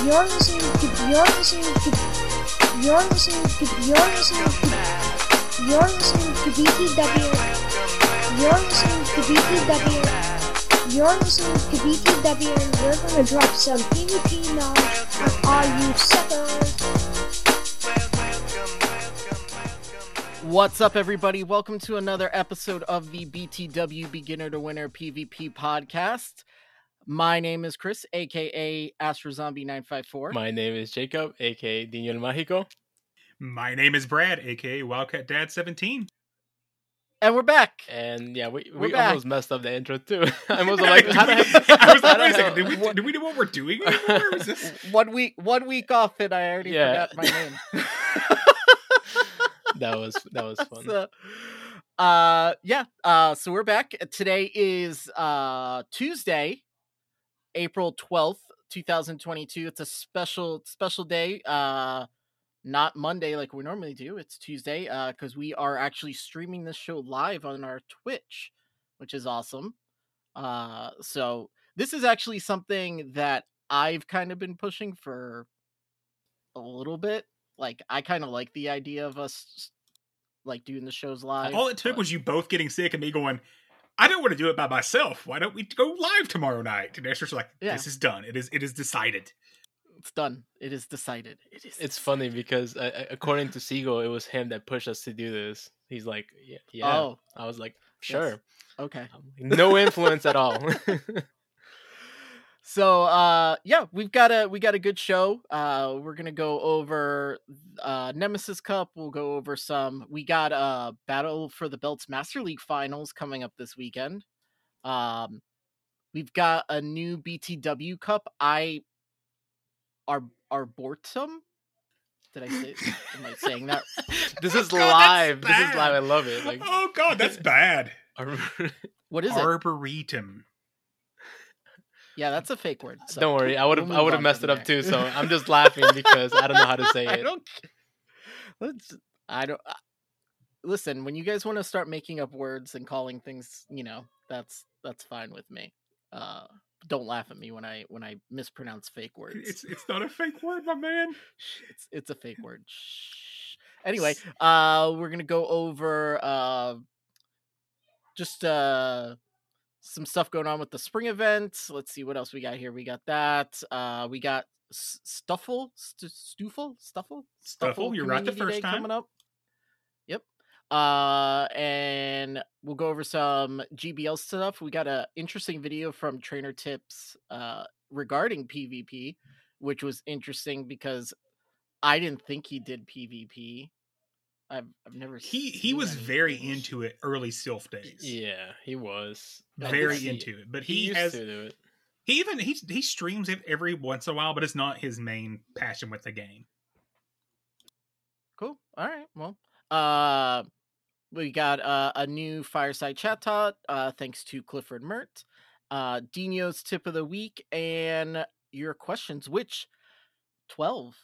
You're listening to you're listening to you're listening to you're listening to you're listening to BTW you're listening to BTW you're listening to BTW and we're gonna drop some PvP knowledge on all you suckers. What's up, everybody? Welcome to another episode of the BTW Beginner to Winner PvP podcast. My name is Chris, aka Astro Zombie 954. My name is Jacob, aka Dino Mágico. My name is Brad, aka Wildcat Dad 17. and we're back. And yeah, we, We're we back. almost messed up the intro too. I was like, Did how we- the? I was like, wait a second, did we, do we know what we're doing anymore? Is this... One week, one week off, and I already Yeah. forgot my name. that was that was fun. so, uh, yeah. Uh, so we're back. Today is uh Tuesday, April twelfth, two thousand twenty-two. It's a special special day. Uh, not Monday like we normally do. It's Tuesday. Uh, because we are actually streaming this show live on our Twitch, which is awesome. Uh, so this is actually something that I've kind of been pushing for a little bit. Like I kind of like the idea of us like doing the shows live. All it took but- was you both getting sick and me going, I don't want to do it by myself. Why don't we go live tomorrow night? And Esther's like, Yeah. this is done. It is it is decided. it's done. It is decided. It is. It's funny because uh, uh, according to Siegel, it was him that pushed us to do this. He's like, yeah, yeah. Oh, I was like, sure. okay. I'm No influence at all. So uh yeah, we've got a we got a good show. Uh we're gonna go over uh Nemesis Cup, we'll go over some we got a Battle for the Belts Master League finals coming up this weekend. Um we've got a new BTW Cup. I are Arboretum? Did I say am I saying that? this is God, live. This is live. I love it. Like, oh god, that's bad. What is it? Arboretum. Yeah, that's a fake word. so don't worry. I would have we'll I would have messed it up there. too. So I'm just laughing because I don't know how to say it. I it. don't. Let's. I don't. I- Listen, when you guys want to start making up words and calling things, you know, that's that's fine with me. Uh, don't laugh at me when I when I mispronounce fake words. It's it's not a fake word, my man. It's it's a fake word. Shh. Anyway, uh, we're gonna go over uh, just uh, some stuff going on with the spring event. Let's see what else we got here. We got that. Uh, we got Stufful, St- Stoofle, Stufful, Stufful, you're right the first Day time. coming up. Yep. Uh, and we'll go over some GBL stuff. We got a interesting video from Trainer Tips uh, regarding PvP, which was interesting because I didn't think he did PvP. I've I've never He he was very into it early Silph days. Yeah, he was. Very see into it. But He, he, used has to do it. he even he he streams it every once in a while, but it's not his main passion with the game. Cool. All right. Well, uh, we got uh, a new fireside chat talk, uh, thanks to Clifford Mert, uh, Dino's tip of the week, and your questions. Which twelve?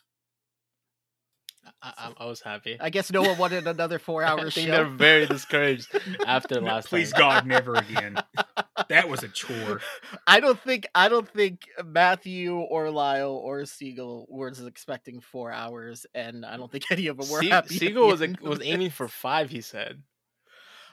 I, I, I was happy. I guess no one wanted another I four-hour think show. they're very discouraged after No, last Please time. God, never again. That was a chore. I don't think I don't think Matthew or Lyle or Siegel was expecting four hours, and I don't think any of them were Se- happy. Siegel was end of was aiming for five. He said.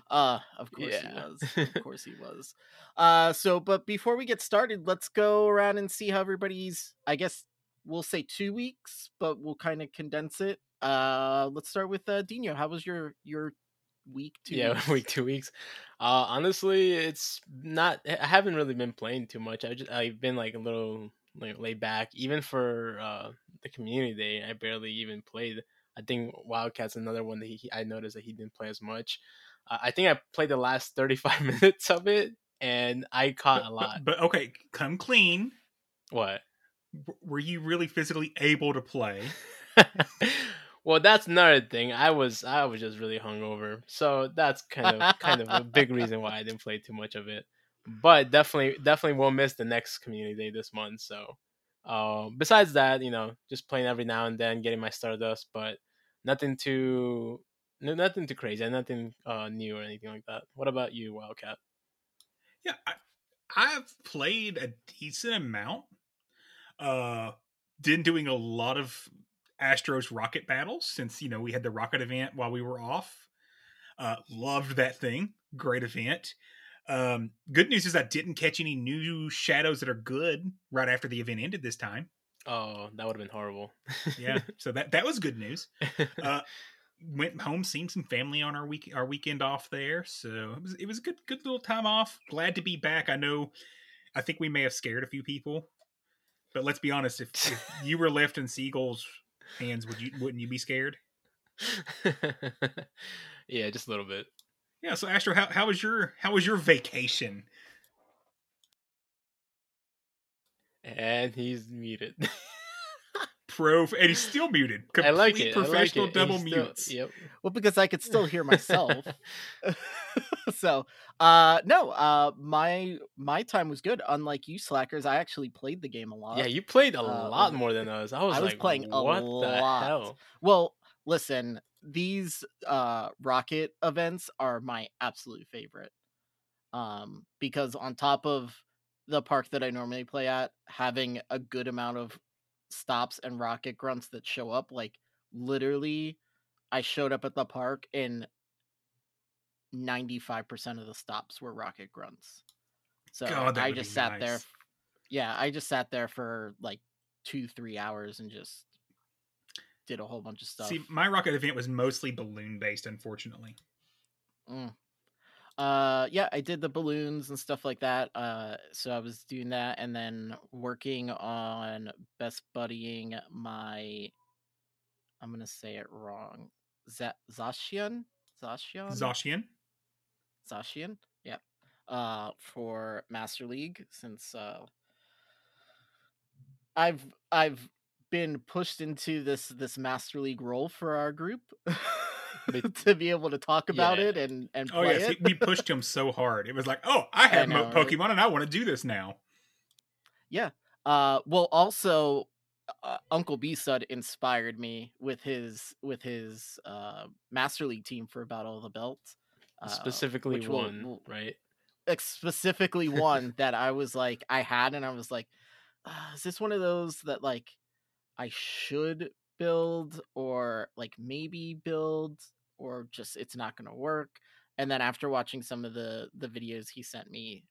Uh, of course Yeah. he was. Of course he was. Uh, so but before we get started, let's go around and see how everybody's. I guess we'll say two weeks, but we'll kind of condense it. Uh, let's start with uh, Dino. How was your your week? Two yeah, weeks? week two weeks. Uh, honestly, it's not. I haven't really been playing too much. I just I've been like a little like laid back. Even for uh the community day, I barely even played. I think Wildcat's another one that he, I noticed that he didn't play as much. Uh, I think I played the last thirty five minutes of it, and I caught a lot. But, but okay, come clean. What? Were you really physically able to play? well, that's another thing. I was I was just really hungover, so that's kind of kind of a big reason why I didn't play too much of it. But definitely definitely won't miss the next community day this month. So, um, besides that, you know, just playing every now and then, getting my Stardust, but nothing too no, nothing too crazy, nothing uh, new or anything like that. What about you, Wildcat? Yeah, I, I've played a decent amount. Uh, been doing a lot of Astros rocket battles since you know we had the rocket event while we were off. Uh, loved that thing. Great event. Um, good news is I didn't catch any new shadows that are good right after the event ended this time. Oh, that would have been horrible. Yeah, so that that was good news. Uh, went home, seen some family on our week our weekend off there, so it was it was a good good little time off. Glad to be back. I know, I think we may have scared a few people, but let's be honest. If, if you were left in Seagull's hands, would you wouldn't you be scared? yeah, just a little bit. Yeah. So Astro, how how was your how was your vacation? And he's muted. Pro and he's still muted. I like Complete it. I like Professional it. double He's still- mutes. Yep. Well, because I could still hear myself. so, uh, no, uh, my my time was good. Unlike you slackers, I actually played the game a lot. Yeah, you played a uh, lot more than us. I was, I was like, playing a what lot. hell? Well, listen, these uh rocket events are my absolute favorite. Um because on top of the park that I normally play at, having a good amount of stops and rocket grunts that show up like literally I showed up at the park and 95% of the stops were rocket grunts. So God, I just sat there yeah, I just sat there for like 2-3 hours and just did a whole bunch of stuff. See, my rocket event was mostly balloon based, unfortunately. Mm. Uh, yeah, I did the balloons and stuff like that. Uh, so I was doing that and then working on best buddying my. I'm gonna say it wrong. Z- Zashian, Zashian, Zoshian. Zashian. Yeah. Uh, for Master League since uh, I've I've been pushed into this this Master League role for our group to be able to talk about Yeah. it and and Oh yes, it. we pushed him so hard. It was like, oh, I have mo- know, right? Pokemon and I want to do this now. Yeah. Uh well also uh, Uncle B Stud inspired me with his with his uh Master League team for Battle of the Belt. Uh, Specifically one, will- right? specifically one that I was like I had and I was like uh, is this one of those that like I should build or like maybe build or just it's not going to work? And then after watching some of the the videos he sent me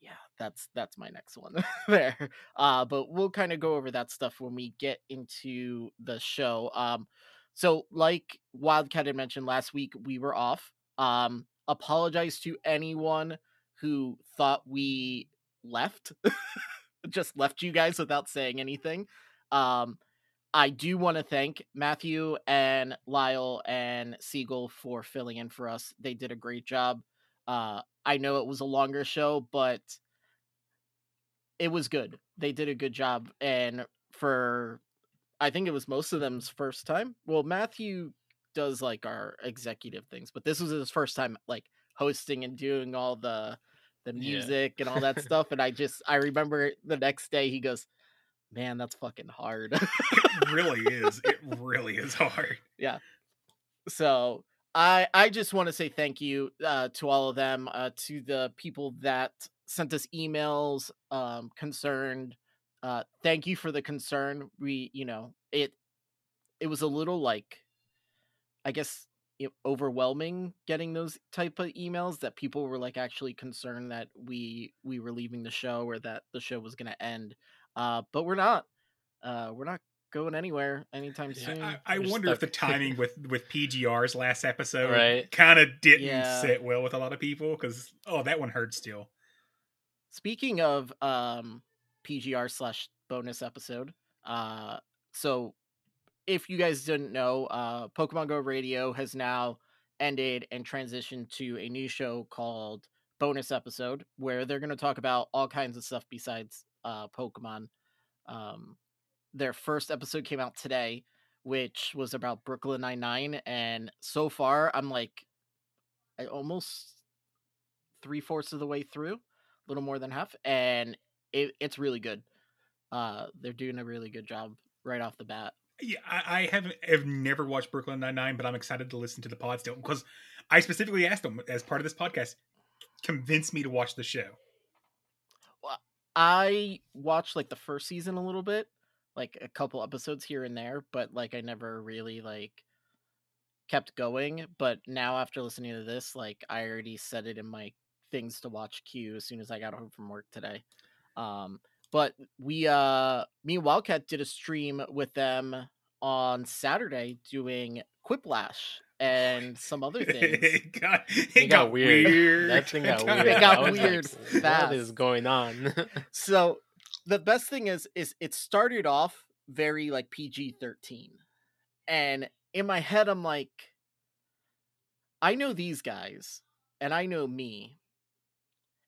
yeah that's that's my next one there. Uh but we'll kind of go over that stuff when we get into the show. Um so like wildcat had mentioned last week we were off um apologize to anyone who thought we left just left you guys without saying anything um I do want to thank Matthew and Lyle and Siegel for filling in for us. They did a great job. Uh, I know it was a longer show, but it was good. They did a good job. And for, I think it was most of them's first time. Well, Matthew does like our executive things, but this was his first time like hosting and doing all the the Yeah. music and all that stuff. And I just I remember the next day he goes, Man, that's fucking hard. It really is. It really is hard. Yeah. So I I just want to say thank you uh, to all of them, uh, to the people that sent us emails um, concerned. Uh, thank you for the concern. We, you know, it it was a little like, I guess, overwhelming getting those type of emails that people were like actually concerned that we we were leaving the show or that the show was going to end. Uh, but we're not. Uh, we're not going anywhere anytime Yeah, soon. I, I wonder if the timing with with PGR's last episode Right. kind of didn't Yeah. sit well with a lot of people because oh that one hurt still. Speaking of um PGR slash bonus episode, uh so if you guys didn't know, uh Pokemon Go Radio has now ended and transitioned to a new show called Bonus Episode, where they're gonna talk about all kinds of stuff besides uh Pokemon. Um their first episode came out today, which was about Brooklyn Nine Nine, and so far I'm like I almost three fourths of the way through, a little more than half, and it, it's really good. Uh, they're doing a really good job right off the bat. Yeah, I, I haven't have never watched Brooklyn Nine Nine, but I'm excited to listen to the pod still because I specifically asked them as part of this podcast, convince me to watch the show. I watched like the first season a little bit, like a couple episodes here and there, but like I never really like kept going. But now after listening to this, like I already set it in my things to watch queue as soon as I got home from work today. Um, but we uh me and Wildcat did a stream with them on Saturday doing Quiplash and some other things. it got, it It got weird. That thing got weird. It got weird Like, fast. what is going on? so the best thing is is it started off very like PG-13. And in my head I'm like I know these guys and I know me.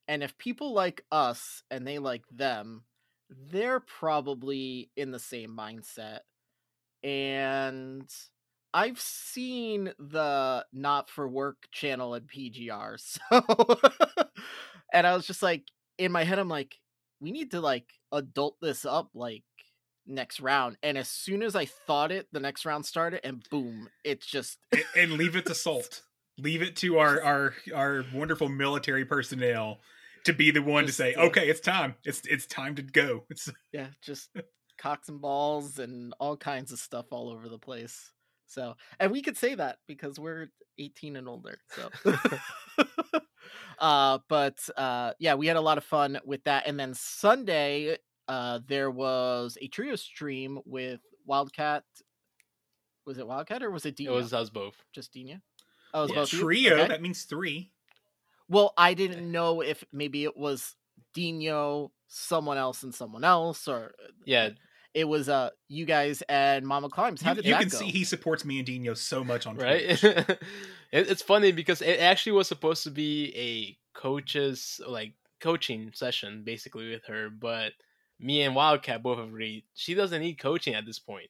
And if people like us and they like them, they're probably in the same mindset. And I've seen the not for work channel at PGR. So and I was just like in my head I'm like we need to like adult this up like next round. And as soon as I thought it, the next round started and boom, it's just and, and leave it to Salt. Leave it to our our our wonderful military personnel to be the one Just, to say, yeah. okay, it's time. It's it's time to go. It's yeah, just cocks and balls and all kinds of stuff all over the place. So, and we could say that because we're 18 and older. So, uh, but uh, yeah, we had a lot of fun with that. And then Sunday, uh, there was a trio stream with Wildcat. Was it Wildcat or was it it was us both. just Dino. Oh, it was Yeah. both trio. Okay. That means three. Well, I didn't know if maybe it was Dino, someone else, and someone else, or Yeah, it was uh you guys and Mama Climbs. How You, did you can go? see he supports me and Dino so much on right. It, it's funny because it actually was supposed to be a coach's like coaching session basically with her, but me and Wildcat both agreed she doesn't need coaching at this point.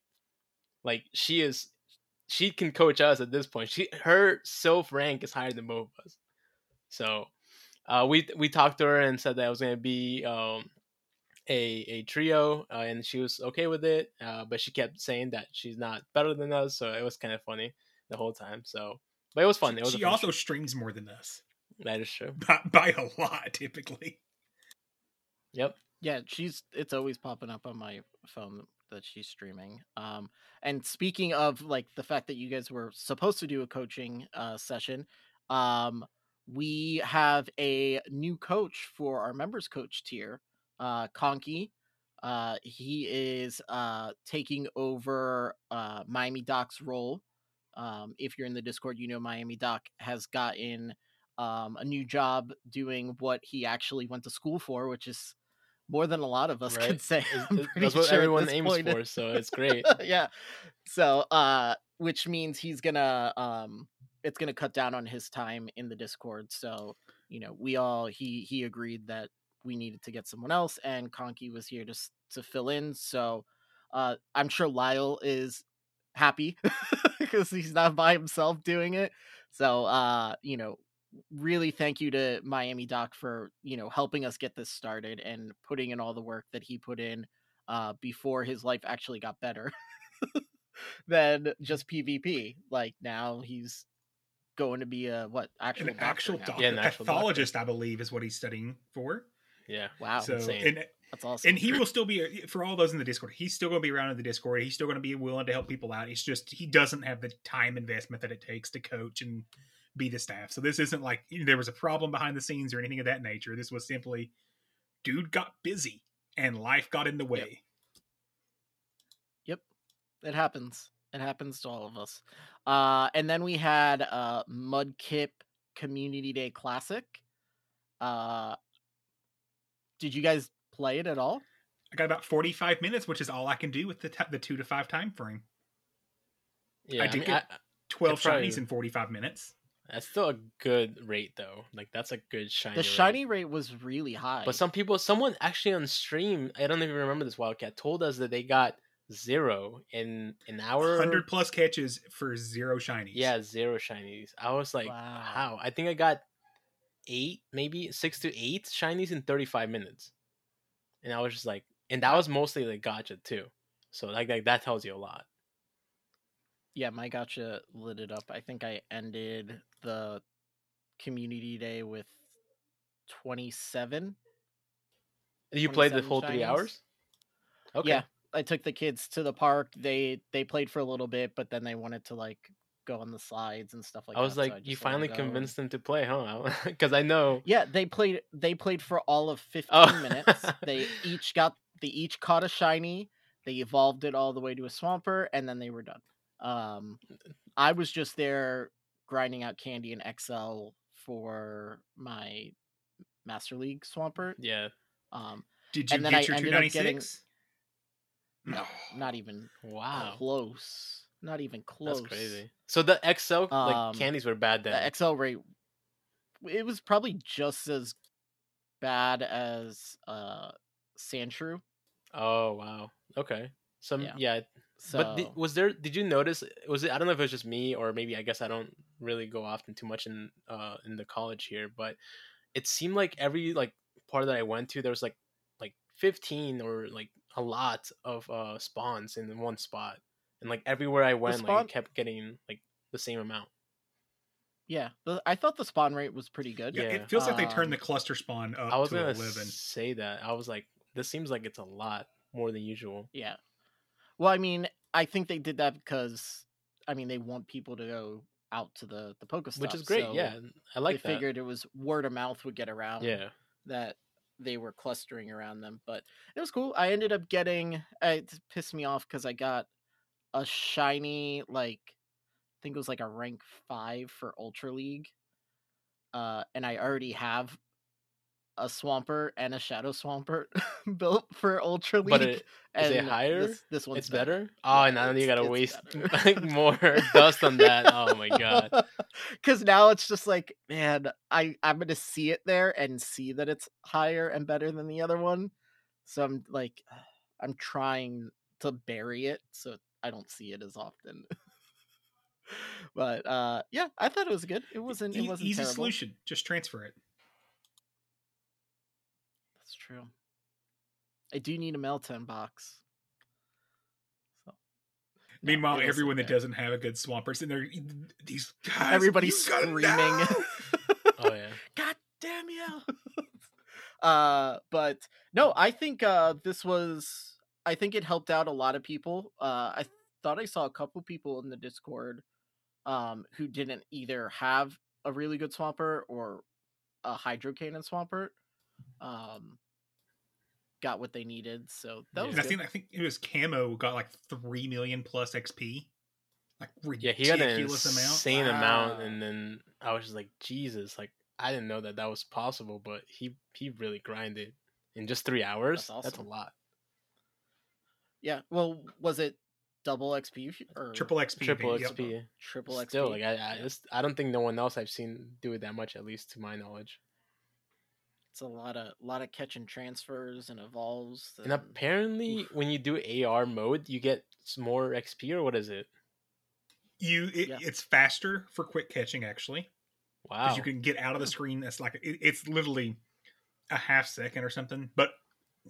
Like she is, she can coach us at this point. She her self rank is higher than both of us. So, uh, we we talked to her and said that it was gonna be um a a trio, uh, and she was okay with it. Uh, but she kept saying that she's not better than us, so it was kind of funny the whole time. So, but it was fun. It was She fun also show. streams more than us that is true. by, by a lot, typically. Yep. yeah, she's it's always popping up on my phone that she's streaming. Um, and speaking of like the fact that you guys were supposed to do a coaching uh session, um, we have a new coach for our members coach tier, uh, Conky. Uh, he is uh taking over uh Miami Doc's role. Um, if you're in the Discord, you know Miami Doc has gotten um a new job doing what he actually went to school for, which is more than a lot of us Right. could say. It's- I'm it- pretty that's what sure everyone aims point. for, so it's great. yeah. So, uh, which means he's gonna, um, it's gonna cut down on his time in the Discord. So, you know, we all he he agreed that we needed to get someone else, and Conky was here to to fill in. So, uh, I'm sure Lyle is happy because he's not by himself doing it. So, uh, you know, really thank you to Miami Doc for you know helping us get this started and putting in all the work that he put in uh, before his life actually got better than just PvP. Like now he's going to be a what actual An doctor actual doctor, Yeah, an actual pathologist, I believe, is what he's studying for. Yeah. Wow, so insane. and that's awesome. and he will still be for all those in the Discord. He's still going to be around in the Discord. He's still going to be willing to help people out. It's just he doesn't have the time investment that it takes to coach and be the staff. So this isn't like there was a problem behind the scenes or anything of that nature. This was simply dude got busy and life got in the way. Yep. It happens. It happens to all of us. Uh and then we had uh Mudkip Community Day Classic. Uh did you guys play it at all? I got about 45 minutes, which is all I can do with the t- the 2 to 5 time frame. Yeah. I I did mean, get I- 12 probably- shinies in 45 minutes. that's still a good rate though. Like that's a good shiny. The rate. shiny rate was really high. But some people, someone actually on stream, I don't even remember this Wildcat, told us that they got zero in an hour. 100 plus catches for zero shinies. Yeah, zero shinies. I was like, Wow. how? I think I got eight, maybe six to eight shinies in 35 minutes. And I was just like, and that was mostly like gotcha too. So like, like that tells you a lot. yeah, my gotcha lit it up. I think I ended the community day with 27. You played the 27 whole three hours? Okay. Yeah, I took the kids to the park. They they played for a little bit, but then they wanted to like go on the slides and stuff like that. I was that. so like, you just let 'em finally convinced them to play, huh? Because I know. Yeah, they played. They played for all of fifteen Oh. minutes. They each got. They each caught a shiny. They evolved it all the way to a Swampert, and then they were done. Um, I was just there grinding out candy in XL for my Master League Swampert. Yeah. Um, Did you and then get I your ended up getting 296? No, not even Wow. close. Not even close. That's crazy. So the XL like Um, candies were bad then. The XL rate, it was probably just as bad as uh Sandshrew. oh wow. Okay. Some Yeah. yeah. So But di- was there? Did you notice? Was it? I don't know if it was just me or maybe I guess I don't really go often too much in uh in the college here, but it seemed like every like part that I went to there was like like fifteen or like a lot of uh spawns in one spot, and like everywhere I went, like spawn- it kept getting like the same amount. yeah, the, I thought the spawn rate was pretty good. Yeah, Yeah. it feels like they turned the Um, cluster spawn up I was to gonna 11. say that. I was like, this seems like it's a lot more than usual. Yeah. Well, I mean, I think they did that because I mean they want people to go out to the the Pokestop, which is great. so yeah, I like they that. figured it was word of mouth would get around. Yeah, that they were clustering around them, but it was cool. I ended up getting it pissed me off because I got a shiny like I think it was like a rank five for Ultra League, uh, and I already have a Swampert and a Shadow Swampert built for Ultra League. but it, is it higher? This, this one's it's better. Oh, and now you gotta waste like more dust on that. Oh my god. Because now it's just like, man, I I'm gonna see it there and see that it's higher and better than the other one. So I'm like, I'm trying to bury it so I don't see it as often. but uh, yeah, I thought it was good. It wasn't. It wasn't easy terrible. solution. Just transfer it. That's true. I do need a Meltan box. So. Meanwhile, it everyone that doesn't have a good Swamperts, and they're these guys. everybody's screaming. Oh yeah. God damn you. uh but no, I think uh this was I think it helped out a lot of people. Uh I thought I saw a couple people in the Discord um who didn't either have a really good Swampert or a hydro cannon Swampert. Um got what they needed. So that Yeah. was And I think I think it was Camo got like three million plus XP. Like Yeah, ridiculous he got an amount. insane amount, Wow. and then I was just like, Jesus, like I didn't know that that was possible, but he he really grinded in just three hours. That's That's, a lot. Yeah, well, was it double XP or triple XP. Triple yep. XP. triple XP? Still, like I, I just I don't think no one else I've seen do it that much, at least to my knowledge. It's a lot of lot of catching transfers and evolves. And apparently, when you do AR mode, you get s- more XP, or what is it? You, it, Yeah. it's faster for quick catching actually, Wow. because you can get out of the screen. That's like it, it's literally a half second or something, but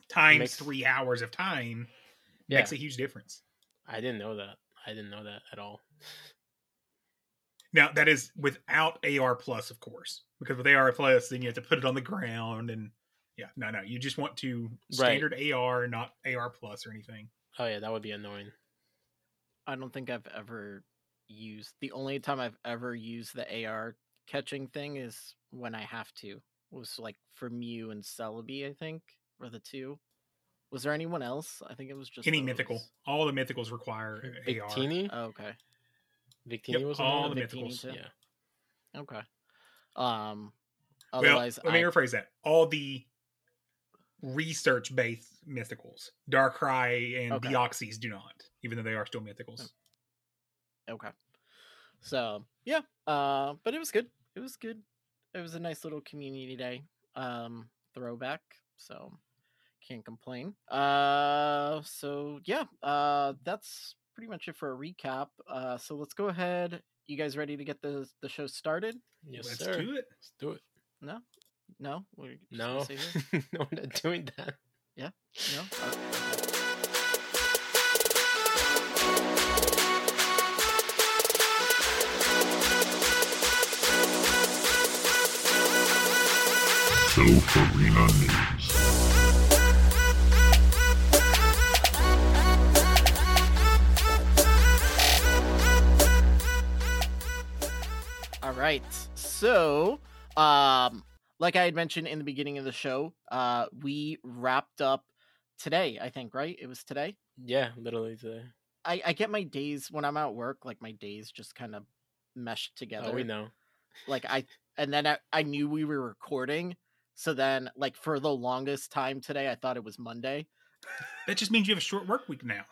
times Makes- three hours of time yeah, makes a huge difference. I didn't know that. I didn't know that at all. Now that is without AR plus, of course, because with AR plus, then you have to put it on the ground and Yeah, no, no. You just want to Right. standard AR, not AR plus or anything. Oh yeah, that would be annoying. I don't think I've ever used the only time I've ever used the AR catching thing is when I have to. It Was like for Mew and Celebi, I think, were the two. Was there anyone else? I think it was just Any those. mythical, all the mythicals require AR. Victini, Oh, okay. Victini Yep, was all the? Victini mythicals. too? Yeah, Okay. Um. Well, Otherwise, let me I, rephrase that. All the research-based mythicals, Darkrai and Okay. Deoxys do not, even though they are still mythicals. Okay. So yeah, uh, but it was good. It was good. It was a nice little community day. Um, throwback. So can't complain. Uh, so yeah, uh, that's pretty much it for a recap. Uh, so let's go ahead. You guys ready to get the the show started? yes, Let's sir. do it. Let's do it. No, no, We're just No, no, we're not doing that. Yeah, no. Okay. Silph Arena News. Right. So, um, like I had mentioned in the beginning of the show, uh, we wrapped up today. I think, right? It was today. Yeah, literally today. I, I get my days when I'm at work, like my days just kind of meshed together. Oh, we know. Like I, and then I, I knew we were recording. So then, like for the longest time today, I thought it was Monday. That just means you have a short work week now.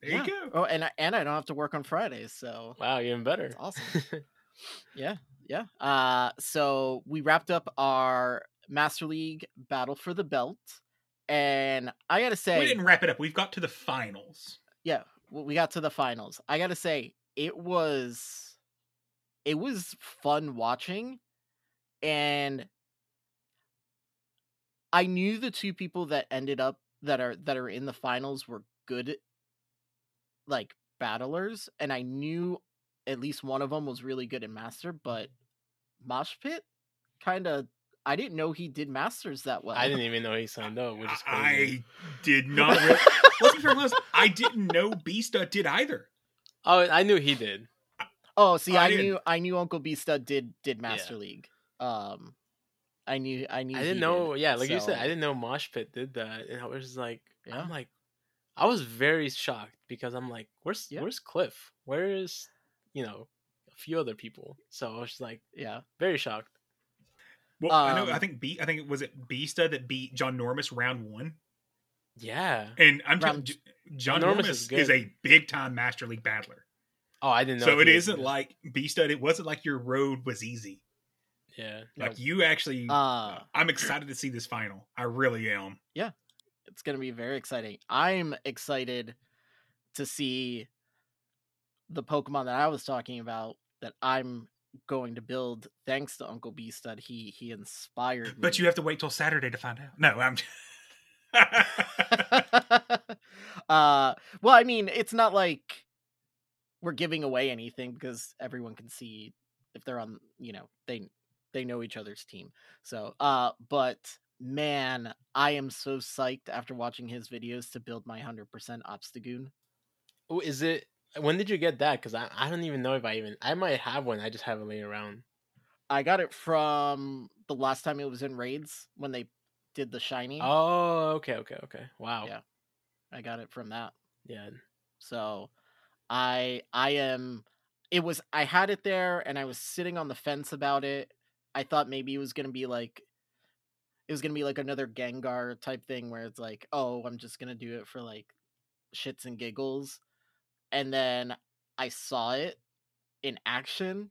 There Yeah. you go. Oh, and I, and I don't have to work on Fridays, so Wow, even better. That's awesome. yeah, yeah. Uh, so we wrapped up our Master League Battle for the Belt, and I gotta say, We didn't wrap it up. We've got to the finals. yeah, we got to the finals. I gotta say, it was, it was fun watching, and I knew the two people that ended up that are that are in the finals were good, like battlers, and I knew at least one of them was really good in master, but Mosh Pit kind of. I didn't know he did masters that well. I didn't even know he signed up, which is crazy. I did not. Re- Let's be fair, honest, I didn't know Beasta did either. Oh, I knew he did. Oh, see, I I, knew I knew Uncle B Stud did did Yeah. Master League. Um, I knew I knew I didn't know. did, Yeah, like you said, I didn't know Mosh Pit did that, and I was just like, Yeah. I'm like, I was very shocked because I'm like, where's Yeah. where's Cliff? Where is you know a few other people? So I was just like Yeah, very shocked. Well, I know. I Um, think B. I think it was it Beasta that beat John Normus round one. Yeah. And I'm Round- you, John Normus Normus, is is, a big time Master League battler. Oh, I didn't know. So it isn't like Beasta. It wasn't like your road was easy. yeah. Like Nope. you actually. Uh, I'm excited to see this final. I really am. Yeah, it's gonna be very exciting. I'm excited to see the Pokemon that I was talking about that I'm going to build thanks to Uncle B Stud. He he inspired me. But you have to wait till Saturday to find out. No, I'm. uh well i mean it's not like we're giving away anything because everyone can see if they're on you know they they know each other's team so uh but man i am so psyched after watching his videos to build my 100% obstagoon Oh, is it? When did you get that? Because I, I don't even know if I even I might have one. I just have it laying around. i got it from the last time it was in raids when they did the shiny Oh, okay, okay, okay. Wow. Yeah. i got it from that Yeah. So I I am it was I had it there and I was sitting on the fence about it. I thought maybe it was going to be like it was going to be like another Gengar type thing where it's like, "Oh, I'm just going to do it for like shits and giggles." And then I saw it in action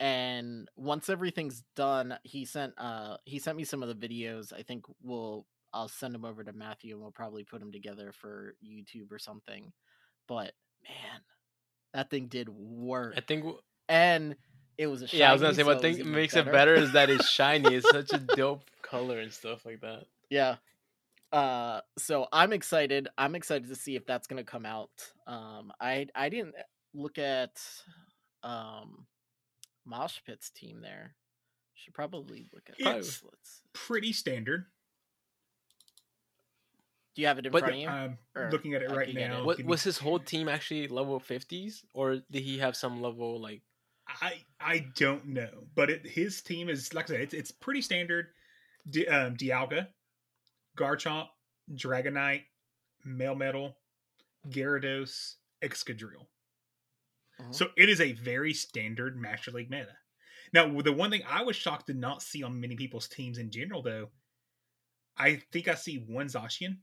and once everything's done, he sent uh he sent me some of the videos. I think we'll I'll send them over to Matthew and we'll probably put them together for YouTube or something. But man, that thing did work. I think. w- And it was a shiny, Yeah, I was gonna say so what thing makes it better is that it's shiny. It's such a dope color and stuff like that. yeah. Uh so I'm excited. I'm excited to see if that's gonna come out. Um I I didn't look at um Mosh Pit's team there. Should probably look at It's- this. Let's pretty standard. Do you have it in But- front of you? I'm Or looking at it right can get it. now. What, Give me- was his whole team actually level 50s, or did he have some level like? I I don't know, but it, his team is like I said, it's it's pretty standard. Di, um, Dialga, Garchomp, Dragonite, Melmetal, Gyarados, Excadrill. Mhm. So it is a very standard Master League meta. Now, the one thing I was shocked to not see on many people's teams in general, though, I think I see one Zacian,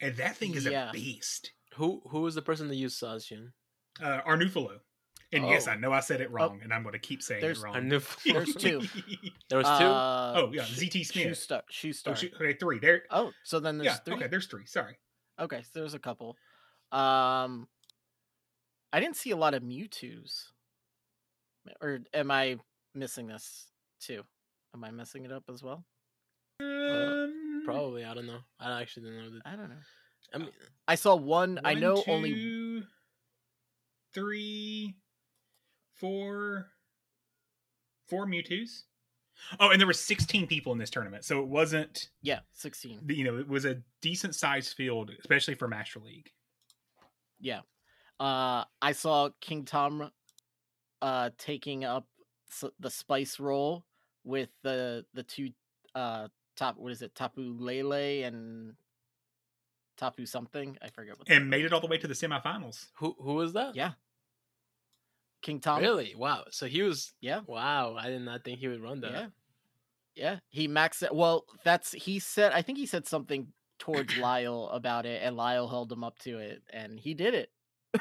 and that thing is Yeah. a beast. Who who was the person that used Zacian? Uh, Arnufalo. And yes, Oh. I know I said it wrong, and I'm going to keep saying There's- it wrong. I knew There's two. there was two. Uh, Oh, yeah, ZT Smith. Shoe star. Shoe Oh, star. shoot, okay, three. There. Oh, so then there's yeah. three. Okay, there's three. Sorry. Okay, so there's a couple. Um, I didn't see a lot of Mewtwo's. Or am I missing this too? Am I messing it up as well? Um, Probably. I don't know. I actually didn't know that. I don't know. I mean, I saw one. I one, know only. three, four, four Mewtwo's. Oh, and there were 16 people in this tournament, so it wasn't. Yeah, sixteen. You know, it was a decent sized field, especially for Master League. Yeah. Uh, I saw King Tom, uh, taking up the spice role with the the two uh top. What is it? Tapu Lele and Tapu something. I forget what. And made it all the way to the semifinals. who who was that? Yeah. King Tom. Really? Wow. So he was. Yeah. Wow. I did not think he would run that. Yeah. Yeah. He maxed it. Well, that's he said. I think he said something towards Lyle about it, and Lyle held him up to it, and he did it.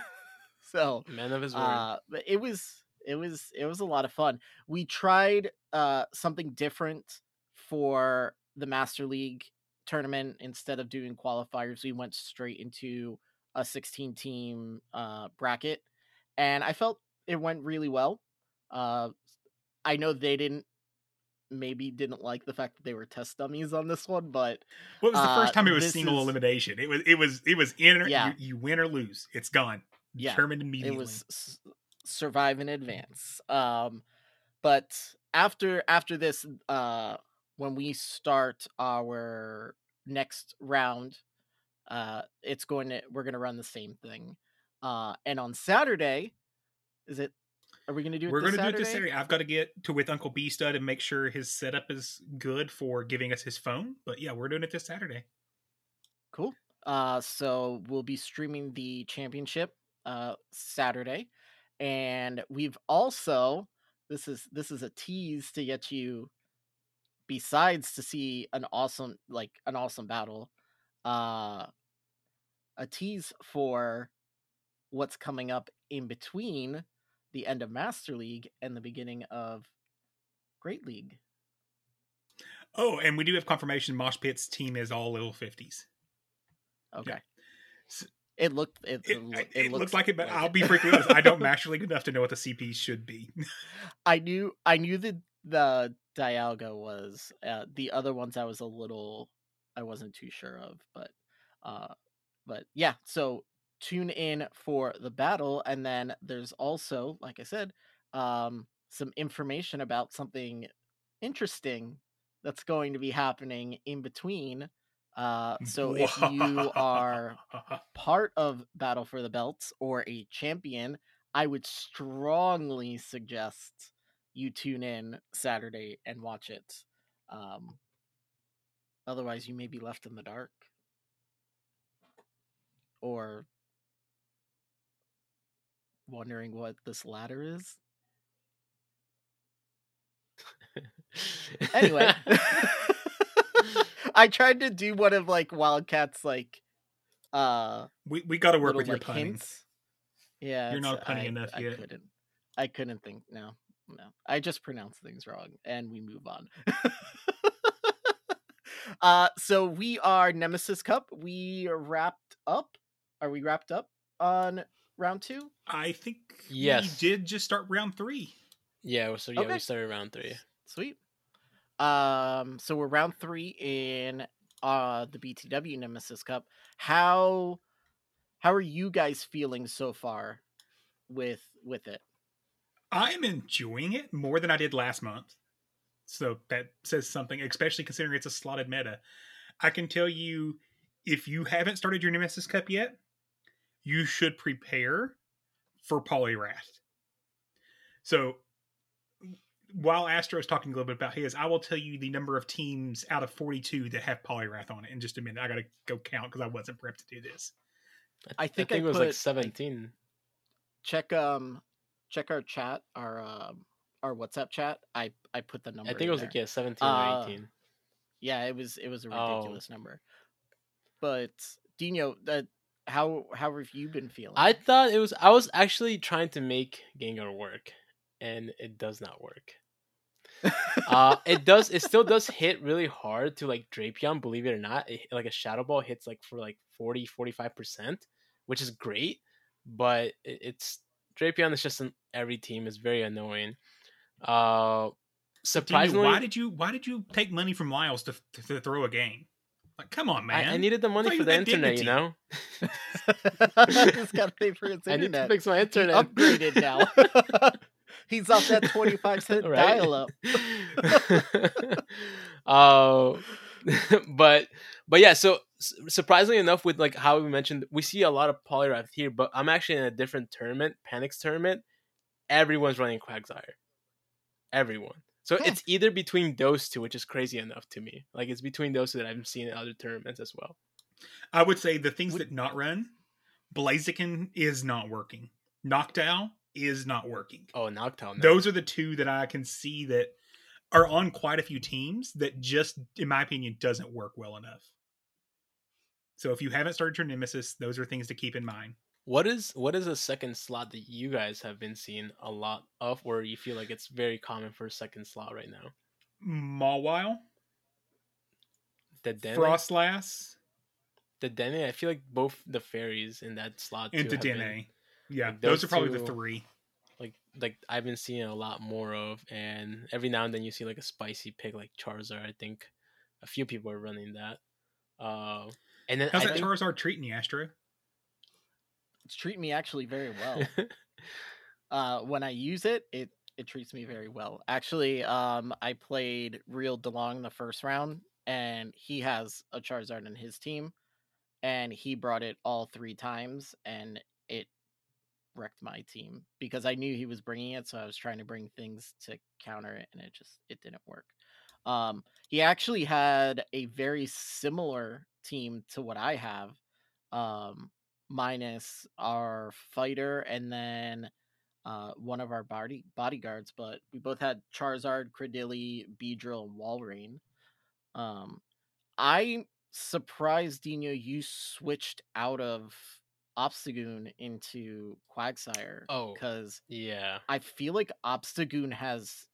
so Man of his word. uh but it was it was it was a lot of fun we tried uh something different for the master league tournament instead of doing qualifiers we went straight into a 16 team uh bracket and i felt it went really well uh i know they didn't maybe didn't like the fact that they were test dummies on this one but What was the Uh, first time it was single is- elimination? It was. It was. It was in. Or, Yeah. you, you win or lose. It's gone. Yeah, Determined immediately. it was survive in advance um but after after this uh when we start our next round uh it's going to we're going to run the same thing uh and on saturday is it are we going to do it We're going to do it this Saturday. I've got to get to with Uncle B Stud and make sure his setup is good for giving us his phone. But yeah, we're doing it this Saturday. Cool. Uh, so we'll be streaming the championship uh Saturday, and we've also this is this is a tease to get you. Besides to see an awesome like an awesome battle, uh, a tease for what's coming up in between the end of Master League and the beginning of Great League. Oh, and we do have confirmation. Mosh Pit's team is all little fifties. Okay. S- It looked it, It, it, it, looks like it, but like I'll be freaking honest. I don't master league enough to know what the CP should be. I knew I knew that the Dialga was uh, the other ones I was a little I wasn't too sure of, but uh but yeah, so tune in for the battle and then there's also like I said um some information about something interesting that's going to be happening in between uh so if you are part of Battle for the Belts or a champion, I would strongly suggest you tune in Saturday and watch it. Um, otherwise, you may be left in the dark. Or wondering what this ladder is. Anyway, I tried to do one of like Wildcats like uh we we got to work little, with your like, punning. hints. Yeah, You're not punny I- enough I yet. Couldn't, I couldn't think. No, no. I just pronounce things wrong, and we move on. uh, so we are Nemesis Cup. We are wrapped up. Are we wrapped up on round two? I think Yes. we did just start round three. yeah. So yeah, Okay. we started round three. Sweet. Um, so we're round three in uh the BTW Nemesis Cup. How how are you guys feeling so far with with it? I'm enjoying it more than I did last month. So that says something, especially considering it's a slotted meta. I can tell you if you haven't started your Nemesis Cup yet, you should prepare for Poliwrath. So while Astro is talking a little bit about his, I will tell you the number of teams out of 42 that have Poliwrath on it in just a minute. I got to go count because I wasn't prepped to do this. I think, I think it was like 17. check um check our chat our um our WhatsApp chat. I I put the number. I think in it was there. like yeah, 17 Uh, or 18. Yeah, it was it was a Oh. ridiculous number. But Dino, that how how have you been feeling? I thought it was. I was actually trying to make Gengar work, and it does not work. uh, it does. It still does hit really hard to like Drapion. Believe it or not, it, like a Shadow Ball hits like for like 40, 45 percent, which is great. But it, it's Drapion is just in every team is very annoying. Uh, surprisingly, why did you why did you take money from Miles to, to, to throw a game? Like, come on, man! I, I needed the money Play for the that internet, you know. He's got to pay for his I need to fix my He internet. upgraded now. He's off that twenty five cent Right? dial up. uh, but but yeah, so surprisingly enough, with like how we mentioned, we see a lot of Poliwrath here, but I'm actually in a different tournament, Panics tournament. Everyone's running Quagsire. Everyone. So Hmm. it's either between those two, which is crazy enough to me. Like it's between those two that I've seen in other tournaments as well. I would say the things that not run, Blaziken is not working. Noctowl is not working. Oh, Noctowl. no. Those are the two that I can see that are on quite a few teams that just, in my opinion, doesn't work well enough. So if you haven't started your Nemesis, those are things to keep in mind. What is what is a second slot that you guys have been seeing a lot of, or you feel like it's very common for a second slot right now? Mawile, The Dene, Froslass, the Dene. I feel like both the fairies in that slot and have been- Yeah, like, those, those are probably the three. like like I've been seeing a lot more of, and every now and then you see like a spicy pick like Charizard. I think a few people are running that. Uh, and then How's I that think, Charizard treating you, Astro? It's treating me actually very well. uh when I use it, it it treats me very well. Actually, um I played Real DeLong the first round and he has a Charizard in his team and he brought it all three times and it wrecked my team because I knew he was bringing it so I was trying to bring things to counter it and it just it didn't work. Um he actually had a very similar team to what I have. Um minus our fighter and then uh, one of our body bodyguards, but we both had Charizard, Cradily, Beedrill, and Walrein. Um, I'm surprised, Dino, you switched out of Obstagoon into Quagsire. Oh. because yeah, I feel like Obstagoon has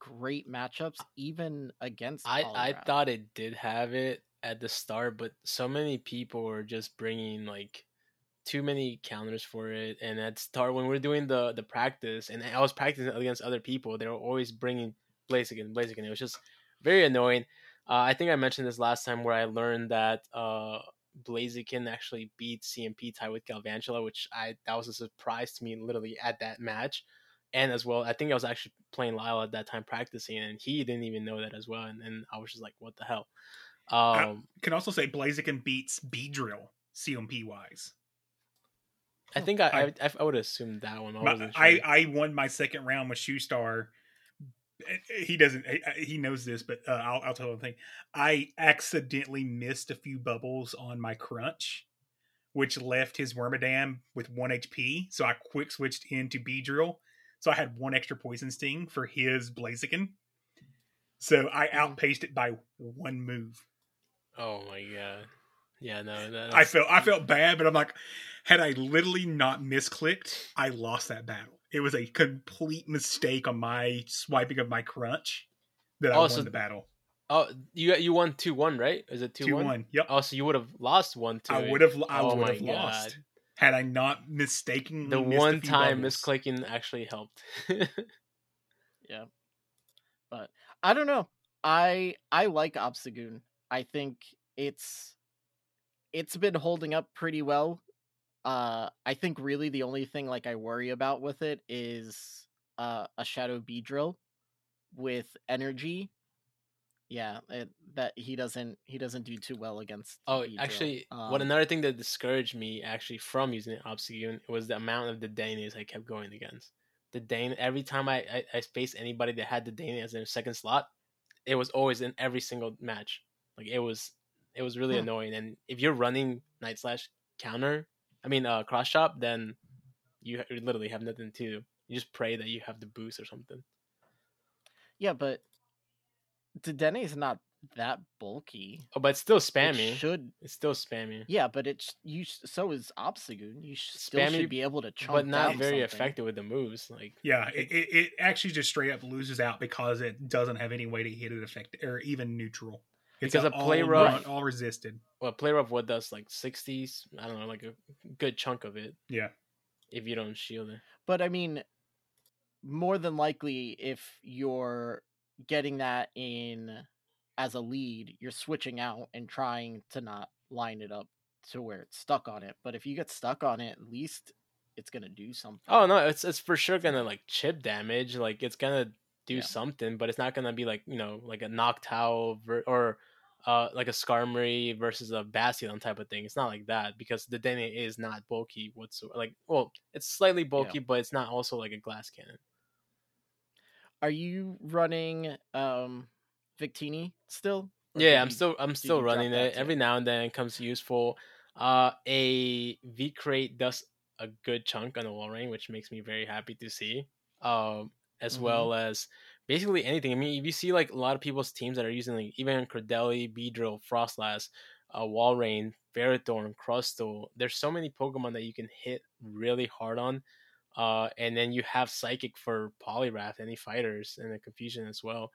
great matchups, even against. I I thought it did have it at the start, but so many people were just bringing like too many counters for it. And at start when we are doing the the practice, and I was practicing against other people, they were always bringing Blaziken, Blaziken. It was just very annoying. Uh, I think I mentioned this last time where I learned that uh, Blaziken actually beat CMP tie with Galvantula, which I that was a surprise to me literally at that match. And as well, I think I was actually playing Lyle at that time practicing, and he didn't even know that as well. And, and I was just like, "What the hell?" Um, Can also say Blaziken beats Beedrill CMP wise. I think I I- I, I, I would assume that one. I My- wasn't I. I won my second round with Shoe Star. He doesn't. he- He knows this, but uh, I'll, I'll tell him the thing. I accidentally missed a few bubbles on my crunch, which left his Wormadam with one HP. So I quick switched into Beedrill. So I had one extra poison sting for his Blaziken. So I Mm-hmm. outpaced it by one move. Oh my god. Yeah, no. That, I felt I felt bad, but I'm like, had I literally not misclicked, I lost that battle. It was a complete mistake on my swiping of my crunch that I Oh, won so- the battle. Oh, you you won two one, right? Is it two, Two one? one. Yep. Oh, so you would have lost one two. I would have I Oh would my have lost God. had I not mistakenly The missed a one few time bubbles. misclicking actually helped. Yeah. But I don't know. I I like Obstagoon. I think it's it's been holding up pretty well. Uh I think really the only thing like I worry about with it is uh a Shadow B Beedrill with energy yeah, it, that he doesn't he doesn't do too well against. Oh, actually, what Um, another thing that discouraged me actually from using Obstagoon was the amount of Dedennes I kept going against. Dedenne every time I, I I faced anybody that had Dedenne as their second slot, it was always in every single match. Like it was it was really Hmm. annoying. And if you're running Night Slash counter, I mean uh cross chop, then you you literally have nothing to. You just pray that you have the boost or something. Yeah, but Dedenne is not that bulky. Oh, but it's still It should It's still spammy. yeah, but it's you. So is Obstagoon. You sh- still Spammy, should be able to chunk but not very something. effective with the moves. Like Yeah, it, it, it actually just straight up loses out because it doesn't have any way to hit it effect or even neutral. It's Because a play all rough- run- all resisted. well, play of what does like sixties. I don't know, like a good chunk of it. Yeah. If you don't shield it. But I mean, more than likely, if you're getting that in as a lead, you're switching out and trying to not line it up to where it's stuck on it. But if you get stuck on it, at least it's gonna do something. Oh no, it's it's for sure gonna like chip damage. Like it's gonna do Yeah. something, but it's not gonna be like you know like a Noctowl ver- or uh like a Skarmory versus a Bastiodon type of thing. It's not like that because Dedenne is not bulky whatsoever. Like well, it's slightly bulky, but it's not also like a glass cannon. Are you running um Victini still? Yeah, I'm you- still I'm still running it. Every now and then it comes useful. Uh a V create does a good chunk on the Walrein, which makes me very happy to see. Um as Mhm. well as basically anything. I mean, if you see like a lot of people's teams that are using like even Cradily, Beedrill, Froslass, uh, Walrein, Ferrothorn, Crustle, there's so many Pokemon that you can hit really hard on. Uh, and then you have Psychic for Poliwrath, any fighters, and the Confusion as well.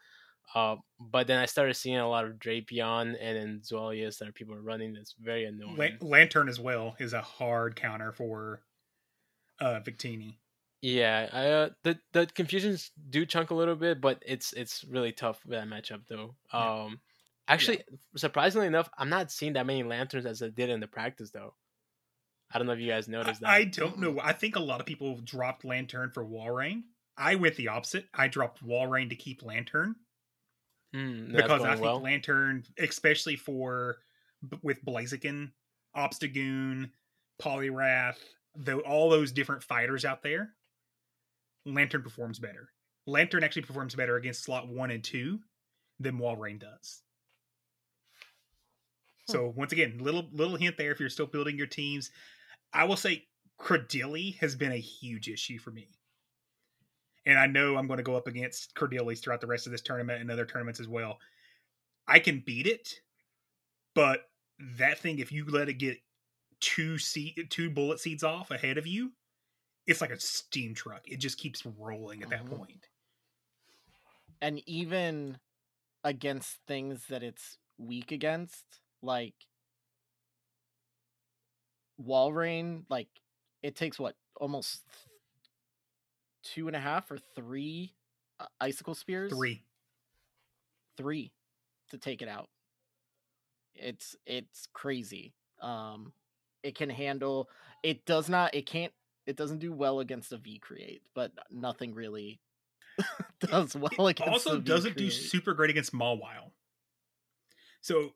Uh, but then I started seeing a lot of Drapion and then Zuelius that people are running. That's very annoying. Lan- Lanturn as well is a hard counter for uh Victini. Yeah, I, uh, the the confusions do chunk a little bit, but it's it's really tough with that matchup though. Yeah. Um, actually, surprisingly enough, I'm not seeing that many Lanturns as I did in the practice though. I don't know if you guys noticed that. I, I don't know. I think a lot of people dropped Lanturn for Walrein. I went the opposite. I dropped Walrein to keep Lanturn that's because I think well. Lanturn, especially for with Blaziken, Obstagoon, Poliwrath, though all those different fighters out there, Lanturn performs better. Lanturn actually performs better against slot one and two than Walrein does. Hmm. So once again, little little hint there if you're still building your teams. I will say Cradily has been a huge issue for me. And I know I'm going to go up against Cradily's throughout the rest of this tournament and other tournaments as well. I can beat it, but that thing, if you let it get two seed, two bullet seeds off ahead of you, it's like a steam truck. It just keeps rolling at that Mhm. point. and even against things that it's weak against, like Walrein, like it takes what almost two and a half or three uh, icicle spears, Three. three to take it out. It's it's crazy. Um, it can handle. It does not. It can't. It doesn't do well against a V create, but nothing really does well against. It. Also a doesn't do super great against Mawile. So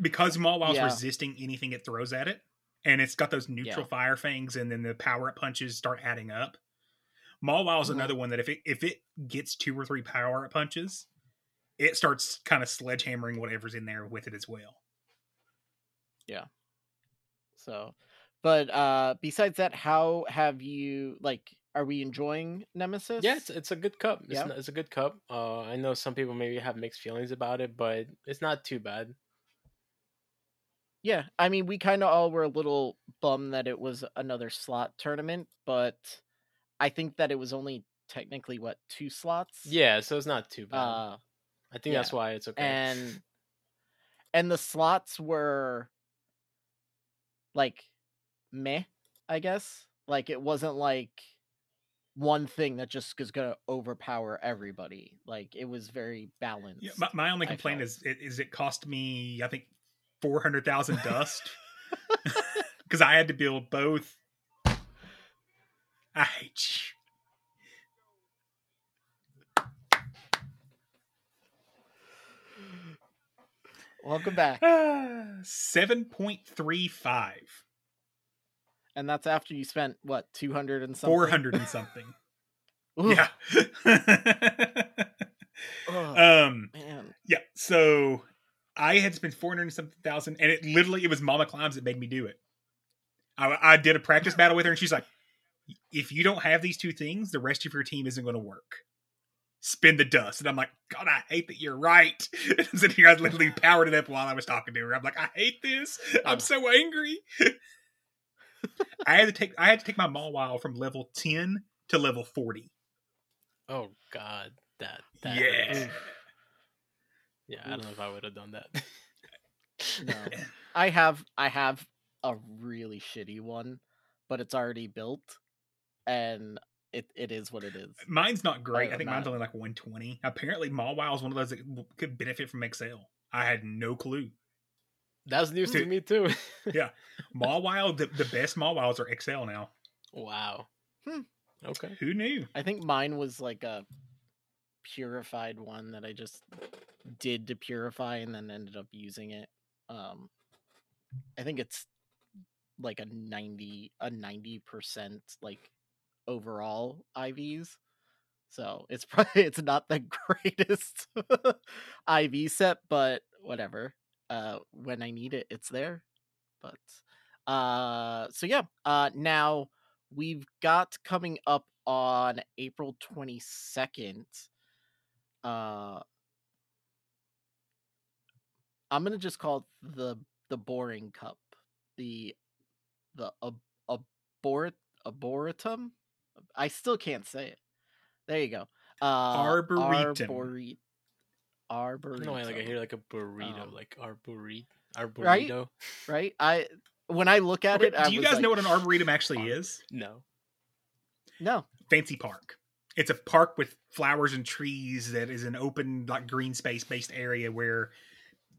because Mawile's Yeah. resisting anything it throws at it, and it's got those neutral Yeah. fire fangs, and then the power up punches start adding up. Mawile's Mhm. another one that if it if it gets two or three power up punches, it starts kind of sledgehammering whatever's in there with it as well. Yeah. So, but uh besides that, how have you like? Are we enjoying Nemesis? Yeah, it's, it's a good cup. It's, Yeah. it's a good cup. Uh, I know some people maybe have mixed feelings about it, but it's not too bad. yeah. I mean, we kind of all were a little bummed that it was another slot tournament, but I think that it was only technically what two slots. Yeah, so it's not too bad. Uh, I think that's why it's okay. and and the slots were like meh, I guess. Like it wasn't like one thing that just is gonna overpower everybody. Like it was very balanced. Yeah, my, my only complaint is it, is it cost me I think four hundred thousand dust because I had to build both. I hate you. Welcome back. Seven point three five. And that's after you spent what two hundred and something. Four hundred and something. Yeah. um. man. Yeah. So I had spent four hundred and something thousand, and it literally it was Mama Climbs that made me do it. I, I did a practice battle with her, and she's like, "If you don't have these two things, the rest of your team isn't going to work." Spin the dust, and I'm like, God, I hate that you're right. And I'm sitting here, I literally powered it up while I was talking to her. I'm like, I hate this. I'm so angry. I had to take I had to take my Mawile from level ten to level forty. Oh God, that that Yeah. hurts. yeah. I don't know if I would have done that. No. I have I have a really shitty one, but it's already built, and it, it is what it is. Mine's not great. I I'm think mine's only like 120. Apparently, Mawile is one of those that could benefit from XL. I had no clue. That's news to Dude. me too. Yeah, Mawile, the, the best Mawiles are XL now. wow. Hmm. Okay. Who knew? I think mine was like a purified one that I just did to purify and then ended up using it. Um I think it's like a 90 a 90% like overall IVs. So it's probably it's not the greatest IV set, but whatever. Uh when I need it, it's there. But uh so yeah, uh now we've got coming up on April 22nd. Uh I'm going to just call it the the boring cup. The the ab- abort arboretum. I still can't say it. There you go. Uh Arboretum. Arbore- I arboretum. don't know why like I hear like a burrito, Um, like our burrito, Right? arboreto. right? I when I look at Okay, it, I do you was guys like, know what an arboretum actually is? No. No. Fancy park. It's a park with flowers and trees that is an open, like green space based area where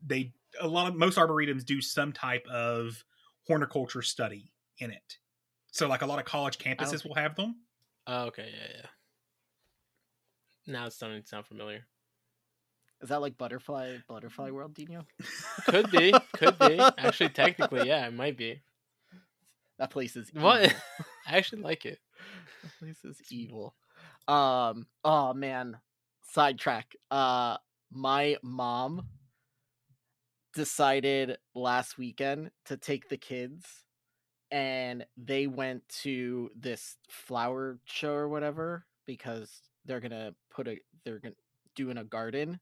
they a lot of most arboretums do some type of horticulture study in it. So, like a lot of college campuses will have them. Oh, okay. Yeah, yeah. Now it's starting to sound familiar. Is that like butterfly butterfly world, Dino? Could be. Could be. Actually, technically, yeah, it might be. That place is What? evil. I actually like it. That place is evil. Um. Oh man. Sidetrack. Uh, my mom decided last weekend to take the kids, and they went to this flower show or whatever because they're gonna put a they're gonna doing a garden,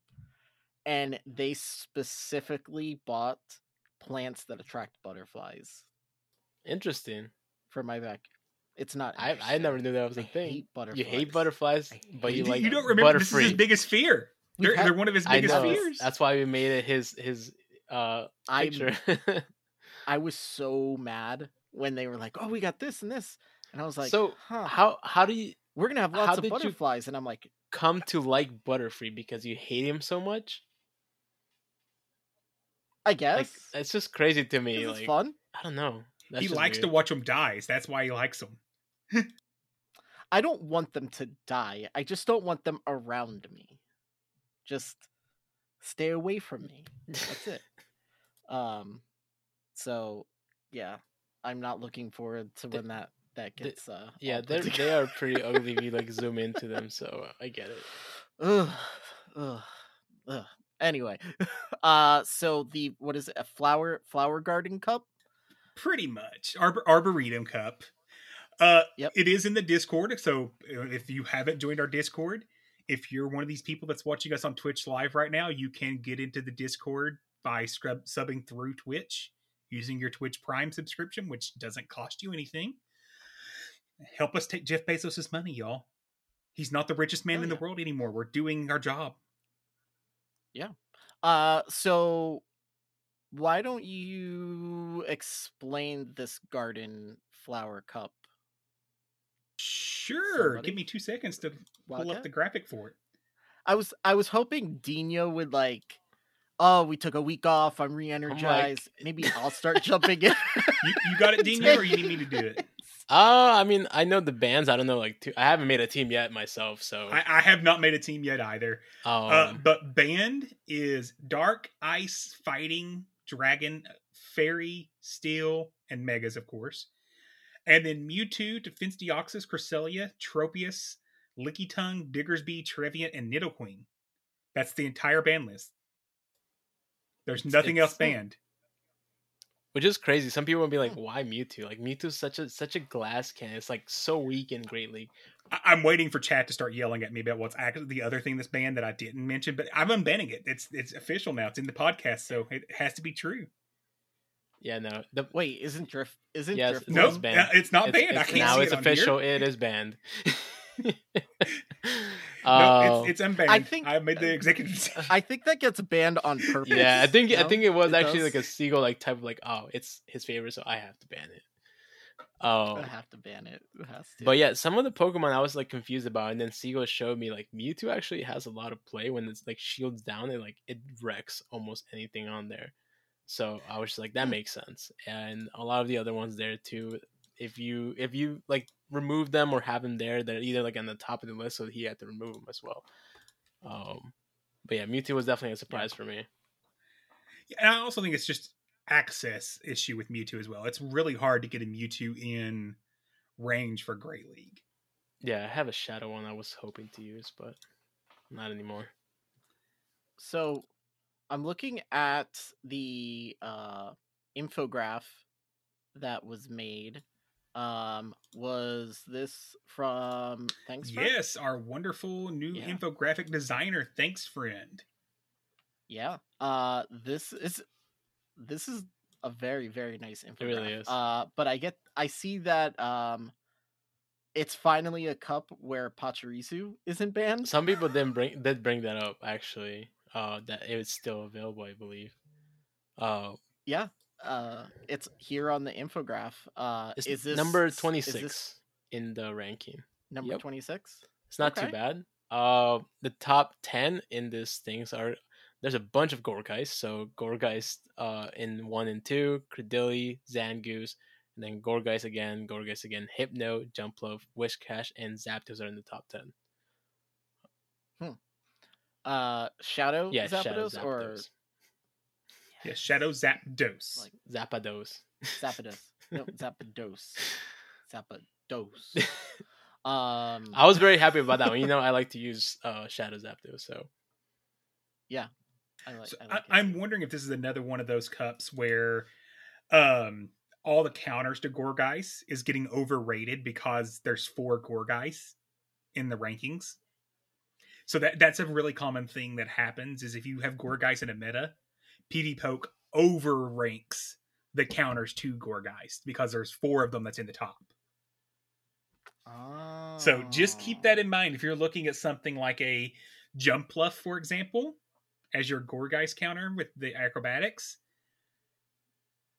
and they specifically bought plants that attract butterflies Interesting. for my back. It's not. I I never knew that was a I thing. hate You hate butterflies. butterflies, but you You, like you don't remember this is his biggest fear. They're, had- they're one of his biggest fears. That's why we made it his his uh I'm picture. I was so mad when they were like, "Oh, we got this and this," and I was like, so huh, how how do you we're gonna have how lots of butterflies," and I'm like, come to like Butterfree because you hate him so much? "I guess Like it's just crazy to me. 'cause Like it's fun." I don't know. That's he just likes to watch them die. so That's why he likes them. I don't want them to die. I just don't want them around me. Just stay away from me. That's it. um, so yeah, I'm not looking forward to The- when that that the- gets uh Yeah, they they are pretty ugly if you like zoom into them. So I get it. Ugh, ugh, ugh. Anyway, uh, so the what is it? A flower flower garden cup? Pretty much. Arbor- Arboretum Cup. Uh, Yep. It is in the Discord. So uh, if you haven't joined our Discord, if you're one of these people that's watching us on Twitch live right now, you can get into the Discord by scrub- subbing through Twitch using your Twitch Prime subscription, which doesn't cost you anything. Help us take Jeff Bezos' money, y'all. He's not the richest man Oh, in the yeah. world anymore. We're doing our job. Uh, so why don't you explain this garden flower cup? Sure. Somebody? Give me two seconds to pull up the graphic for it. I was I was hoping Dino would like. Oh, we took a week off. I'm re-energized. Maybe I'll start jumping in. You, you got it, Dino, or you need me to do it? Uh, I mean, I know the bands. I don't know, like, two, I haven't made a team yet myself, so. I, I have not made a team yet either. um, uh, but band is Dark, Ice, Fighting, Dragon, Fairy, Steel, and Megas, of course. And then Mewtwo, Defense Deoxys, Cresselia, Tropius, Lickitung, Diggersby, Trevenant, and Nidoqueen. That's the entire band list. There's nothing it's- else banned. Which is crazy. Some people will be like, "Why Mewtwo? Like Mewtwo's such a such a glass can. It's like so weak in Great League." I- I'm waiting for chat to start yelling at me about what's actually the other thing that's banned that I didn't mention, but I'm unbanning it. It's it's official now. It's in the podcast, so it has to be true. Yeah, no. The, Wait, isn't drift? Isn't Yes, drift? it's No, it's banned. Uh, it's not It's- banned. I can't now see it's it on here. official. It is banned. No, Oh. it's, it's unbanned. I I think- think I made the executive. I think that gets banned on purpose. yeah, I think I think it was It actually does? like a seagull like type of like, oh, it's his favorite, so I have to ban it. Oh, I have to ban it. It has to. But yeah, some of the Pokemon I was like confused about, and then Seagull showed me like Mewtwo actually has a lot of play when it's like shields down, it like it wrecks almost anything on there. So I was just like, that hmm. makes sense. And a lot of the other ones there too. If you if you like remove them or have them there, they're either like on the top of the list, so he had to remove them as well. Um, but yeah, Mewtwo was definitely a surprise for me. And I also think it's just access issue with Mewtwo as well. It's really hard to get a Mewtwo in range for Great League. Yeah, I have a Shadow one I was hoping to use, but not anymore. so I'm looking at the uh, infograph that was made. Um, was this from? Thanks. Fred? Yes, our wonderful new Yeah. infographic designer. Thanks, friend. Yeah. Uh this is this is a very very nice infograph. really is. Uh but I get I see that um it's finally a cup where Pachirisu isn't banned. Some people didn't bring did bring that up actually. Uh, that it was still available, I believe. Uh, Yeah. Uh it's here on the infograph. Uh it's is this number twenty six in the ranking. number Yep. 26? It's not Okay. too bad. Uh, the top ten in this things are there's a bunch of Gourgeist. So Gourgeist uh in one and two, Cradily, Zangoose, and then Gourgeist again, Gourgeist again, Hypno, Jumpluff, Whiscash, and Zapdos are in the top ten. Hmm. Uh Shadow Yeah, Zapdos Shadow or Zapdos. Yes, Shadow Zapdos. like Zapdos. Zapdos. no, Zapdos. Zapdos. um I was very happy about that one. You know, I like to use uh Shadow Zapdos, so I like, So I I, like it I'm wondering if this is another one of those cups where um all the counters to Gourgeist is getting overrated because there's four Gourgeist in the rankings. So that that's a really common thing that happens is if you have Gourgeist in a meta, PvPoke overranks the counters to Gourgeist because there's four of them that's in the top. So just keep that in mind if you're looking at something like a Jumpluff, for example, as your Gourgeist counter with the acrobatics.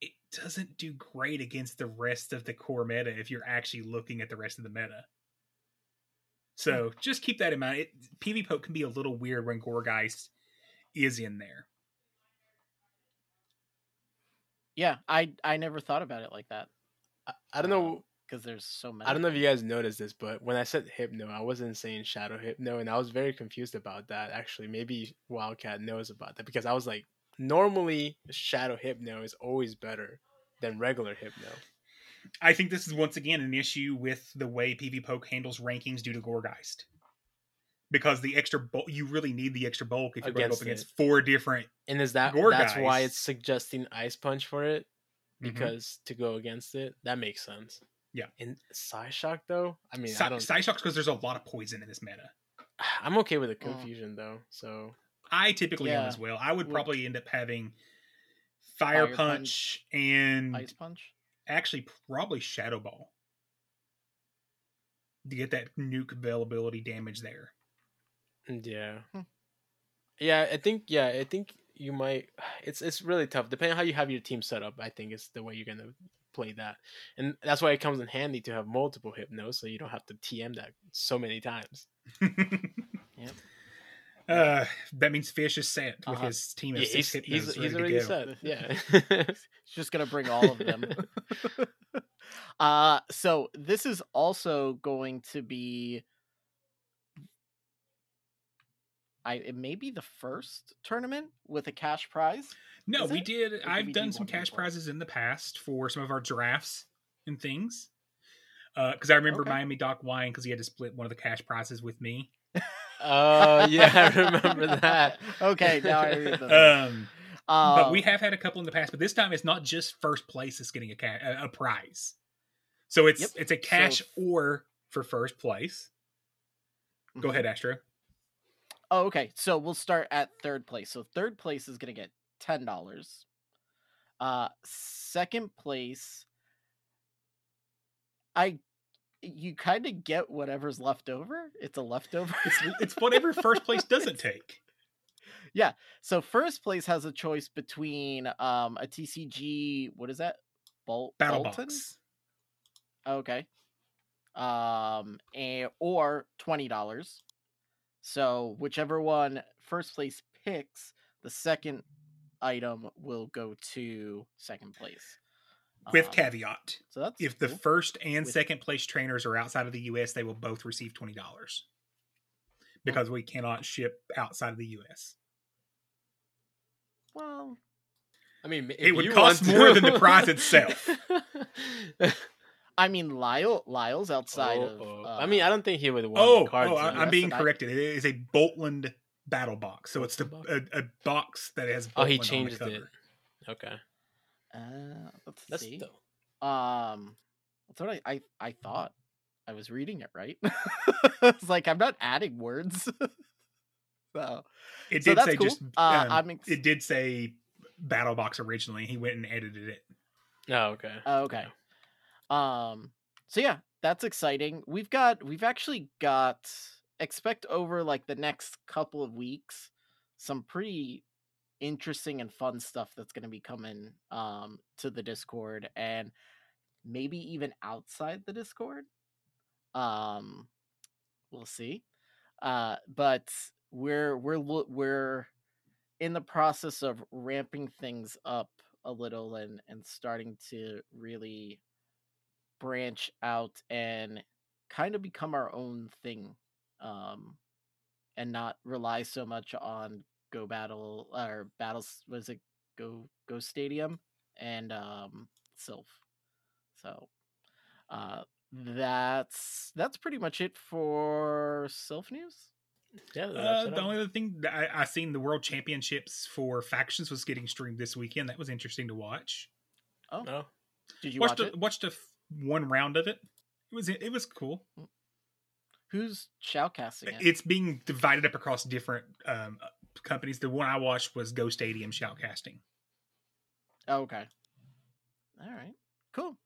It doesn't do great against the rest of the core meta if you're actually looking at the rest of the meta. So hmm. just keep that in mind. It, PvPoke can be a little weird when Gourgeist is in there. Yeah, I I never thought about it like that I, I don't uh, know because there's so many. I don't know if you guys noticed this, but when I said Hypno, I wasn't saying Shadow Hypno, and I was very confused about that. Actually, maybe Wildcat knows about that because I was like, normally Shadow Hypno is always better than regular Hypno. I think this is once again an issue with the way PvPoke handles rankings due to Gourgeist. Because the extra bulk, you really need the extra bulk if you're going to go Against up against it. four different. And is that Gore that's why it's suggesting Ice Punch for it Mhm. because to go against it that makes sense. Yeah. And Psyshock though, I mean, Psy- I don't. Psyshock's because there's a lot of poison in this meta. I'm okay with the Oh. confusion though. So I typically am as well. I would Would- probably end up having Fire, Fire Punch, and Ice Punch. actually probably Shadow Ball to get that nuke availability damage there. Yeah. Hmm. Yeah, I think yeah, I think you might it's it's really tough. Depending on how you have your team set up, I think is the way you're gonna play that. And that's why it comes in handy to have multiple hypnos so you don't have to TM that so many times. Yep. Uh, that means Fish is set with Uh-huh. his team of Yeah, six he's, Hypnos he's, he's ready already to go. set. Yeah. He's just gonna bring all of them. Uh so this is also going to be I it may be the first tournament with a cash prize. No, we it? did. Or I've done do some cash prizes in the past for some of our drafts and things. Because I remember Okay. Miami Doc wine because he had to split one of the cash prizes with me. Oh yeah, I remember that. okay, now I remember. Um, Uh, but we have had a couple in the past. But this time, it's not just first place that's getting a ca- a, a prize. So it's Yep. it's a cash So- or for first place. Go Mhm. ahead, Astro. Oh, okay. So we'll start at third place. So third place is gonna get ten dollars. Uh, second place, I, you kind of get whatever's left over. It's a leftover. It's, it's whatever first place doesn't take. Yeah. So first place has a choice between um a TCG. What is that? Bol- Battle Bolton? box. Okay. Um, and, or twenty dollars. So whichever one first place picks, the second item will go to second place. With Um, caveat, So that's if the first and With- second place trainers are outside of the U.S., they will both receive twenty dollars because we cannot ship outside of the U.S. well, I mean, It would you cost want more to- than the prize itself. I mean Lyle Lyle's outside Oh, of. oh. Uh, I mean, I don't think he would want Oh, cards. oh I, I'm being That's what I- corrected. It is a Boltland battle box, so it's the Boltland a, a box that has. Oh, he Boltland on the changed it. Okay, Uh, let's that's see. dope. Um, that's what I, I I thought. I was reading it right. it's like I'm not adding words. so It did that's say cool. just. Uh, um, I'm ex- It did say battle box originally. He went and edited it. Oh, okay. Oh, okay. Um so yeah, that's exciting. We've got we've actually got expect over like the next couple of weeks some pretty interesting and fun stuff that's going to be coming um to the Discord and maybe even outside the Discord. Um we'll see. Uh but we're we're we're in the process of ramping things up a little and and starting to really branch out and kind of become our own thing um and not rely so much on go battle or battles was it go go stadium and um Silph so uh that's that's pretty much it for Silph news Yeah, Uh, the only other thing that I, I seen the World Championships for factions was getting streamed this weekend. That was interesting to watch. oh No. did you watched watch a, it watched a f- one round of it. It was it was cool. who's shoutcasting it It's being divided up across different um, companies. The one I watched was Go Stadium Shoutcasting. Oh, okay. All right. Cool.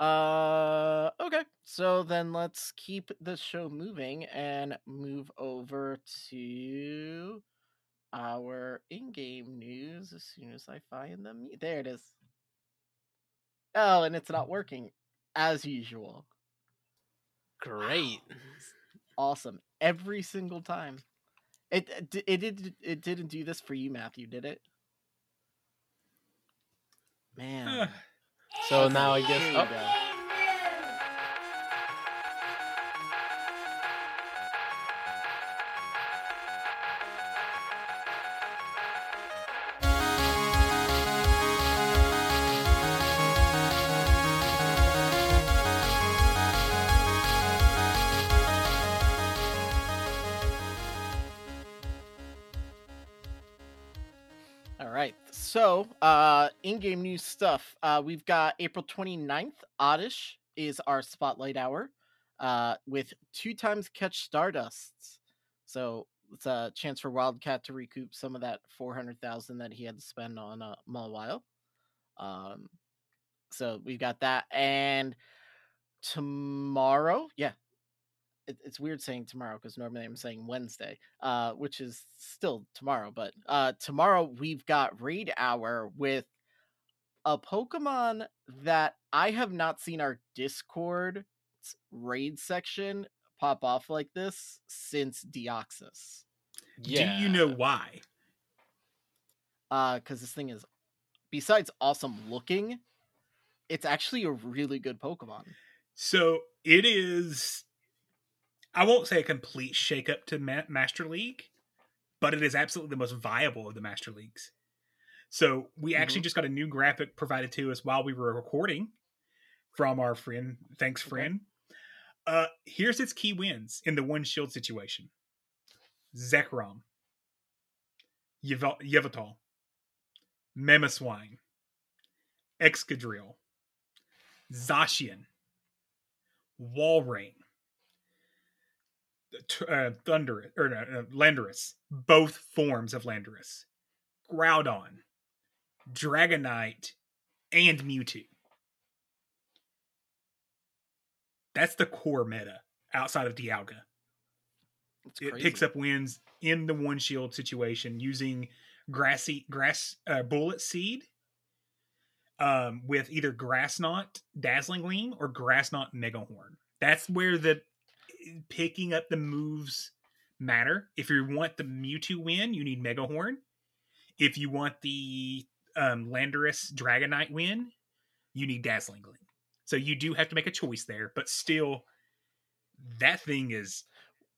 Uh okay. So then let's keep the show moving and move over to our in-game news as soon as I find them. There it is. Oh, and it's not working as usual. Great. Awesome. Every single time. It it di- it did it didn't do this for you, Matthew, did it? Man. So now I guess. Oh, in-game news stuff. Uh we've got April 29th, Oddish is our spotlight hour uh with two times catch Stardusts. So, it's a chance for Wildcat to recoup some of that 400,000 that he had to spend on uh. Um so we've got that and tomorrow, yeah. It, it's weird saying tomorrow because normally I'm saying Wednesday, uh, which is still tomorrow. But uh, tomorrow we've got Raid Hour with a Pokemon that I have not seen our Discord raid section pop off like this since Deoxys. yeah. Do you know why? Uh, because this thing is, besides awesome looking, it's actually a really good Pokemon. So it is. I won't say a complete shakeup to Ma- Master League, but it is absolutely the most viable of the Master Leagues. So we actually just got a new graphic provided to us while we were recording from our friend. Thanks, friend. Uh, here's its key wins in the one shield situation: Zekrom, Yvel- Yveltal, Mamoswine, Excadrill, Zacian, Walrein, t- uh, Thunder or uh, Landorus, both forms of Landorus, Groudon, Dragonite, and Mewtwo. That's the core meta outside of Dialga. It picks up wins in the one shield situation using grassy grass uh, bullet seed um, with either grass knot dazzling gleam or grass knot megahorn. That's where the picking up the moves matter. If you want the Mewtwo win, you need megahorn. If you want the um, Landorus Dragonite win, you need dazzling gleam. So you do have to make a choice there, but still, that thing is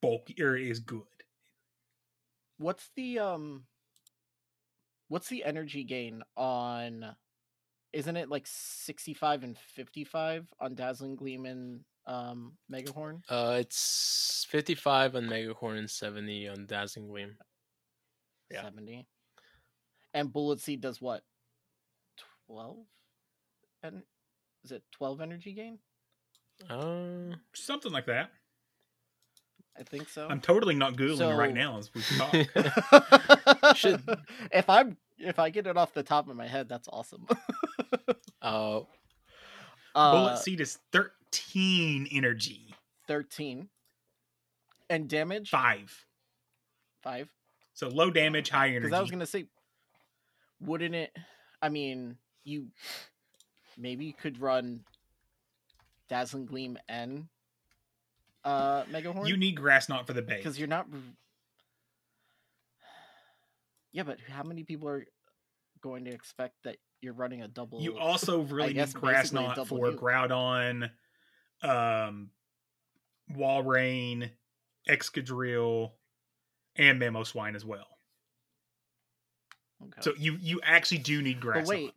bulky or is good. What's the um what's the energy gain on isn't it like 65 and 55 on Dazzling Gleam and um Megahorn? Uh, it's 55 on Megahorn and 70 on Dazzling Gleam. Yeah. 70. And Bullet Seed does what? 12? And is it 12 energy gain? Uh, Something like that. I think so. I'm totally not googling it right now as we talk. Should- if I'm if I get it off the top of my head, that's awesome. uh, uh, Bullet seed is 13 energy, 13. And damage? five. Five. So low damage, high energy. Because I was gonna say, wouldn't it? I mean, you maybe you could run Dazzling Gleam and uh Megahorn. You need grass knot for the base. because you're not. Yeah, but how many people are going to expect that you're running a double? You also really need grass knot for you. Groudon, um, Walrein, Excadrill, and Mamoswine as well. Okay. So you you actually do need grass but wait, knot.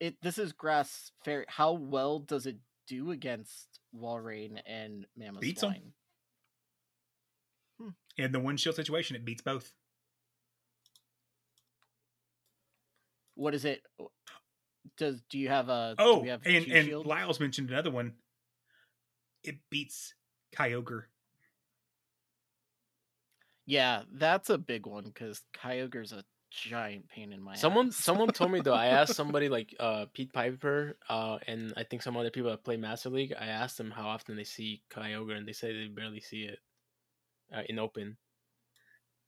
it this is grass fairy. How well does it do against Walrein and Mammoth Beats 'em. Swine? Hmm. In the one shield situation, it beats both. What is it? Does do you have a? Oh, we have and and? Lyle's mentioned another one. It beats Kyogre. Yeah, that's a big one because Kyogre's a giant pain in my someone ass. someone told me though. I asked somebody like uh Pete Piper, uh, and I think some other people that play Master League. I asked them how often they see Kyogre, and they say they barely see it uh, in open.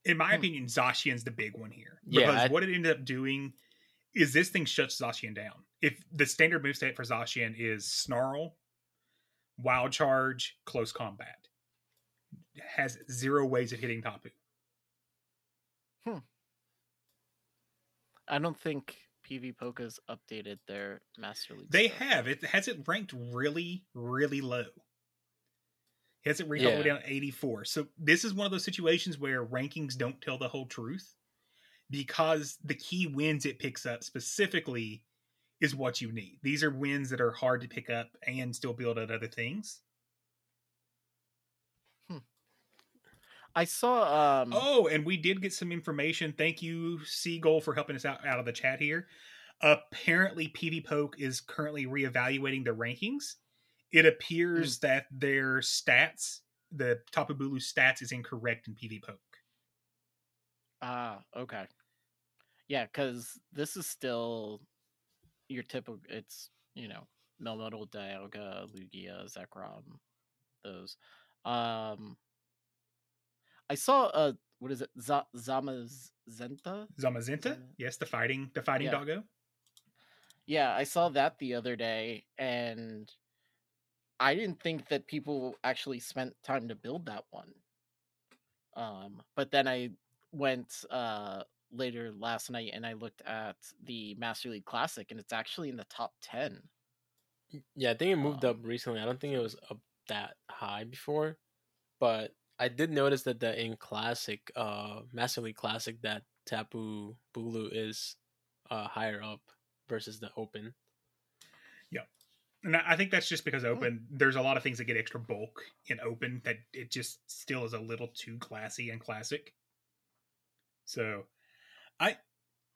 In my Hmm. opinion, Zacian's the big one here. Yeah, Because I- what it ended up doing is this thing shuts Zacian down. If the standard moveset for Zacian is Snarl, Wild Charge, Close Combat. Has zero ways of hitting Tapu. Hmm. I don't think PvPoke's updated their Master League. They stuff. have. It has it ranked really, really low. It has it ranked all the way down to 84. So this is one of those situations where rankings don't tell the whole truth because the key wins it picks up specifically is what you need. These are wins that are hard to pick up and still build out other things. I saw. Um, Oh, and we did get some information. Thank you, Seagull, for helping us out out of the chat here. Apparently, PvPoke is currently reevaluating their rankings. It appears that their stats, the Tapu Bulu stats, is incorrect in PvPoke. Ah, okay. Yeah, because this is still your typical. It's you know Melmetal, Dialga, Lugia, Zekrom, those. Um, I saw uh what is it? Z- Zamazenta? Zamazenta, yes, the fighting, the fighting Yeah. doggo. Yeah, I saw that the other day, and I didn't think that people actually spent time to build that one. Um, but then I went uh later last night and I looked at the Master League Classic and it's actually in the top 10. Yeah, I think it moved Um, up recently. I don't think it was up that high before, but I did notice that the in classic, uh, massively Classic, that Tapu Bulu is uh higher up versus the Open. Yeah, and I think that's just because open. There's a lot of things that get extra bulk in open that it just still is a little too classy and classic. So, I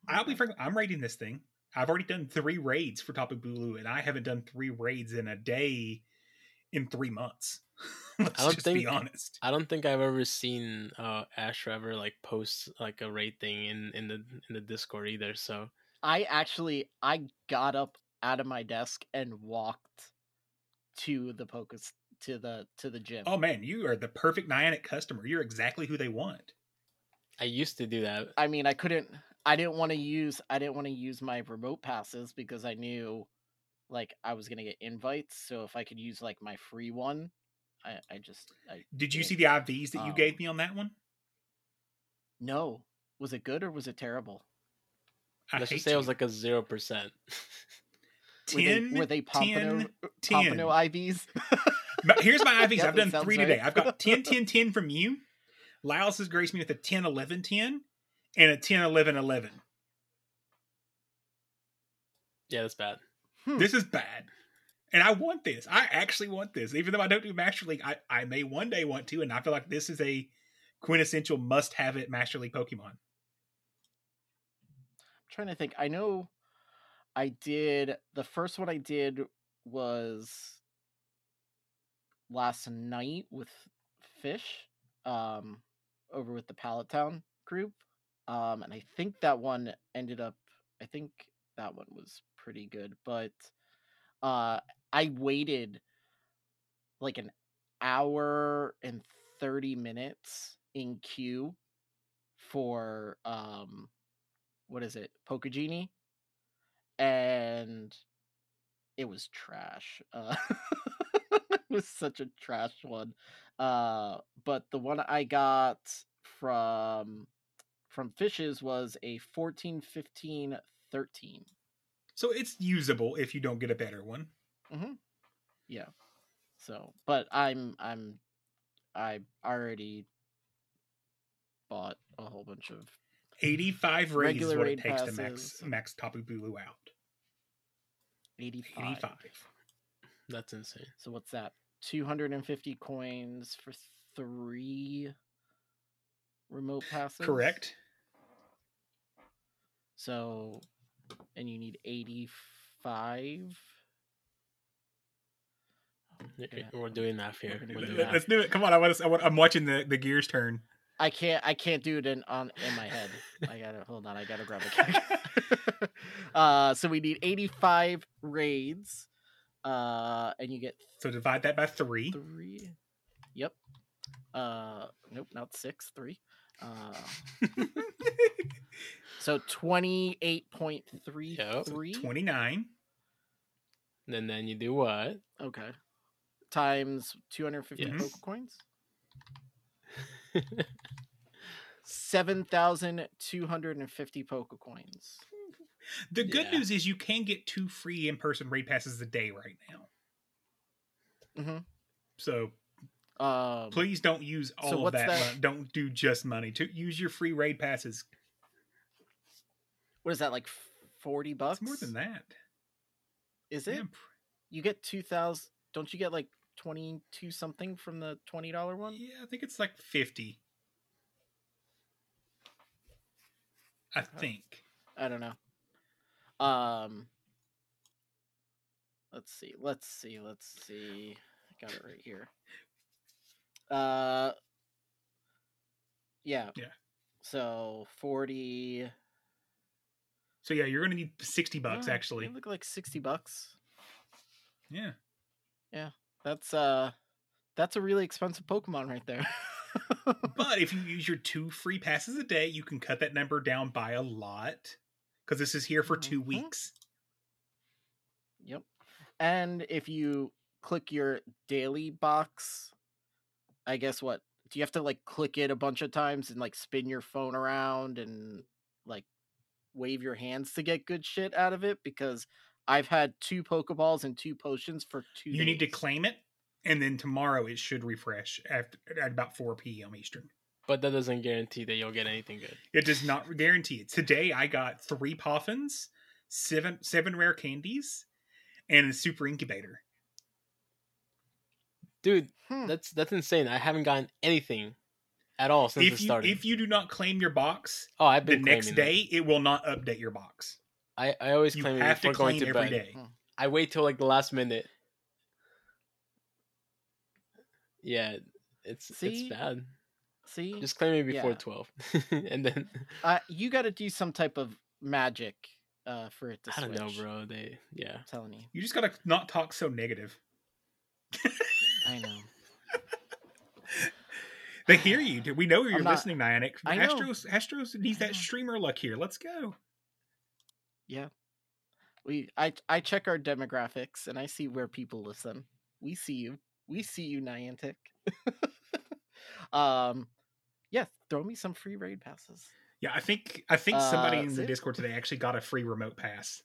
I'll be frank. I'm rating this thing. I've already done three raids for Tapu Bulu, and I haven't done three raids in a day in three months. Let's I don't just think be honest. I don't think I've ever seen uh Astra ever like post like a rate thing in in the in the Discord either. So I actually I got up out of my desk and walked to the Pocus to the to the gym. Oh man, you are the perfect Niantic customer. You're exactly who they want. I used to do that. I mean, I couldn't. I didn't want to use. I didn't want to use my remote passes because I knew, like, I was gonna get invites. So if I could use like my free one, I, I just. I Did you see the IVs that you Um, gave me on that one? No, was it good or was it terrible? I Let's just say it was like a zero percent. Were they, 10, were they Pompano, 10, Pompano 10. IVs? Here's my IVs. I've done sounds three right. today. I've got 10, 10, 10 from you. Lyles has graced me with a 10, 11, 10, and a 10, 11, 11. Yeah, that's bad. Hmm. This is bad. And I want this. I actually want this. Even though I don't do Master League, I, I may one day want to, and I feel like this is a quintessential must have it Master League Pokemon. I'm trying to think. I know I did the first one I did was last night with Fish, um, over with the Pallet Town group. Um, and I think that one ended up I think that one was pretty good, but uh I waited like an hour and 30 minutes in queue for um what is it Pokegenie and it was trash uh it was such a trash one uh but the one i got from from fishes was a 14 15 13 So it's usable if you don't get a better one. Mm-hmm. yeah so but i'm i'm i already bought a whole bunch of 85 raids is Regular what it takes to max max Tapu Bulu out. 85 85. That's insane. So what's that? 250 coins for three remote passes. Correct. So, and you need 85. Y- Yeah. We're doing math here. do doing Let's do it. Come on. I want to, I want, I'm watching the, the gears turn. I can't. I can't do it in on in my head. I gotta hold on. I gotta grab a calculator. uh, so we need 85 raids, uh, and you get So divide that by three. three. Yep. Uh, nope, not six. Three. Uh, so 28.33. Yep. 29. And then you do what? Okay. Times 250 Yes. Poke coins. 7,250 Poke coins. The good Yeah. news is you can get two free in person raid passes a day right now. Mhm. So Um, please don't use all So of that. that- mon- Don't do just money. To use your free raid passes. what is that, like 40 bucks? It's more than that. Is it? I'm You get 2,000. Don't you get like 22 something from the $20 one? Yeah, I think it's like 50. I think. I don't know. Um let's see. Let's see. Let's see. I got it right here. Uh yeah. Yeah. So 40 So yeah, you're gonna need 60 bucks uh, actually. Look like 60 bucks. Yeah. Yeah. That's uh that's a really expensive Pokemon right there. But if you use your two free passes a day, you can cut that number down by a lot. Because this is here for 2 Mhm. weeks. Yep. And if you click your daily box, I guess what? Do you have to like click it a bunch of times and like spin your phone around and like wave your hands to get good shit out of it because I've had two Pokeballs and two potions for two. You need to claim it, and then tomorrow it should refresh after at about 4 p.m. Eastern. But that doesn't guarantee that you'll get anything good. It does not guarantee it. Today I got three Poffins, seven seven rare candies, and a super incubator. Dude, Hmm. that's that's insane. I haven't gotten anything at all since it If you if you do not claim your box oh, I've been the next claiming day, it will not update your box. It. I, I always You claim it have to before going to every bed. day. I wait till like the last minute. Yeah, it's See? it's bad. See, Just claim it before Yeah. twelve, and then uh, you got to do some type of magic uh, for it to I switch. don't know, bro. They yeah. I'm telling you, You just gotta not talk so negative. I know. They hear you. dude. We know you're I'm not- listening, Niantic. I know. Astros Astros needs that streamer luck here. Let's go. Yeah, we I I check our demographics and I see where people listen. We see you. We see you, Niantic. um, yeah, throw me some free raid passes. Yeah, I think I think somebody Uh, in the see? Discord today actually got a free remote pass.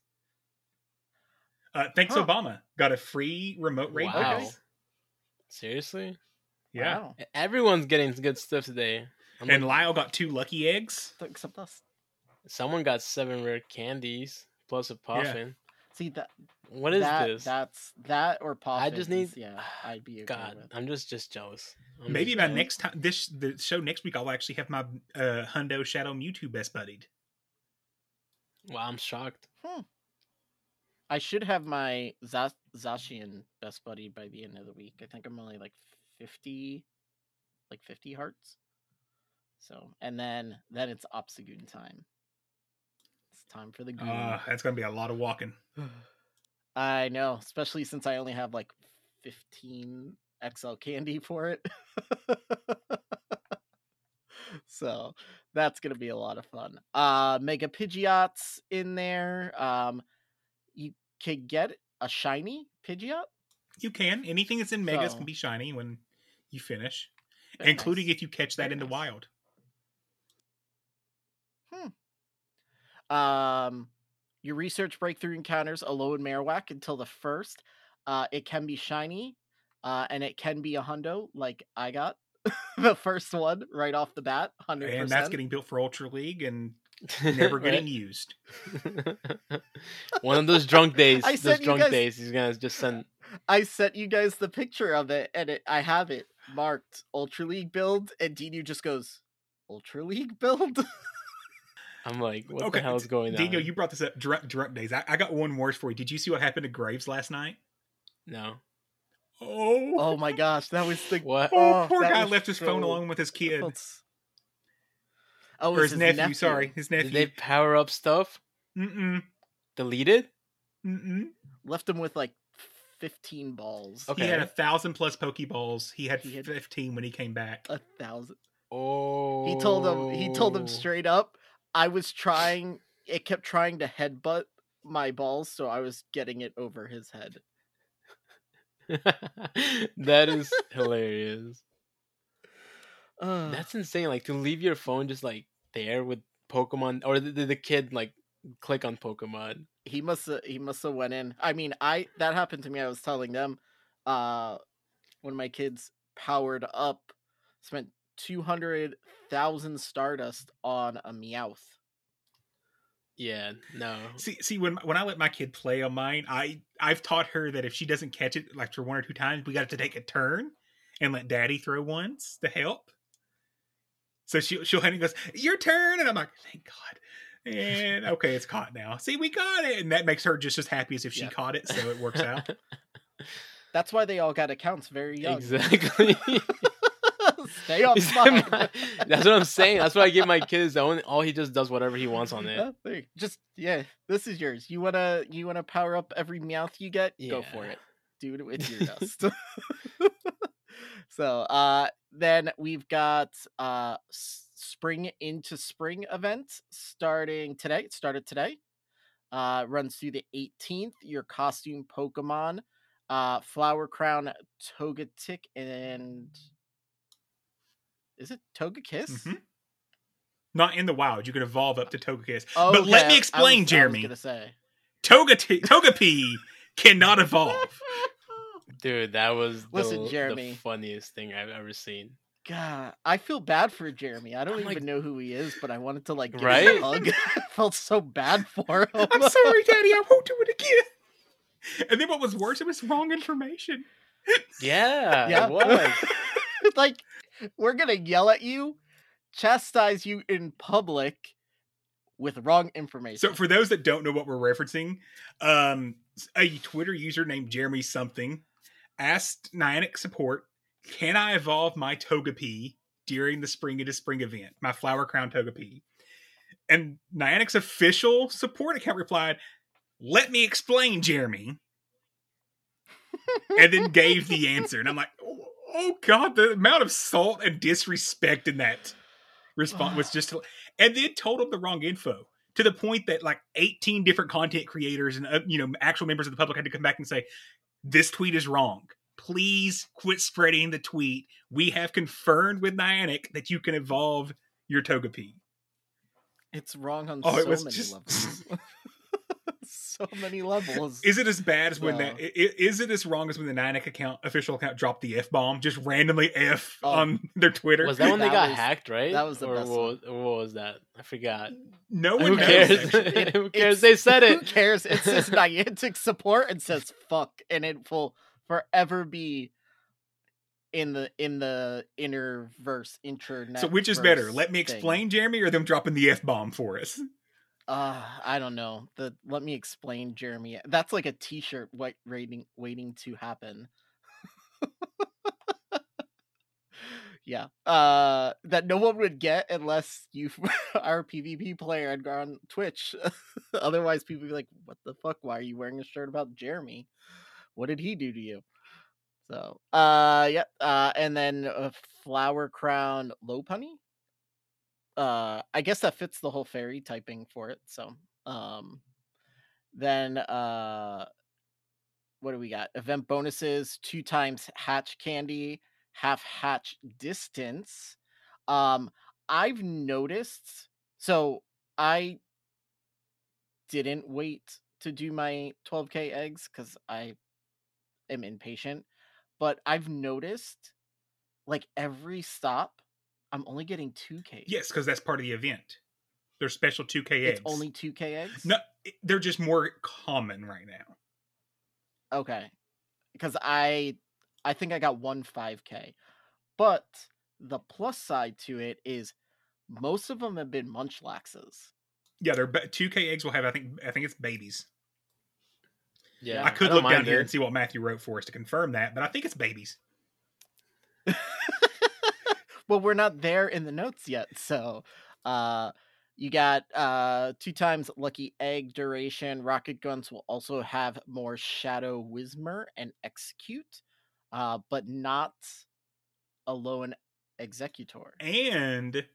Uh, thanks, Huh. Obama. Got a free remote raid Wow. pass. Seriously, Yeah, Wow. Everyone's getting good stuff today. I'm and like, Lyle got two lucky eggs. Except us. Someone got seven rare candies plus a puffin. See that What is that, this? That's that or pop. I just need- yeah. I'd be okay God, with. I'm just just jealous. I'm Maybe just by jealous. next time, this the show next week, I'll actually have my uh, Hundo Shadow Mewtwo best buddied. Wow, I'm shocked. Hmm. I should have my Za- Zacian best buddy by the end of the week. I think I'm only like fifty, like fifty hearts. So and then then it's Obstagoon time. Time for the goon. Uh, that's gonna be a lot of walking. I know, especially since I only have like fifteen XL candy for it. so that's gonna be a lot of fun. Uh Mega Pidgeot's in there. Um you could get a shiny Pidgeot. You can anything that's in megas So- can be shiny when you finish, including nice. if you catch that Very in the nice. wild. Um, your research breakthrough encounters Alolan Marowak until the first. Uh, it can be shiny, uh, and it can be a hundo like I got the first one right off the bat, hundred And that's getting built for Ultra League and never getting used. One of those drunk days. I those drunk guys- days. He's gonna just send. I sent you guys the picture of it, and it I have it marked Ultra League build, and Dino just goes Ultra League build. I'm like, what okay, the hell is going on? Dino, you brought this up. Drunk, drunk days. I, I got one worse for you. Did you see what happened to Graves last night? No. Oh, oh my gosh, that was the What? oh, oh, poor guy left his phone so- along with his kid Oh, or was his, nephew, Sorry, his nephew. Did they power up stuff? Mm-mm. Deleted? Mm-mm. Left him with like fifteen balls. Okay. He had a thousand plus Pokeballs. He had, He had- fifteen when he came back. A thousand. Oh. He told him. He told him oh. straight up. I was trying. It kept trying to headbutt my balls, so I was getting it over his head. that is hilarious. Ugh. That's insane. Like to leave your phone just like there with Pokemon, or did the kid like click on Pokemon? he must have. He must have went in. I mean, I that happened to me. I was telling them, uh, when my kids powered up, spent two hundred thousand Stardust on a Meowth. Yeah, no. See, see, when when I let my kid play on mine, I I've taught her that if she doesn't catch it like for one or two times, we got to take a turn and let Daddy throw once to help. So she she'll hand and goes, "Your turn," and I'm like, "Thank God." And okay, it's caught now. See, we got it, and that makes her just as happy as if she Yeah. caught it. So it works out. That's why they all got accounts very young. exactly. Stay off Is my- That's what I'm saying. That's why I give my kids only. All he just does whatever he wants on it. Yeah, there just yeah, this is yours. You wanna you wanna power up every Meowth you get? Go for it. Do it with your dust. so uh then we've got uh spring into spring event starting today. It started today. Uh runs through the 18th. Your costume Pokemon, uh Flower Crown Togetic and is it Togekiss? Mhm. Not in the wild. You can evolve up to Togekiss. Oh, but let okay, me I explain, was- Jeremy. I was gonna say. Toga Togepi cannot evolve. Dude, that was Listen, the, Jeremy. the funniest thing I've ever seen. God, I feel bad for Jeremy. I don't I'm even like- know who he is, but I wanted to like give Right? him a hug. I felt so bad for him. I'm sorry, Daddy. I won't do it again. And then what was worse, it was wrong information. Yeah, Yeah. it was. like we're gonna yell at you, chastise you in public with wrong information. So for those that don't know what we're referencing, um, a Twitter user named Jeremy something asked Niantic support, "Can I evolve my Togepi during the Spring into Spring event, my Flower Crown Togepi?" And Niantic's official support account replied, "Let me explain, Jeremy," and then gave the answer. And I'm like, "Oh, oh God, the amount of salt and disrespect in that response was just." and then told them the wrong info to the point that like 18 different content creators and uh, you know actual members of the public had to come back and say this tweet is wrong please quit spreading the tweet we have confirmed with Niantic that you can evolve your Togepi it's wrong on Oh, it so was many just- levels. so many levels. is it as bad as when So- that i- i- is it as wrong as when the Niantic account official account dropped the f bomb just randomly f Oh. on their Twitter Was that when they got was- hacked, right? that was the or best what, one. was- what was that? I forgot. no one Who knows, cares? actually. Who cares? They said it. Who cares? It says Niantic support and says fuck, and it will forever be in the in the inner verse internet. so which is better let me thing. explain Jeremy or them dropping the f bomb for us Uh, I don't know. The let me explain, Jeremy. That's like a T-shirt wait, waiting waiting to happen. yeah. Uh, that no one would get unless you are a PvP player and are on Twitch. Otherwise, people be like, "What the fuck? Why are you wearing a shirt about Jeremy? What did he do to you?" So, uh, yeah. Uh, and then a Flower Crown Lopunny uh i guess that fits the whole fairy typing for it so um then uh what do we got? Event bonuses two times hatch candy half hatch distance. Um i've noticed so i didn't wait to do my 12k eggs because i am impatient but i've noticed like every stop i'm only getting 2k yes because that's part of the event They're special 2k eggs it's only 2k eggs No, they're just more common right now. okay because i i think i got one 5k but the plus side to it is most of them have been munchlaxes Yeah, they're ba- 2K eggs will have. I think. I think it's babies. Yeah, I could don't look down here it. and see what Matthew wrote for us to confirm that, but I think it's babies. well we're not there in the notes yet so uh you got uh two times lucky egg duration rocket grunts will also have more shadow Whismur and Exeggcute uh but not a lone executor. And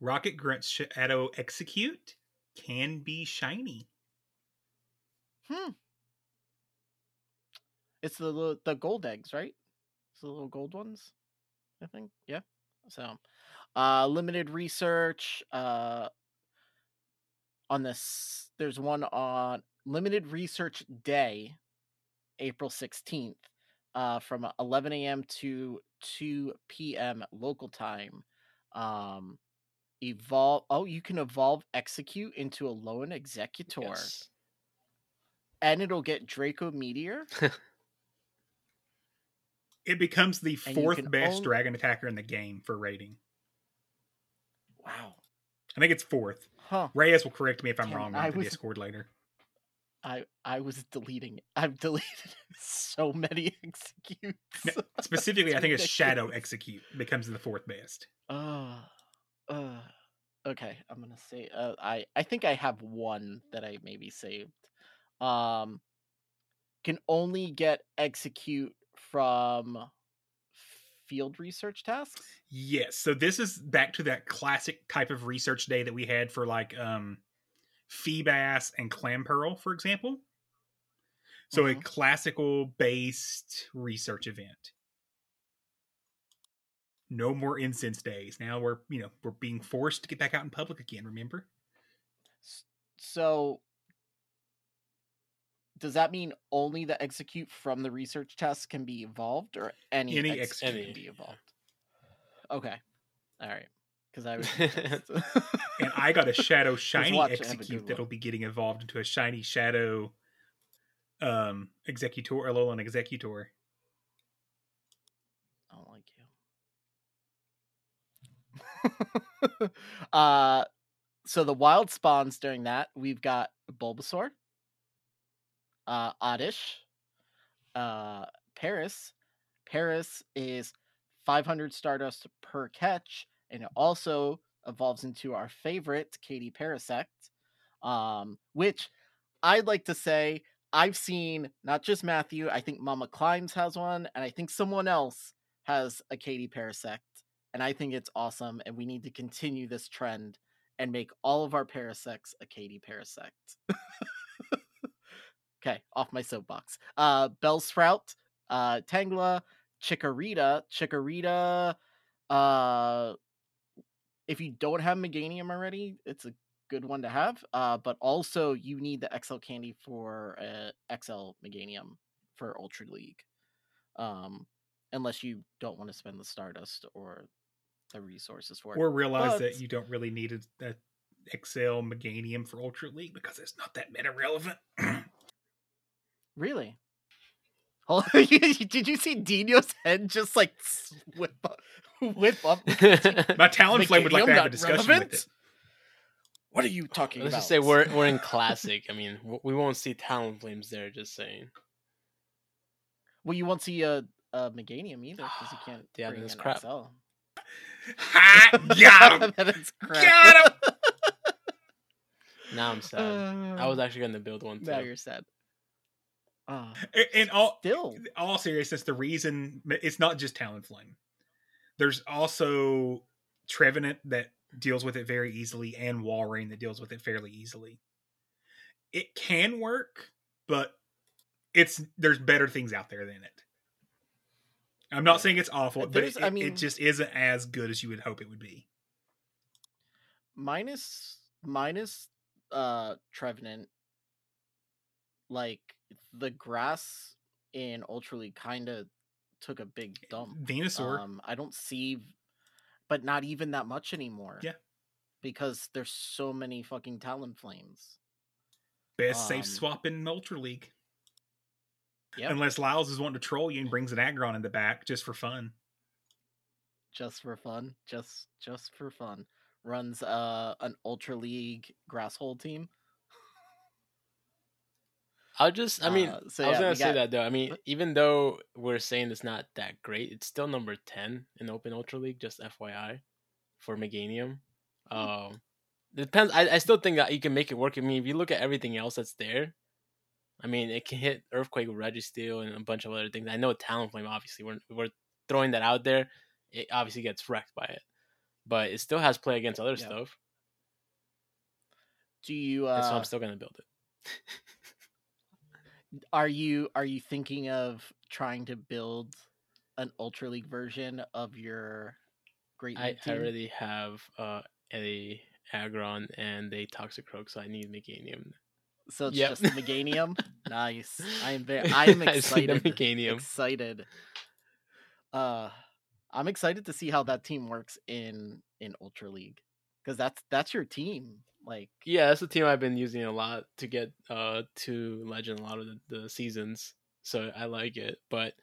Rocket Grunt's Shadow Exeggcute can be shiny. hmm. It's the the gold eggs right? It's the little gold ones i think yeah so uh limited research uh on this there's one on limited research day april 16th uh from 11 a.m to 2 p.m local time um evolve oh you can evolve Exeggcute into Alolan Exeggutor Yes. and it'll get draco meteor It becomes the And fourth best only- dragon attacker in the game for rating. wow I think it's fourth. huh Reyes will correct me if I'm Damn, wrong I on the was- Discord later. I I was deleting. I've deleted so many Exeggcutes. No, specifically, I think it's Shadow. Exeggcute becomes the fourth best. Uh, uh, okay. I'm gonna say. Uh, I I think I have one that I maybe saved. Um, can only get Exeggcute from field research tasks. Yes. So this is back to that classic type of research day that we had for like um Feebas and Clamperl, for example. So a Mhm. classical based research event. No more incense days. Now we're you know we're being forced to get back out in public again. Remember? So does that mean only the Exeggcute from the research test can be evolved or any, Any Exeggcute Exeggcute. can be evolved? Okay. All right. Because I was And I got a shadow shiny watch it have a Exeggcute that'll be getting evolved into a shiny shadow um Exeggutor Alolan Exeggutor. I don't like you. uh so the wild spawns during that, we've got Bulbasaur, uh Oddish, uh Paras. Paras is 500 Stardust per catch, and it also evolves into our favorite Katie Parasect, um, which I'd like to say I've seen not just Matthew, I think Mama Climbs has one, and I think someone else has a Katie Parasect, and I think it's awesome, and we need to continue this trend and make all of our Parasects a Katie Parasect. okay, off my soapbox. Uh, Bellsprout, uh, Tangela, Chikorita, Chikorita. Uh, if you don't have Meganium already, it's a good one to have. Uh, but also you need the XL candy for uh, XL Meganium for Ultra League. Um, unless you don't want to spend the Stardust or the resources for it. Or realize that you don't really need a, a XL Meganium for Ultra League because it's not that meta relevant. Really? Oh, Hold Did you see Dino's head just like whip up? Whip up? My Talonflame would like to have a discussion relevant? with it. What are you talking about? Let's just say we're we're in classic. I mean, we won't see Talonflames there. Just saying. Well, you won't see a, a Meganium either because you can't. Yeah, bring that's in crap. XL. Ha! Got him! that is crap. Got him! Now I'm sad. I was actually gonna build one too. Now you're sad. Uh, In- In all, still, all seriousness, the reason it's not just Talonflame. There's also Trevenant that deals with it very easily, and Walrein that deals with it fairly easily. It can work, but it's there's better things out there than it. I'm not saying it's awful, but it, I it just isn't as good as you would hope it would be. minus minus uh Trevenant, like the grass in Ultra League kind of took a big dump. Venusaur, Um, I don't see, but not even that much anymore. Yeah. because there's so many fucking Talonflames. best safe um, swap in Ultra League. Yep. Unless Lyles is wanting to troll you and brings an Aggron in the back just for fun. just for fun, just just for fun. Runs uh an Ultra League grass hole team. I'll just. I mean, Uh, so I was gonna say got- that though. I mean, even though we're saying it's not that great, it's still number ten in Open Ultra League. Just FYI, for Meganium. Hmm. Um, it depends. I, I still think that you can make it work. I mean, if you look at everything else that's there, I mean, it can hit Earthquake, Registeel, and a bunch of other things. I know Talonflame. Obviously, we're we're throwing that out there. It obviously gets wrecked by it, but it still has play against other Yeah. stuff. Do you and so uh I'm still gonna build it. are you are you thinking of trying to build an Ultra League version of your Great I, League I team? already have uh, a Aggron and a Toxic Toxicroak, so I need Meganium. So it's Yep. just Meganium. nice. I am very. I am I excited. Meganium. Excited. Uh, I'm excited to see how that team works in in Ultra League because that's that's your team. Like Yeah, that's the team I've been using a lot to get uh to Legend a lot of the, the seasons. So I like it, but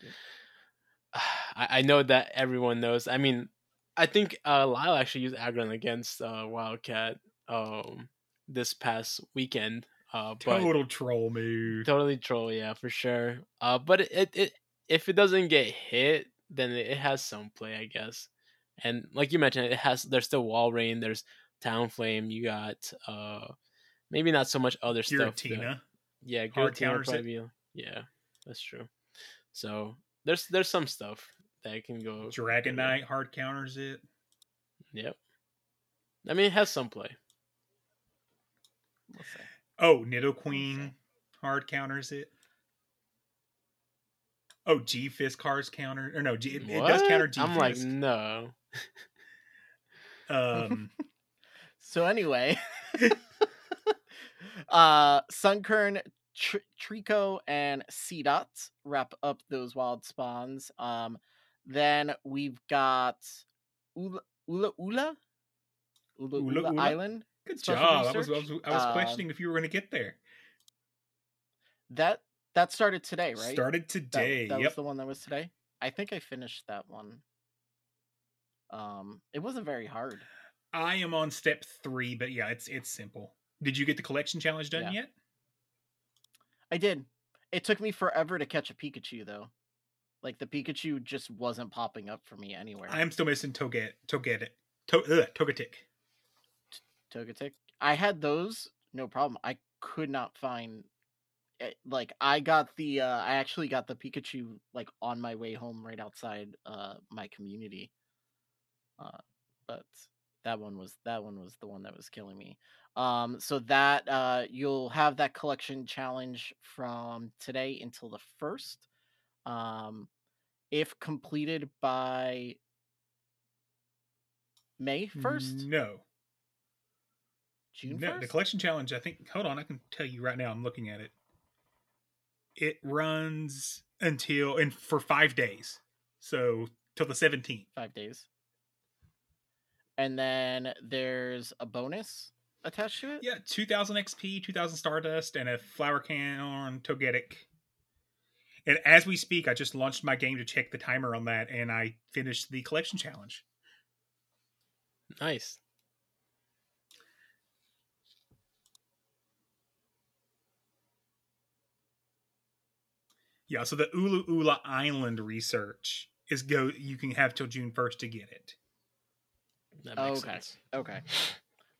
I, I know that everyone knows. I mean, I think uh, Lyle actually used Aggron against uh, Wildcat um this past weekend. Uh, but Total troll move. totally troll, yeah, for sure. Uh, but it, it, it if it doesn't get hit, then it has some play, I guess. And like you mentioned, it has there's still Walrein, there's Talonflame, you got uh maybe not so much other stuff. that- yeah, Hard Giratina counters it. probably be- yeah, that's true. So there's there's some stuff that can go Dragon Dragonite hard counters it. Yep. I mean, it has some play. we'll see. Oh, Nidoqueen hard counters it. Oh, G Fist cars counter or no, G, it, it does What? counter G I'm like, no. Um, So anyway, uh, Sunkern, Tr- Treecko, and Seedot wrap up those wild spawns. Um, then we've got Ula Ula Ula Ula, Ula Ula Ula? Island. good job. I was, I was, I was Um, questioning if you were going to get there. That that started today, right? Started That- today. That, was yep. the one that was today. I think I finished that one. Um, it wasn't very hard. I am on step three, but yeah, it's it's simple. Did you get the collection challenge done Yeah. yet? I did. It took me forever to catch a Pikachu though. Like the Pikachu just wasn't popping up for me anywhere. I am still missing Toget, Toget, to, ugh, Togetic. Togetic. I had those, no problem. I could not find it, like I got the uh I actually got the Pikachu like on my way home right outside uh my community. Uh but that one was that one was the one that was killing me. Um so that uh you'll have that collection challenge from today until the 1st. Um if completed by May 1st, No, June no. 1st. The collection challenge. I think. Hold on, I can tell you right now. I'm looking at it. It runs until and for five days, so till the 17th. five days. And then there's a bonus attached to it. Yeah, 2000 XP, 2000 Stardust, and a Flower Can Togetic. And as we speak, I just launched my game to check the timer on that, and I finished the collection challenge. Nice. Yeah, so the Ulu Ula Island research is go. You can have till June 1st to get it. That makes okay. sense. Okay.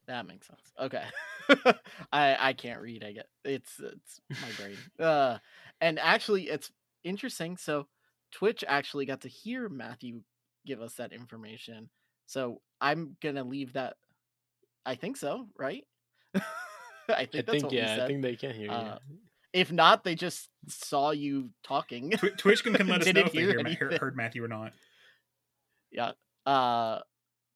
That makes sense. Okay. I I can't read. I get it's it's my brain. Uh and actually it's interesting. So Twitch actually got to hear Matthew give us that information. So I'm gonna leave that I think so, right? I think I that's think what we yeah, said. I think they can hear you. Uh, If not, they just saw you talking. Twitch can, can let us know if they hear hear, heard, heard Matthew or not. yeah. Uh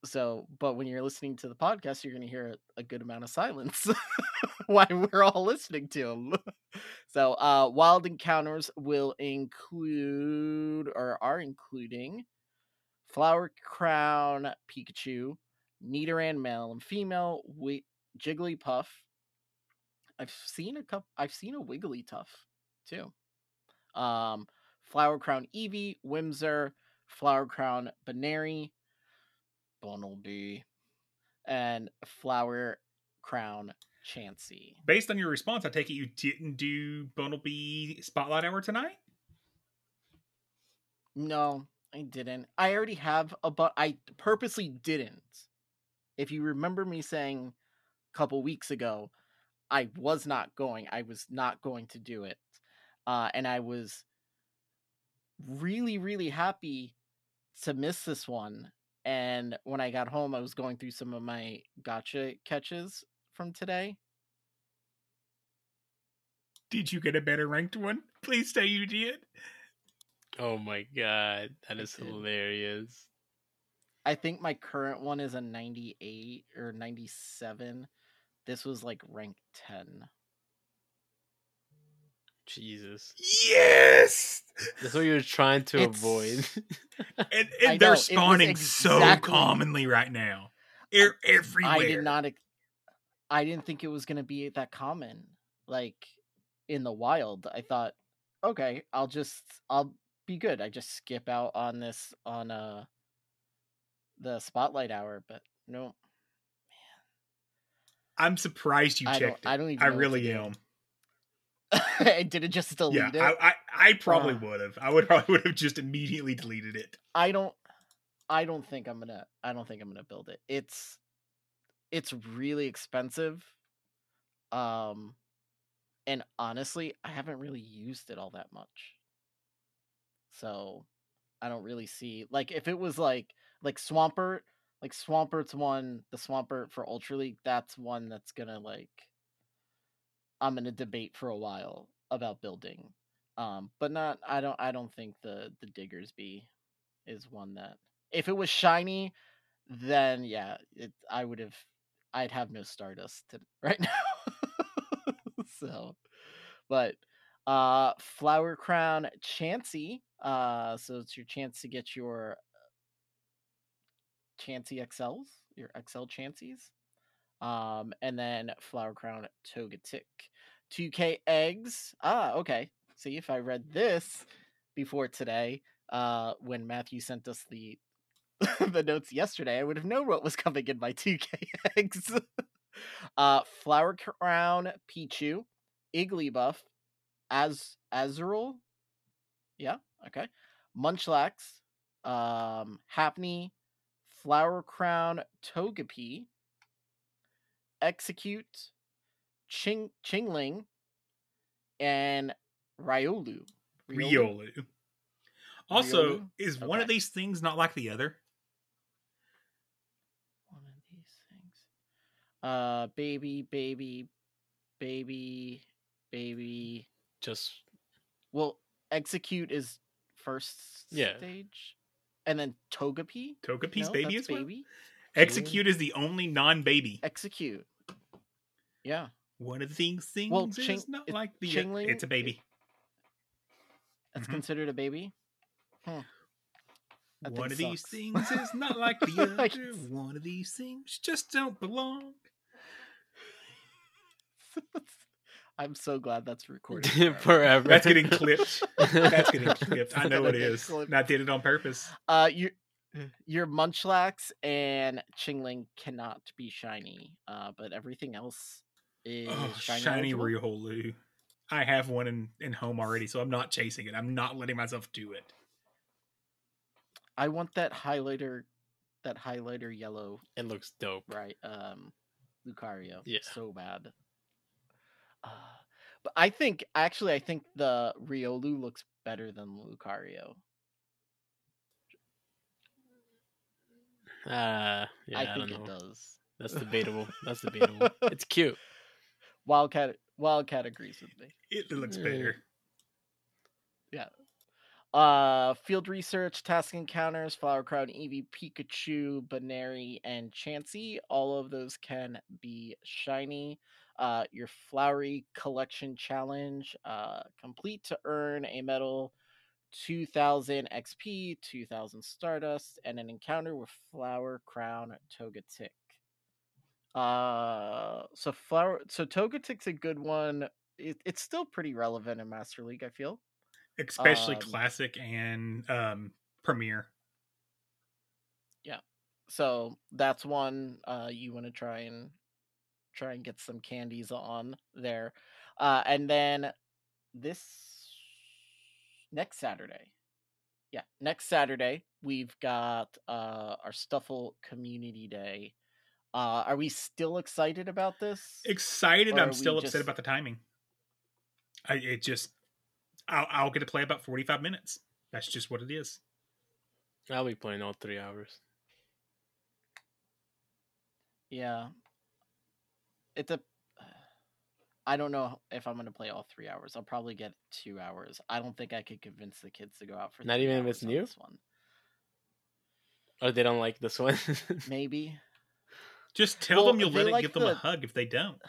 so but when you're listening to the podcast, you're gonna hear a, a good amount of silence while we're all listening to them. so uh wild encounters will include or are including Flower Crown Pikachu, Nidoran male and female, Wi- Jigglypuff. I've seen a couple I've seen a Wigglytuff too. Um Flower Crown Eevee, Whismur, Flower Crown Buneary, Bunnelby, and Flower Crown Chansey. Based on your response, I take it you didn't do Bunnelby Spotlight Hour tonight? No, I didn't. I already have a but I purposely didn't. If you remember me saying a couple weeks ago, I was not going. I was not going to do it. Uh and I was really really happy to miss this one. And when I got home, I was going through some of my gotcha catches from today. Did you get a better ranked one? Please say you did. Oh my god, that is hilarious. I think my current one is a 98 or 97. This was like rank 10. Jesus. Yes! That's what you're trying to It's- avoid. And, and they're was spawning so commonly right now. They're everywhere. I did not ex- I didn't think it was going to be that common like in the wild. I thought okay, I'll just I'll be good. I just skip out on this on uh the spotlight hour, but no. I'm surprised you I checked. I don't even I know really am. I didn't just delete Yeah, it. I, I, I probably Uh. would have. I would probably would have just immediately deleted it. I don't I don't think I'm gonna I don't think I'm gonna build it. It's it's really expensive. Um and honestly, I haven't really used it all that much. So I don't really see like if it was like like Swampert, like Swampert's one, the Swampert for Ultra League, that's one that's gonna like I'm gonna debate for a while about building. Um, but not I don't I don't think the the Diggersby is one that if it was shiny, then yeah, it I would have I'd have no Stardust to, right now. so, but uh Flower Crown Chansey, uh so it's your chance to get your Chansey XLs, your XL Chanseys. Um and then Flower Crown Togetic. 2K eggs. Ah, okay. See if I read this before today, uh when Matthew sent us the the notes yesterday, I would have known what was coming in my 2K eggs. uh Flower Crown Pichu, Igglybuff, Az Azurill. Yeah, okay. Munchlax, um, Happiny, Flower Crown Togepi, Exeggcute, Ching Chingling, and Riolu. Riolu. Also, Riolu? is one of these things not like the other? One of these things. Uh, baby, baby, baby, baby. Just Well, Exeggcute is first Yeah. stage, and then Togepi. Togepi's No, baby well? baby. Exeggcute is the only non-baby. Exeggcute. Yeah. One of these things Well, is Ching- not it- like the Chingling- It's a baby. That's Mhm. considered a baby. That One thing of these things is not like the other. One of these things just don't belong. I'm so glad that's recorded. forever. That's getting clipped. That's getting clipped. I know gonna it get is. clipped. And I did it on purpose. Uh, your your Munchlax and Chingling cannot be shiny. Uh, but everything else is Oh, shiny. shiny. Riolu. I have one in, in home already, so I'm not chasing it. I'm not letting myself do it. I want that highlighter, that highlighter yellow, It looks dope. right? Um, Lucario. Yeah. So bad. Uh, but I think actually, I think the Riolu looks better than Lucario. Uh, yeah, I, I think don't it know. does. That's debatable. That's debatable. it's cute. Wildcat Wildcat agrees with me. It looks better. Yeah. Uh, field research, task encounters, Flower Crown, Eevee, Pikachu, Buneary, and Chansey. All of those can be shiny. Uh, your Flowery Collection Challenge, uh, complete to earn a medal, 2000 XP, 2000 Stardust, and an encounter with Flower Crown Togetic. Uh, so Flower, so Togetic's a good one. It, it's still pretty relevant in Master League, I feel. Especially Um, classic and um premiere. Yeah. So that's one uh you want to try and try and get some candies on there uh and then this next saturday yeah next saturday we've got uh our Stufful community day uh are we still excited about this Excited. I'm we still upset just- about the timing. I it just I'll, I'll get to play about 45 minutes. That's just what it is. I'll be playing all three hours. yeah it's a I don't know if I'm gonna play all three hours. I'll probably get two hours. I don't think I could convince the kids to go out for Not three even if hours it's on new? This one. Oh, they don't like this one. Maybe. Just tell Well, them you'll let it like give them a hug if they don't.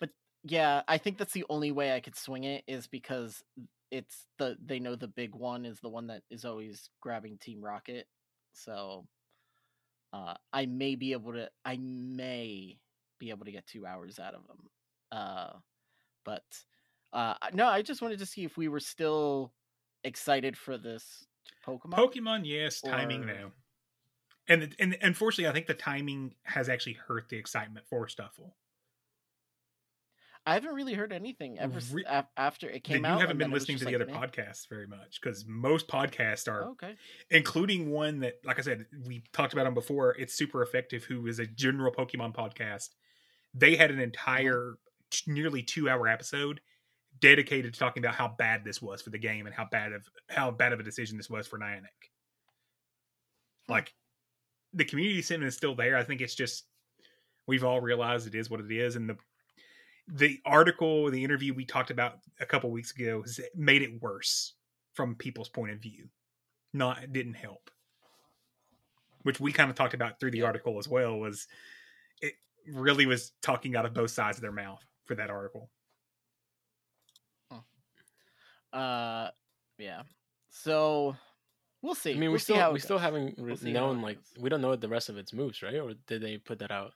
But yeah, I think that's the only way I could swing it is because it's the they know the big one is the one that is always grabbing Team Rocket. So uh I may be able to I may be able to get 2 hours out of them. Uh but uh no, I just wanted to see if we were still excited for this Pokemon. Pokemon, yes, timing Or- now. And and unfortunately, I think the timing has actually hurt the excitement for Stufful. I haven't really heard anything ever Re- af- after it came Then out. you haven't been then it was listening to the like, other meh. podcasts very much because most podcasts are, Oh, okay. including one that, like I said, we talked about them before. It's super effective. Who is a general Pokemon podcast? They had an uh-huh. entire, t- nearly two-hour episode dedicated to talking about how bad this was for the game and how bad of how bad of a decision this was for Niantic. Like the community sentiment is still there. I think it's just we've all realized it is what it is, and the the article, the interview we talked about a couple weeks ago, has made it worse from people's point of view. Not didn't help. which we kind of talked about through the article as well, was it really was talking out of both sides of their mouth for that article. Uh, yeah. So we'll see. I mean, we We'll see still we still haven't We'll re- see how known like we don't know what the rest of its moves, right? Or did they put that out?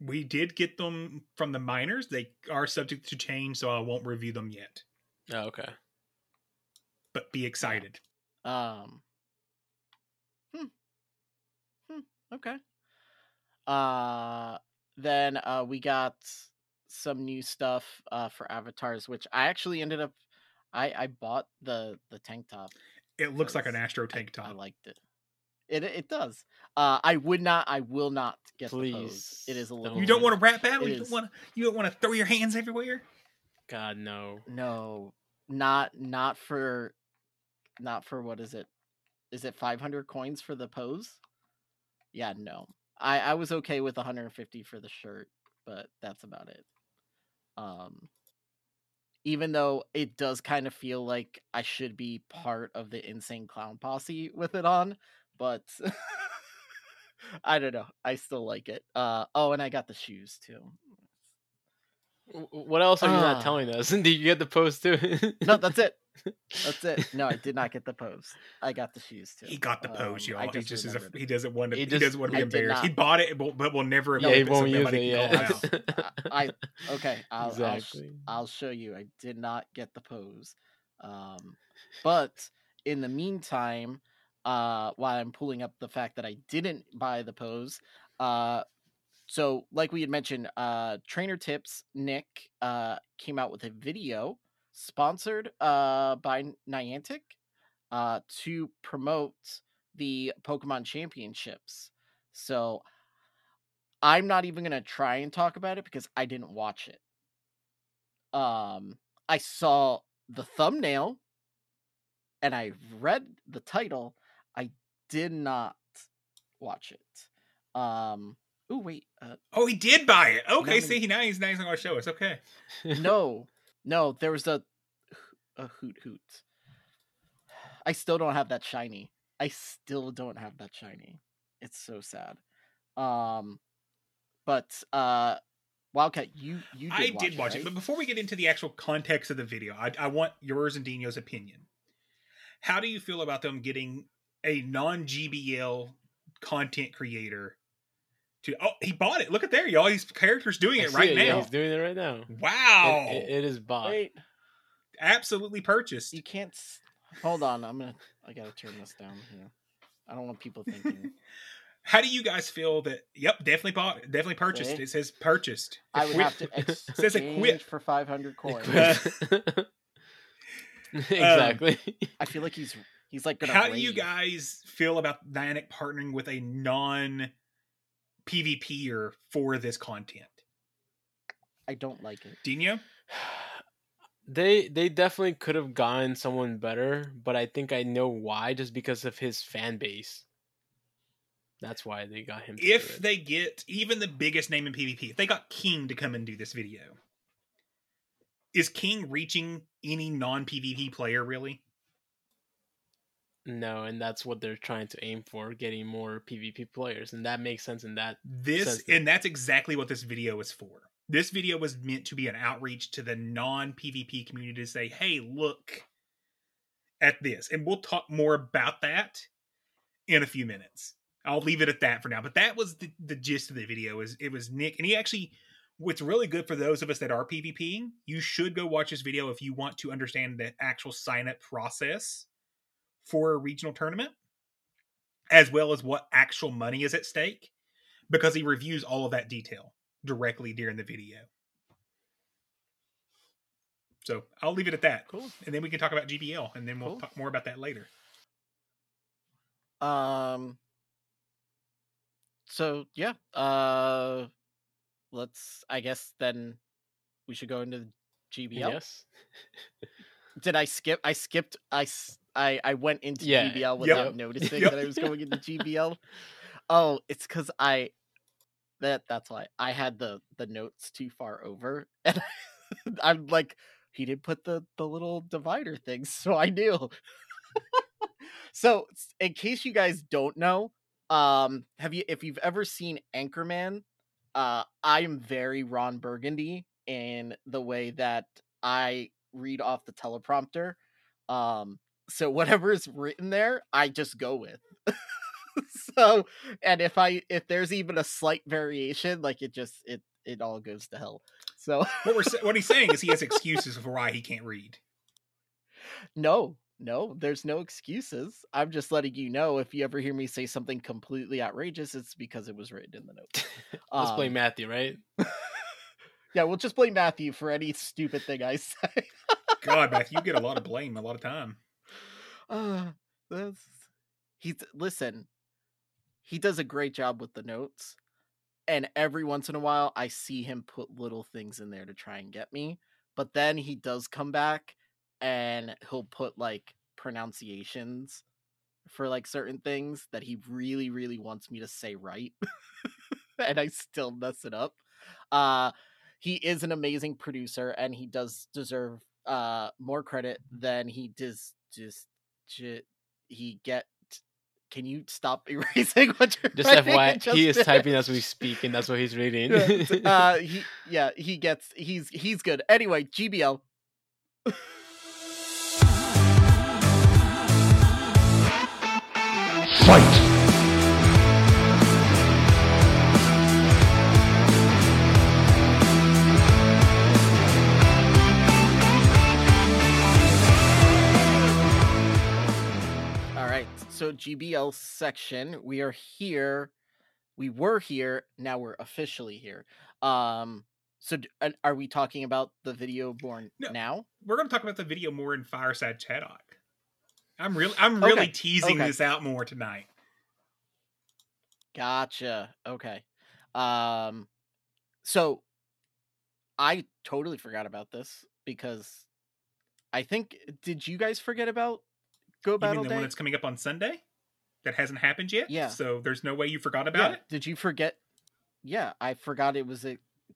We did get them from the miners. They are subject to change, so I won't review them yet. Oh, okay. But be excited. Um. Hmm. Hmm. Okay. Uh. Then uh, we got some new stuff uh for avatars, which I actually ended up. I I bought the the tank top. It looks like an Astro tank top. I liked it. It it does. Uh, I would not. I will not get the pose. It is a little. you don't want to rap battle. It You don't want to. You don't want to throw your hands everywhere. God no. No, not not for, not for what is it? Is it 500 coins for the pose? Yeah, no. I I was okay with 150 for the shirt, but that's about it. Um even though it does kind of feel like I should be part of the insane clown posse with it on, but I don't know. I still like it. Uh oh, and I got the shoes too. What else are you Ah. not telling us? Did you get the post too? No, that's it. That's it. No, I did not get the pose. I got the shoes too. He got the pose, Um, y'all. I he just is a, he doesn't want to. He He, doesn't want to be I embarrassed. He bought it, but, but will never. yeah, he equip it so won't use it. can Yeah. call. I okay. I'll, I'll sh- I'll show you. I did not get the pose. Um, but in the meantime, uh, while I'm pulling up the fact that I didn't buy the pose, uh, so like we had mentioned, uh, Trainer Tips Nick uh came out with a video sponsored uh by Niantic uh to promote the Pokemon Championships. So I'm not even gonna try and talk about it because I didn't watch it. Um, I saw the thumbnail and I read the title. I did not watch it. Um, oh wait, uh, Oh, he did buy it. Okay, see, now he's now he's not going to show us. Okay, no, no, there was a a Hoothoot. I still don't have that shiny. I still don't have that shiny. It's so sad. Um, but uh, Wildcat, you you did I watch did watch it, right? but before we get into the actual context of the video, I, I want yours and Dino's opinion. How do you feel about them getting a non GBL content creator to? Oh, he bought it. Look at there, y'all. His character's doing I it see right yeah, now. he's doing it right now. Wow, It, it- it is bought. Wait, absolutely purchased. you can't. s- Hold on, I'm gonna. I gotta turn this down here. I don't want people thinking. How do you guys feel that? Yep, definitely bought. Definitely purchased. See? It says purchased. I would have to Equip- exchange says equip. for 500 coins. Equip. exactly. I feel like he's he's like gonna. How do you guys feel about Niantic partnering with a non PvPer for this content? I don't like it. Dino? they they definitely could have gotten someone better, but I think I know why. Just because of his fan base. That's why they got him. If they get even the biggest name in PvP, if they got King to come and do this video, is King reaching any non PvP player really? no, and that's what they're trying to aim for, getting more PvP players, and that makes sense in that. This that- and that's exactly what this video is for. This video was meant to be an outreach to the non PvP community to say, "Hey, look at this," and we'll talk more about that in a few minutes. I'll leave it at that for now. But that was the, the gist of the video. Is it was Nick, and he actually. What's really good for those of us that are PvPing, you should go watch this video if you want to understand the actual sign up process for a regional tournament, as well as what actual money is at stake because he reviews all of that detail directly during the video. So I'll leave it at that. Cool. And then we can talk about GBL and then we'll Cool. talk more about that later. Um. So yeah. Uh. Let's. I guess then we should go into the GBL. Yes. Did I skip? I skipped. I I I went into Yeah. GBL without Yep. noticing Yep. that I was going into GBL. Oh, it's because I. That that's why I had the the notes too far over, and I'm like, he didn't put the the little divider things, so I knew. so, in case you guys don't know, Um, have you if you've ever seen Anchorman, uh, I'm very Ron Burgundy in the way that I read off the teleprompter. Um, so whatever is written there, I just go with. so, and if I if there's even a slight variation, like it just it it all goes to hell. So What we're what he's saying is he has excuses for why he can't read. no, no, there's no excuses. I'm just letting you know if you ever hear me say something completely outrageous, it's because it was written in the notes. Let's blame Um, Matthew, right? Yeah, we'll just blame Matthew for any stupid thing I say. God, Matthew, you get a lot of blame a lot of time. Uh, that's he's listen. He does a great job with the notes, and every once in a while, I see him put little things in there to try and get me. But then he does come back, and he'll put like pronunciations for like certain things that he really, really wants me to say right, and I still mess it up. Uh, he is an amazing producer, and he does deserve uh more credit than he does just he get can you stop erasing what you're Just writing? FYI, It just he is did. typing as we speak, and that's what he's reading. Uh he yeah he gets he's he's good anyway gbl Fight! So gbl section we are here we were here now we're officially here um so d- are we talking about the video born No. now We're going to talk about the video more in Fireside Chatdock. I'm really, I'm really Okay, teasing okay. this out more tonight. Gotcha. Okay. Um so I totally forgot about this because I think did you guys forget about Go You mean Battle the Day? one that's coming up on Sunday? That hasn't happened yet. Yeah. So there's no way you forgot about yeah. it. Did you forget? Yeah, I forgot it was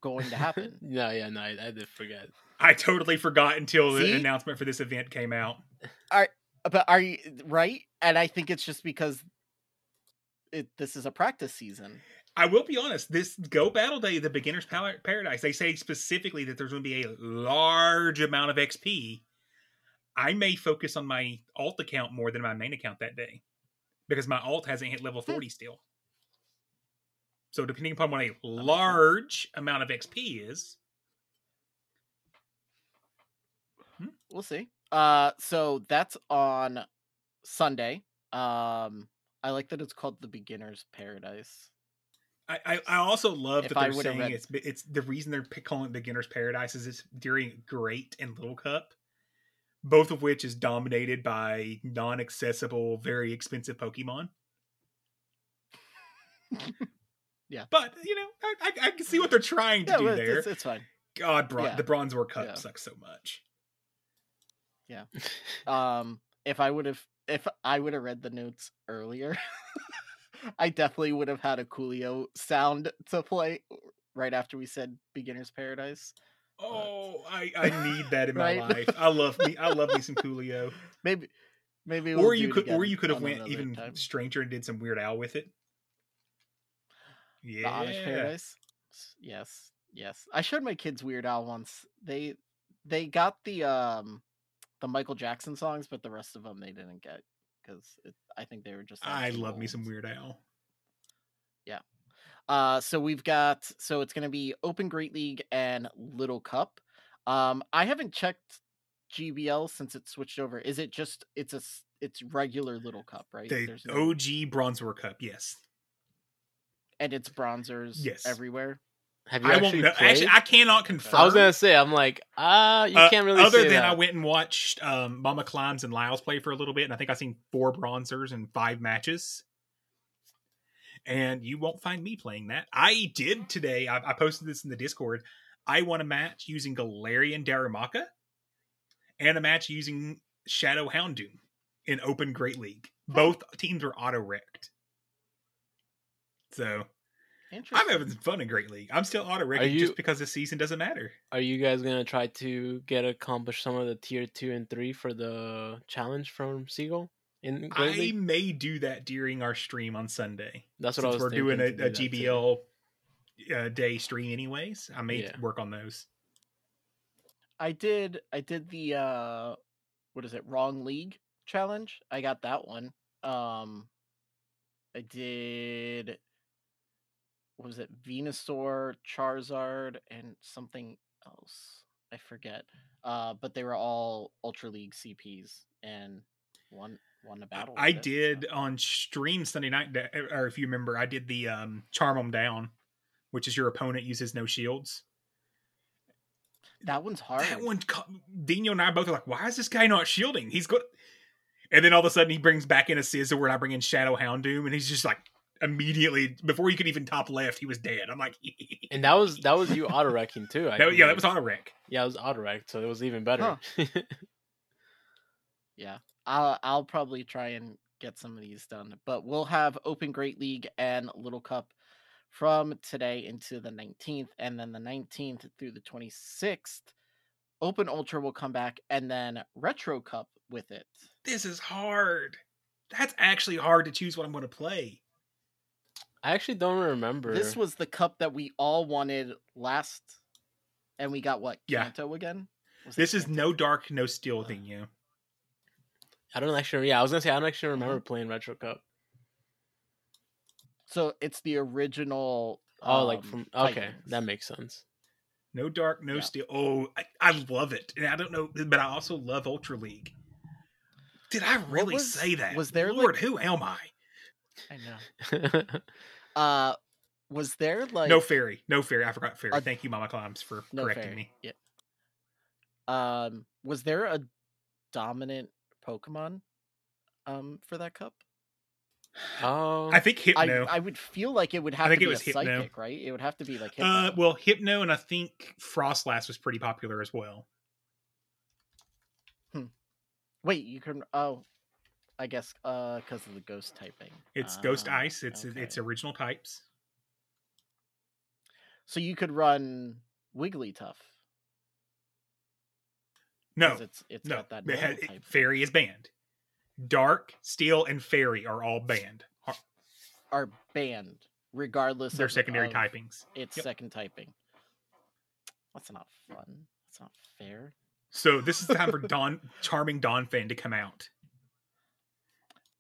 going to happen. no, yeah, no, I, I did forget. I totally forgot until the announcement for this event came out. Are but are you right? And I think it's just because it this is a practice season. I will be honest. This Go Battle Day, the Beginner's Paradise, they say specifically that there's going to be a large amount of XP. I may focus on my alt account more than my main account that day because my alt hasn't hit level Hmm. 40 still. So depending upon what a large amount of XP is, We'll see. Uh so that's on Sunday. Um I like that it's called the Beginner's Paradise. I, I, I also love If that they're saying read- it's it's the reason they're calling it Beginner's Paradise is it's during Great and Little Cup, both of which is dominated by non-accessible, very expensive Pokemon. Yeah. but you know, I, I, I can see what they're trying to Yeah, do well, there. it's, it's fine. God, Bron- yeah. the Bronzor Cup Yeah. sucks so much. Yeah. um, if I would have, if I would have read the notes earlier, I definitely would have had a Coolio sound to play right after we said "Beginner's Paradise." Oh, I, I need that in my Right? life. I love me. I love me some Coolio. Maybe, maybe, or we'll you do it could, or you could have went even time. stranger and did some Weird Al with it. The Amish Yeah. Paradise. Yes, yes. I showed my kids Weird Al once. They they got the um the Michael Jackson songs, but the rest of them they didn't get because I think they were just. I love me some Weird Al. Uh, so we've got so it's going to be Open Great League and Little Cup. Um, I haven't checked GBL since it switched over. Is it just it's a it's regular Little Cup, right? The There's no- OG Bronzor Cup, yes. and it's Bronzors Yes. everywhere. Have you I won't actually know. played? Actually, I cannot confirm. I was gonna say, I'm like, ah, you Uh, can't really. Other say than that. I went and watched um, Mama Climbs and Lyles play for a little bit, and I think I've seen four Bronzors in five matches. And you won't find me playing that. I did today. I, I posted this in the Discord. I won a match using Galarian Darumaka and a match using Shadow Houndoom in Open Great League. Hmm. Both teams were auto wrecked. So I'm Interesting. having some fun in Great League. I'm still auto wrecking you- just because the season doesn't matter. Are you guys gonna try to get accomplished some of the tier two and three for the challenge from Seagull? In I may do that during our stream on Sunday. That's what I was we're doing a, thinking a to do that too. GBL uh, day stream anyways. I may Yeah. work on those. I did I did the uh what is it, wrong league challenge. I got that one. Um I did what was it, Venusaur, Charizard, and something else. I forget. Uh but they were all Ultra League CPs and one won a battle. I with it, so- did on stream Sunday night, or if you remember, I did the um, charm them down, which is your opponent uses no shields. That one's hard. That one, Dino and I both are like, why is this guy not shielding? He's good. And then all of a sudden he brings back in a Scizor and I bring in Shadow Houndoom and he's just like immediately before you could even top left, he was dead. I'm like, And that was that was you auto wrecking too. I That- yeah, that was auto wreck. Yeah, it was auto wrecked, so it was even better. Yeah, I'll I'll probably try and get some of these done. But we'll have Open Great League and Little Cup from today into the 19th, and then the 19th through the 26th. Open Ultra will come back, and then Retro Cup with it. This is hard. That's actually hard to choose what I'm going to play. I actually don't remember. This was the cup that we all wanted last, and we got what Yeah. Kanto again. Was This is Kanto? no dark, no steel thing, you. I don't actually. Yeah, I was gonna say I don't actually Mm-hmm. remember playing Retro Cup. So it's the original. Oh, like um, from okay, Titans. that makes sense. No dark, no Yeah. steel. Oh, I, I love it. And I don't know, but I also love Ultra League. Did I really was- say that? was there, Lord, like- who am I? I know. Uh, was there like no fairy. No fairy. I forgot fairy. a- Thank you, Mama Climbs, for no correcting fairy. me. Yeah. Um, was there a dominant Pokemon um for that cup? oh, I think I Hypno. I would feel like it would have think to it be was a Hypno. psychic, right? It would have to be like Hypno. uh, well, Hypno and I think Froslass was pretty popular as well. Hmm. Wait, you can oh I guess uh because of the ghost typing. It's Ghost Ah, Ice. It's okay. it's original types. So you could run Wigglytuff. No, it's it's no. got that it had- it- fairy is banned. Dark, Steel, and Fairy are all banned. Are- are banned regardless of Their of secondary of typings. Its Yep. second typing. That's not fun. That's not fair. So this is the time for Dawn, charming Donphan to come out.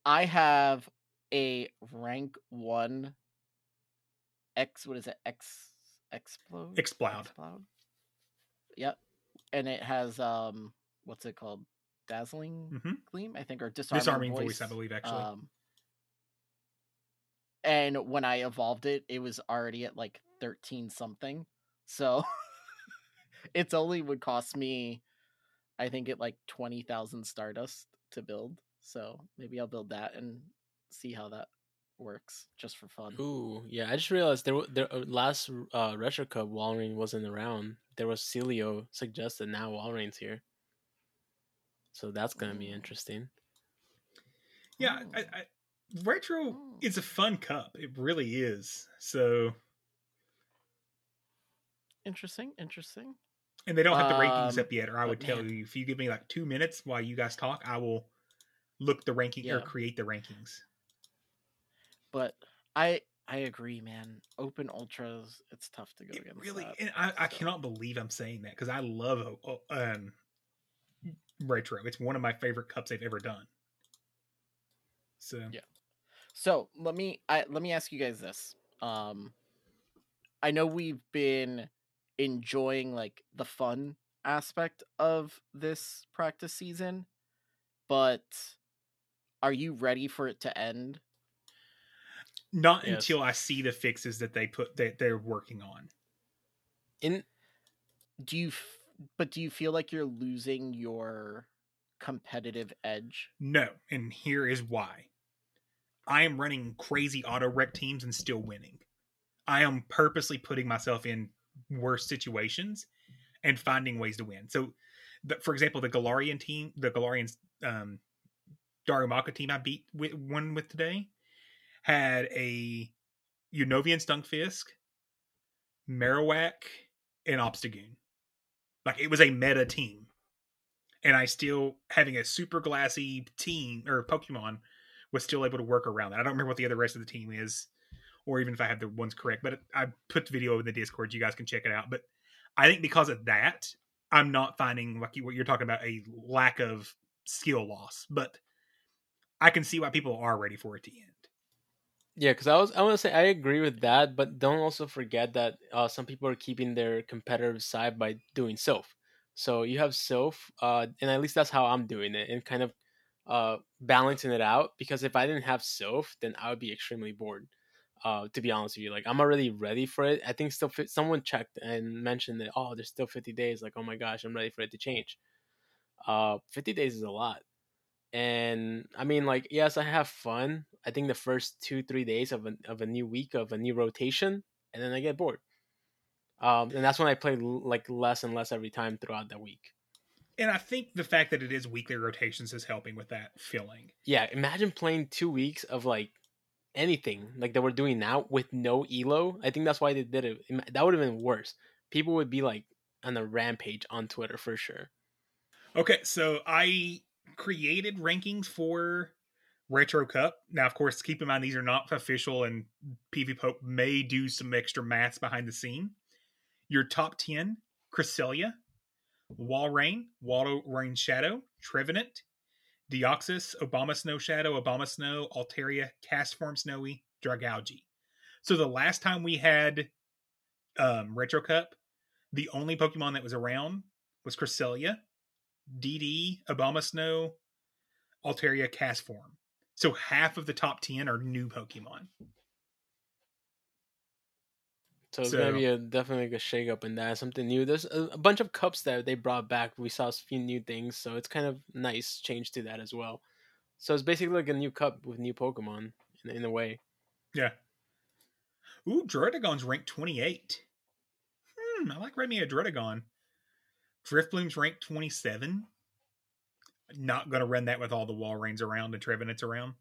I have a rank one X what is it? X Exploud? Exploud. Exploud? Yep. And it has um what's it called? Dazzling Mhm. gleam, I think, or disarming, Disarming voice. voice, I believe, actually. Um, and when I evolved it, it was already at like 13 something. So it's only would cost me, I think, it like 20,000 Stardust to build. So maybe I'll build that and see how that works just for fun. Ooh, yeah. I just realized there, wa- there uh, last uh, Retro Cup Walrein wasn't around. There was Celio suggested. Now Walrein's here, so that's gonna be interesting. Yeah, I, I, retro Oh. is a fun cup. It really is. So, Interesting, interesting. and they don't have the rankings Um, up yet, or I would tell man. you if you give me like two minutes while you guys talk, I will look the ranking or create the rankings. But I I agree, man. Open ultras, it's tough to go It against. really, that, and I, I cannot believe I'm saying that because I love uh, um retro. It's one of my favorite cups they've ever done. So Yeah. So let me I let me ask you guys this. Um I know we've been enjoying like the fun aspect of this practice season, but are you ready for it to end? Not Yes. until I see the fixes that they put that they're working on. In Do you f- but do you feel like you're losing your competitive edge? No, and here is why. I am running crazy auto wreck teams and still winning. I am purposely putting myself in worse situations and finding ways to win. So, the, for example, the Galarian team, the Galarian um, Darumaka team I beat with, one with today, had a Unovian Stunkfisk, Marowak, and Obstagoon. Like it was a meta team. and I still having a super glassy team or Pokemon was still able to work around that. I don't remember what the other rest of the team is, or even if I have the ones correct. But I put the video in the Discord. You guys can check it out. But I think because of that, I'm not finding like what you're talking about a lack of skill loss. But I can see why people are ready for it to end. Yeah, because I was I want to say I agree with that, but don't also forget that uh, some people are keeping their competitive side by doing Silph. So you have Silph, uh, and at least that's how I'm doing it, and kind of uh, balancing it out. Because if I didn't have Silph, then I would be extremely bored. Uh, to be honest with you, like I'm already ready for it. I think still fit, someone checked and mentioned that oh, there's still 50 days. Like oh my gosh, I'm ready for it to change. Uh, 50 days is a lot and I mean, like, yes, I have fun. I think the first two, three days of a of a new week of a new rotation, and then I get bored. Um, and that's when I play like less and less every time throughout the week. And I think the fact that it is weekly rotations is helping with that feeling. Yeah, imagine playing two weeks of like anything like that we're doing now with no elo. I think that's why they did it. That would have been worse. People would be like on a rampage on Twitter for sure. Okay, so I created rankings for Retro Cup. Now, of course, keep in mind these are not official, and PvPoke may do some extra maths behind the scene. Your top 10 Cresselia, Walrein, Rain Shadow, Trevenant, Deoxys, Abomasnow Shadow, Abomasnow, Altaria, Castform Snowy, Dragalge. So the last time we had um, Retro Cup, the only Pokemon that was around was Cresselia, DD, Obama Abomasnow, Altaria, Castform. So half of the top 10 are new Pokemon. So it's So- gonna be a definitely like a shake up in that something new. There's a, a bunch of cups that they brought back. We saw a few new things, so it's kind of nice change to that as well. So it's basically like a new cup with new Pokemon in, in a way. Yeah. Ooh, Druddigon's ranked 28. Hmm, I like Red Me a. Drifblim's ranked 27. Not going to run that with all the Walreins around and Trevenants around.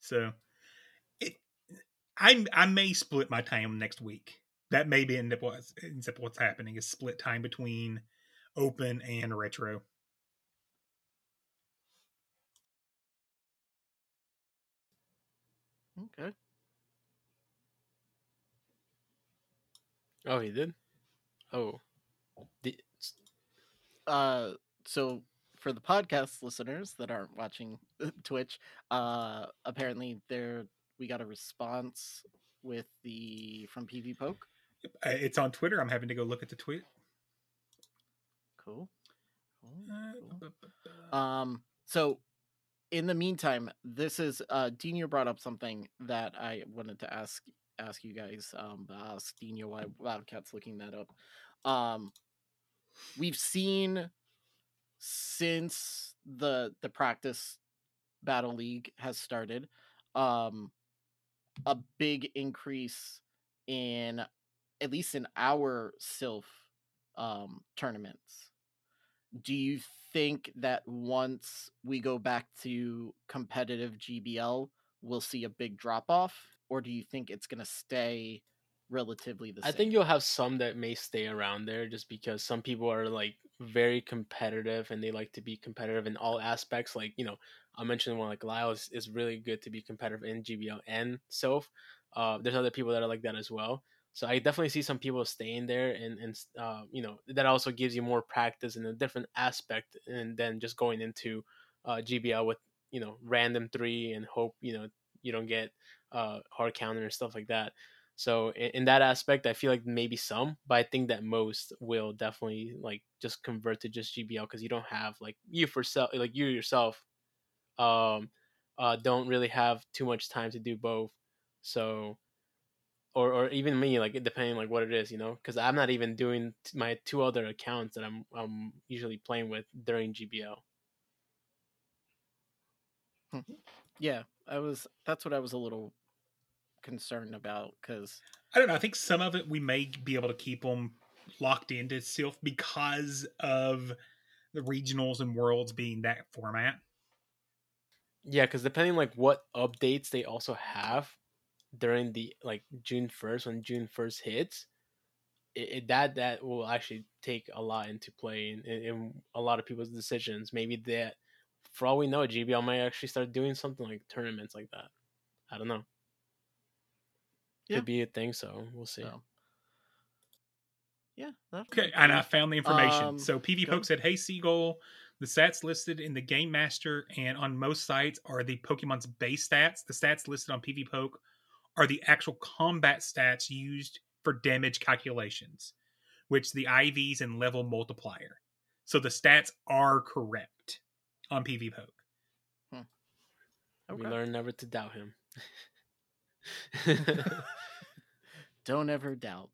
So, it, I I may split my time next week. That may be end up what's, ends up what's happening is split time between open and retro. Okay. Oh, he did. Oh, Uh, so for the podcast listeners that aren't watching Twitch, uh, apparently there we got a response with the from PvPoke. It's on Twitter. I'm having to go look at the tweet. Cool. Cool, Uh, cool. Um, so in the meantime, this is uh Dino brought up something that I wanted to ask ask you guys. Um, ask Dino why Wildcat's looking that up. Um, we've seen since the the practice battle league has started, um, a big increase in at least in our Silph um tournaments. Do you think that once we go back to competitive GBL, we'll see a big drop off, or do you think it's going to stay relatively the same. I think you'll have some that may stay around there just because some people are like very competitive and they like to be competitive in all aspects. Like, you know, I mentioned one like Lyle is, is really good to be competitive in GBL and Silph. Uh, there's other people that are like that as well. So I definitely see some people staying there and, and uh, you know, that also gives you more practice in a different aspect and then just going into uh, GBL with, you know, random three and hope, you know, you don't get uh, hard counter and stuff like that. So in, in that aspect, I feel like maybe some, but I think that most will definitely like just convert to just GBL because you don't have like you for self, like you yourself, um, uh, don't really have too much time to do both. So, or or even me, like depending like what it is, you know, because I'm not even doing t- my two other accounts that I'm I'm usually playing with during GBL. yeah, I was. That's what I was a little concerned about because I don't know. I think some of it we may be able to keep them locked into Silph because of the regionals and worlds being that format. Yeah, because depending like what updates they also have during the like June first when June first hits, it, it, that that will actually take a lot into play in, in, in a lot of people's decisions. Maybe that, for all we know, GBL might actually start doing something like tournaments like that. I don't know. Yeah. Could be a thing, so we'll see. So, yeah. Okay, and I found the information. Um, so PvPoke said, "Hey Seagull, the stats listed in the Game Master and on most sites are the Pokemon's base stats. The stats listed on PvPoke are the actual combat stats used for damage calculations, which the IVs and level multiplier. So the stats are correct on PvPoke. We Okay. learn never to doubt him. Don't ever doubt.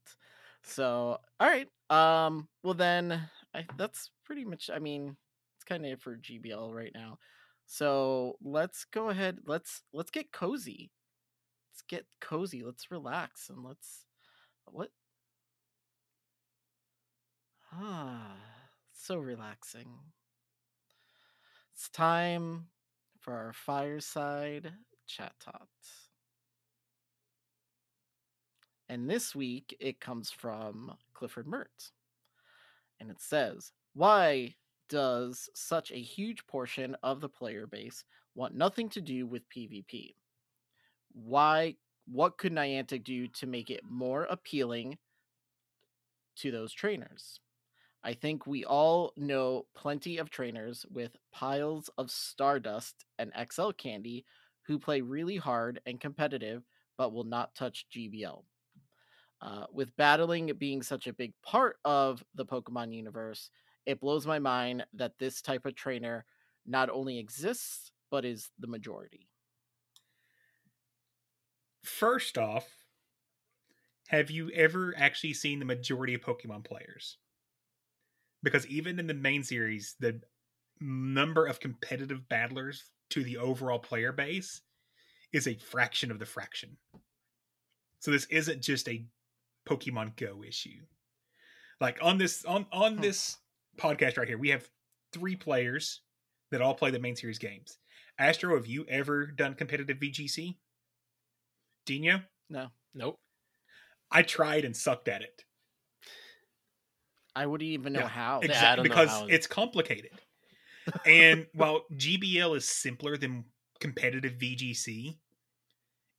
So, all right. Um. Well, then, I that's pretty much. I mean, it's kind of it for GBL right now. So let's go ahead. Let's let's get cozy. Let's get cozy. Let's relax and let's what. Ah, so relaxing. It's time for our fireside chat tot. And this week it comes from Clifford Mertz. And it says, Why does such a huge portion of the player base want nothing to do with PvP? Why what could Niantic do to make it more appealing to those trainers? I think we all know plenty of trainers with piles of Stardust and XL candy who play really hard and competitive but will not touch GBL. Uh, with battling being such a big part of the Pokemon universe, it blows my mind that this type of trainer not only exists but is the majority. First off, have you ever actually seen the majority of Pokemon players? Because even in the main series, the number of competitive battlers to the overall player base is a fraction of the fraction. So this isn't just a Pokemon Go issue. Like on this on on Hmm. this podcast right here, we have three players that all play the main series games. Astro, have you ever done competitive VGC? Dino? No, Nope. I tried and sucked at it. I wouldn't even know Yeah, how. Ex- Exactly, I don't know because how- it's complicated. and while GBL is simpler than competitive VGC,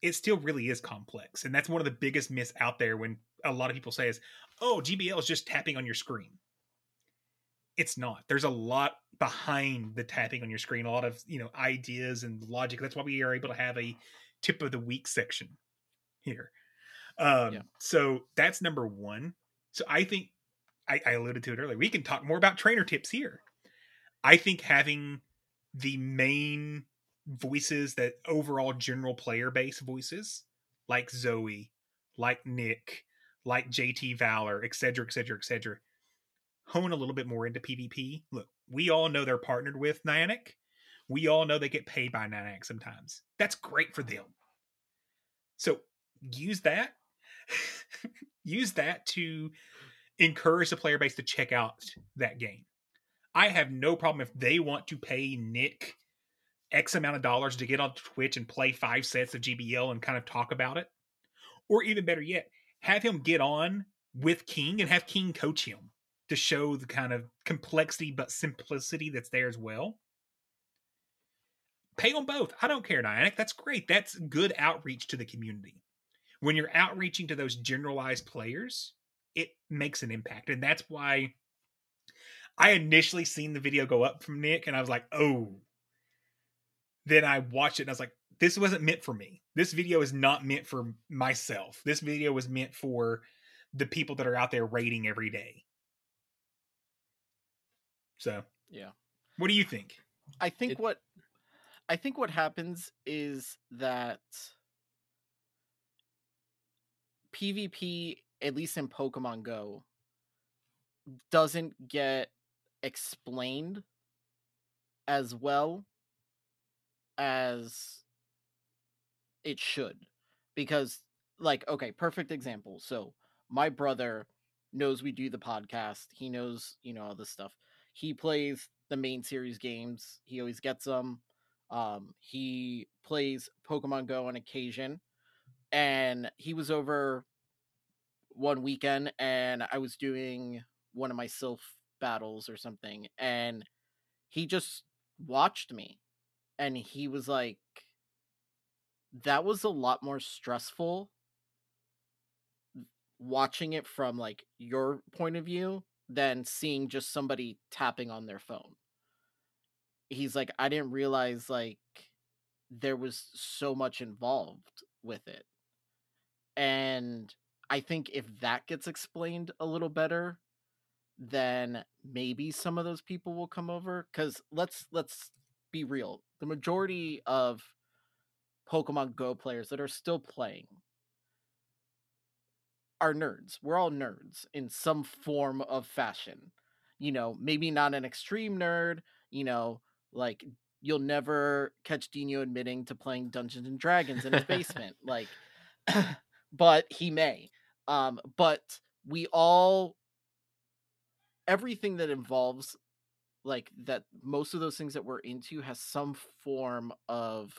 it still really is complex. And that's one of the biggest myths out there when a lot of people say is, oh, GBL is just tapping on your screen. It's not. There's a lot behind the tapping on your screen, a lot of, you know, ideas and logic. That's why we are able to have a tip of the week section here. Um, Yeah. so that's number one. So I think I, I alluded to it earlier. We can talk more about trainer tips here. I think having the main voices that overall general player base voices, like Zoe, like Nick, like JT Valor, etc., etc., etc., hone a little bit more into PvP. Look, we all know they're partnered with Niantic. We all know they get paid by Niantic sometimes. That's great for them. So use that. use that to encourage the player base to check out that game. I have no problem if they want to pay Nick X amount of dollars to get on Twitch and play five sets of GBL and kind of talk about it. Or even better yet, have him get on with King and have King coach him to show the kind of complexity but simplicity that's there as well. Pay them both. I don't care, Niantic. That's great. That's good outreach to the community. When you're outreaching to those generalized players, it makes an impact. And that's why I initially seen the video go up from Nick and I was like, oh. Then I watched it and I was like, this wasn't meant for me. This video is not meant for myself. This video was meant for the people that are out there rating every day. So, Yeah. what do you think? I think It- what I think what happens is that PvP, at least in Pokemon Go, doesn't get explained as well as it should. Because, like, okay, perfect example. So, my brother knows we do the podcast. He knows, you know, all this stuff. He plays the main series games. He always gets them. Um, he plays Pokemon Go on occasion, and he was over one weekend and I was doing one of my Silph battles or something, and he just watched me and he was like, that was a lot more stressful watching it from like your point of view than seeing just somebody tapping on their phone. He's like, I didn't realize like there was so much involved with it. And I think if that gets explained a little better, then maybe some of those people will come over cuz let's let's be real. The majority of Pokemon Go players that are still playing are nerds. We're all nerds in some form of fashion. You know, maybe not an extreme nerd, you know, like you'll never catch Dino admitting to playing Dungeons and Dragons in his basement. like but he may. Um but we all everything that involves like that most of those things that we're into has some form of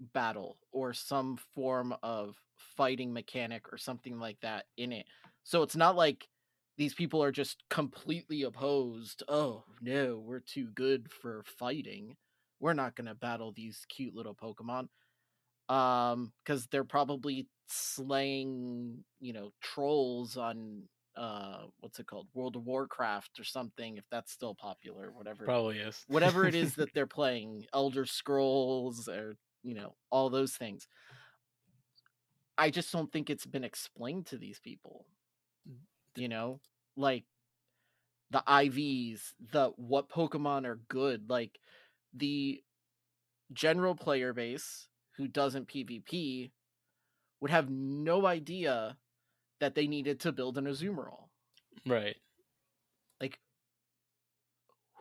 battle or some form of fighting mechanic or something like that in it. So it's not like these people are just completely opposed. Oh, no, we're too good for fighting. We're not going to battle these cute little Pokemon. Um cuz they're probably slaying, you know, trolls on uh what's it called? World of Warcraft or something if that's still popular, whatever Probably is. whatever it is that they're playing, Elder Scrolls or you know, all those things. I just don't think it's been explained to these people. Mm, you know, like the IVs, the what Pokemon are good, like the general player base who doesn't PvP would have no idea that they needed to build an Azumarill. Right. Like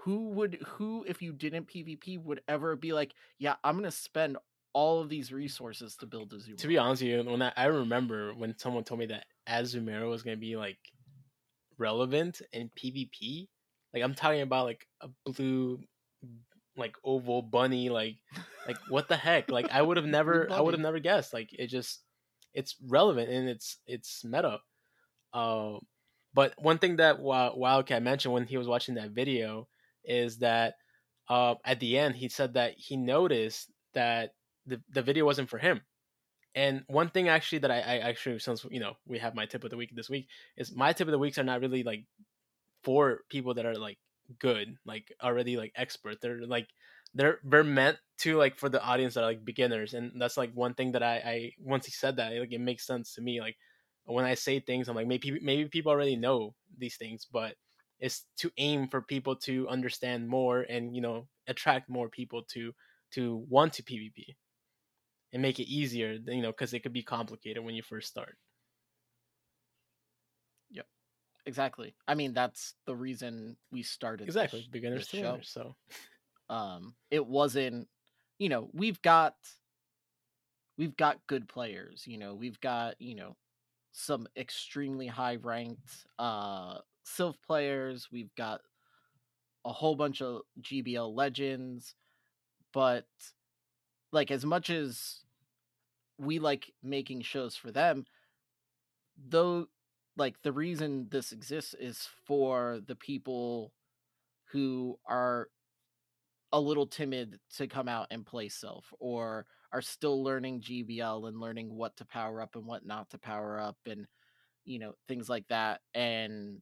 who would who if you didn't PvP would ever be like, yeah, I'm gonna spend all of these resources to build a Azumarill. To be honest with you, when I, I remember when someone told me that Azumarill was gonna be like relevant in PvP, like I'm talking about like a blue, like oval bunny, like like what the heck? Like I would have never, I would have never guessed. Like it just, it's relevant and it's it's meta. Uh, but one thing that Wildcat mentioned when he was watching that video is that uh, at the end he said that he noticed that the, the video wasn't for him. And one thing actually that I, I actually since you know we have my tip of the week this week is my tip of the weeks are not really like for people that are like good, like already like expert. They're like they're they're meant to like for the audience that are like beginners, and that's like one thing that I I once he said that like it makes sense to me. Like when I say things, I'm like maybe maybe people already know these things, but it's to aim for people to understand more and you know attract more people to to want to PvP and make it easier, you know, because it could be complicated when you first start. Yep, exactly. I mean, that's the reason we started Exactly, sh- beginners this to show. learners. So um it wasn't you know we've got we've got good players you know we've got you know some extremely high ranked uh Silph players we've got a whole bunch of gbl legends but like as much as we like making shows for them though like the reason this exists is for the people who are a little timid to come out and play Silph or are still learning GBL and learning what to power up and what not to power up and you know things like that and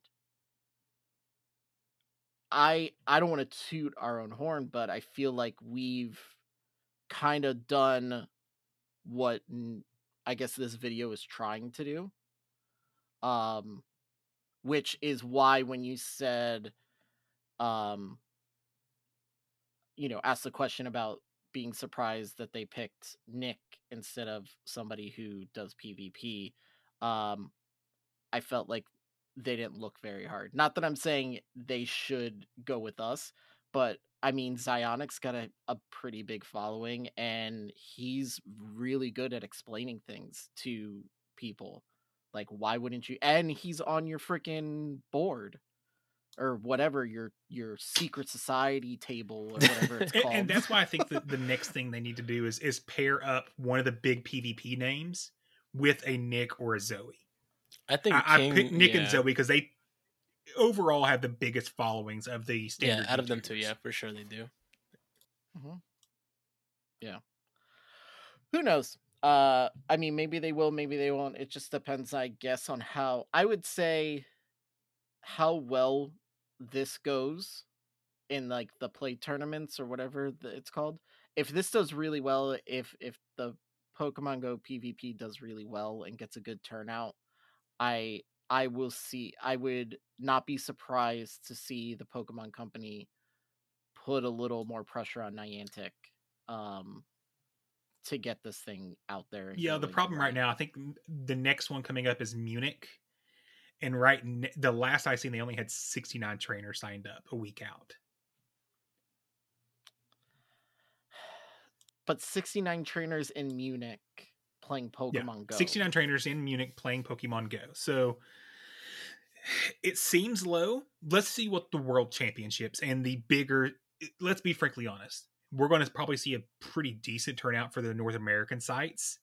I I don't want to toot our own horn but I feel like we've kind of done what I guess this video is trying to do um which is why when you said um you know, asked the question about being surprised that they picked Nick instead of somebody who does PvP. Um, I felt like they didn't look very hard. Not that I'm saying they should go with us, but I mean, ZyoniK's got a, a pretty big following and he's really good at explaining things to people. Like, why wouldn't you? And he's on your freaking board or whatever your your secret society table or whatever it's and, called. and that's why I think that the next thing they need to do is is pair up one of the big PvP names with a Nick or a Zoe. I think I, I picked Nick and. Zoe because they overall have the biggest followings of the standard. Yeah, out of them two, YouTubers. yeah, for sure they do. Yeah. Who knows uh i mean maybe they will maybe they won't it just depends i guess on how i would say how well this goes in like the play tournaments or whatever the, it's called if this does really well if if the pokemon go pvp does really well and gets a good turnout i i will see i would not be surprised to see the pokemon company put a little more pressure on niantic um to get this thing out there. Yeah, the problem right now, I think the next one coming up is Munich, and right the last I seen, they only had sixty nine trainers signed up a week out. But 69 trainers in Munich playing Pokemon Go. sixty nine trainers in Munich playing Pokemon Go. So it seems low. Let's see what the World Championships and the bigger. Let's be frankly honest. We're going to probably see a pretty decent turnout for the North American sites.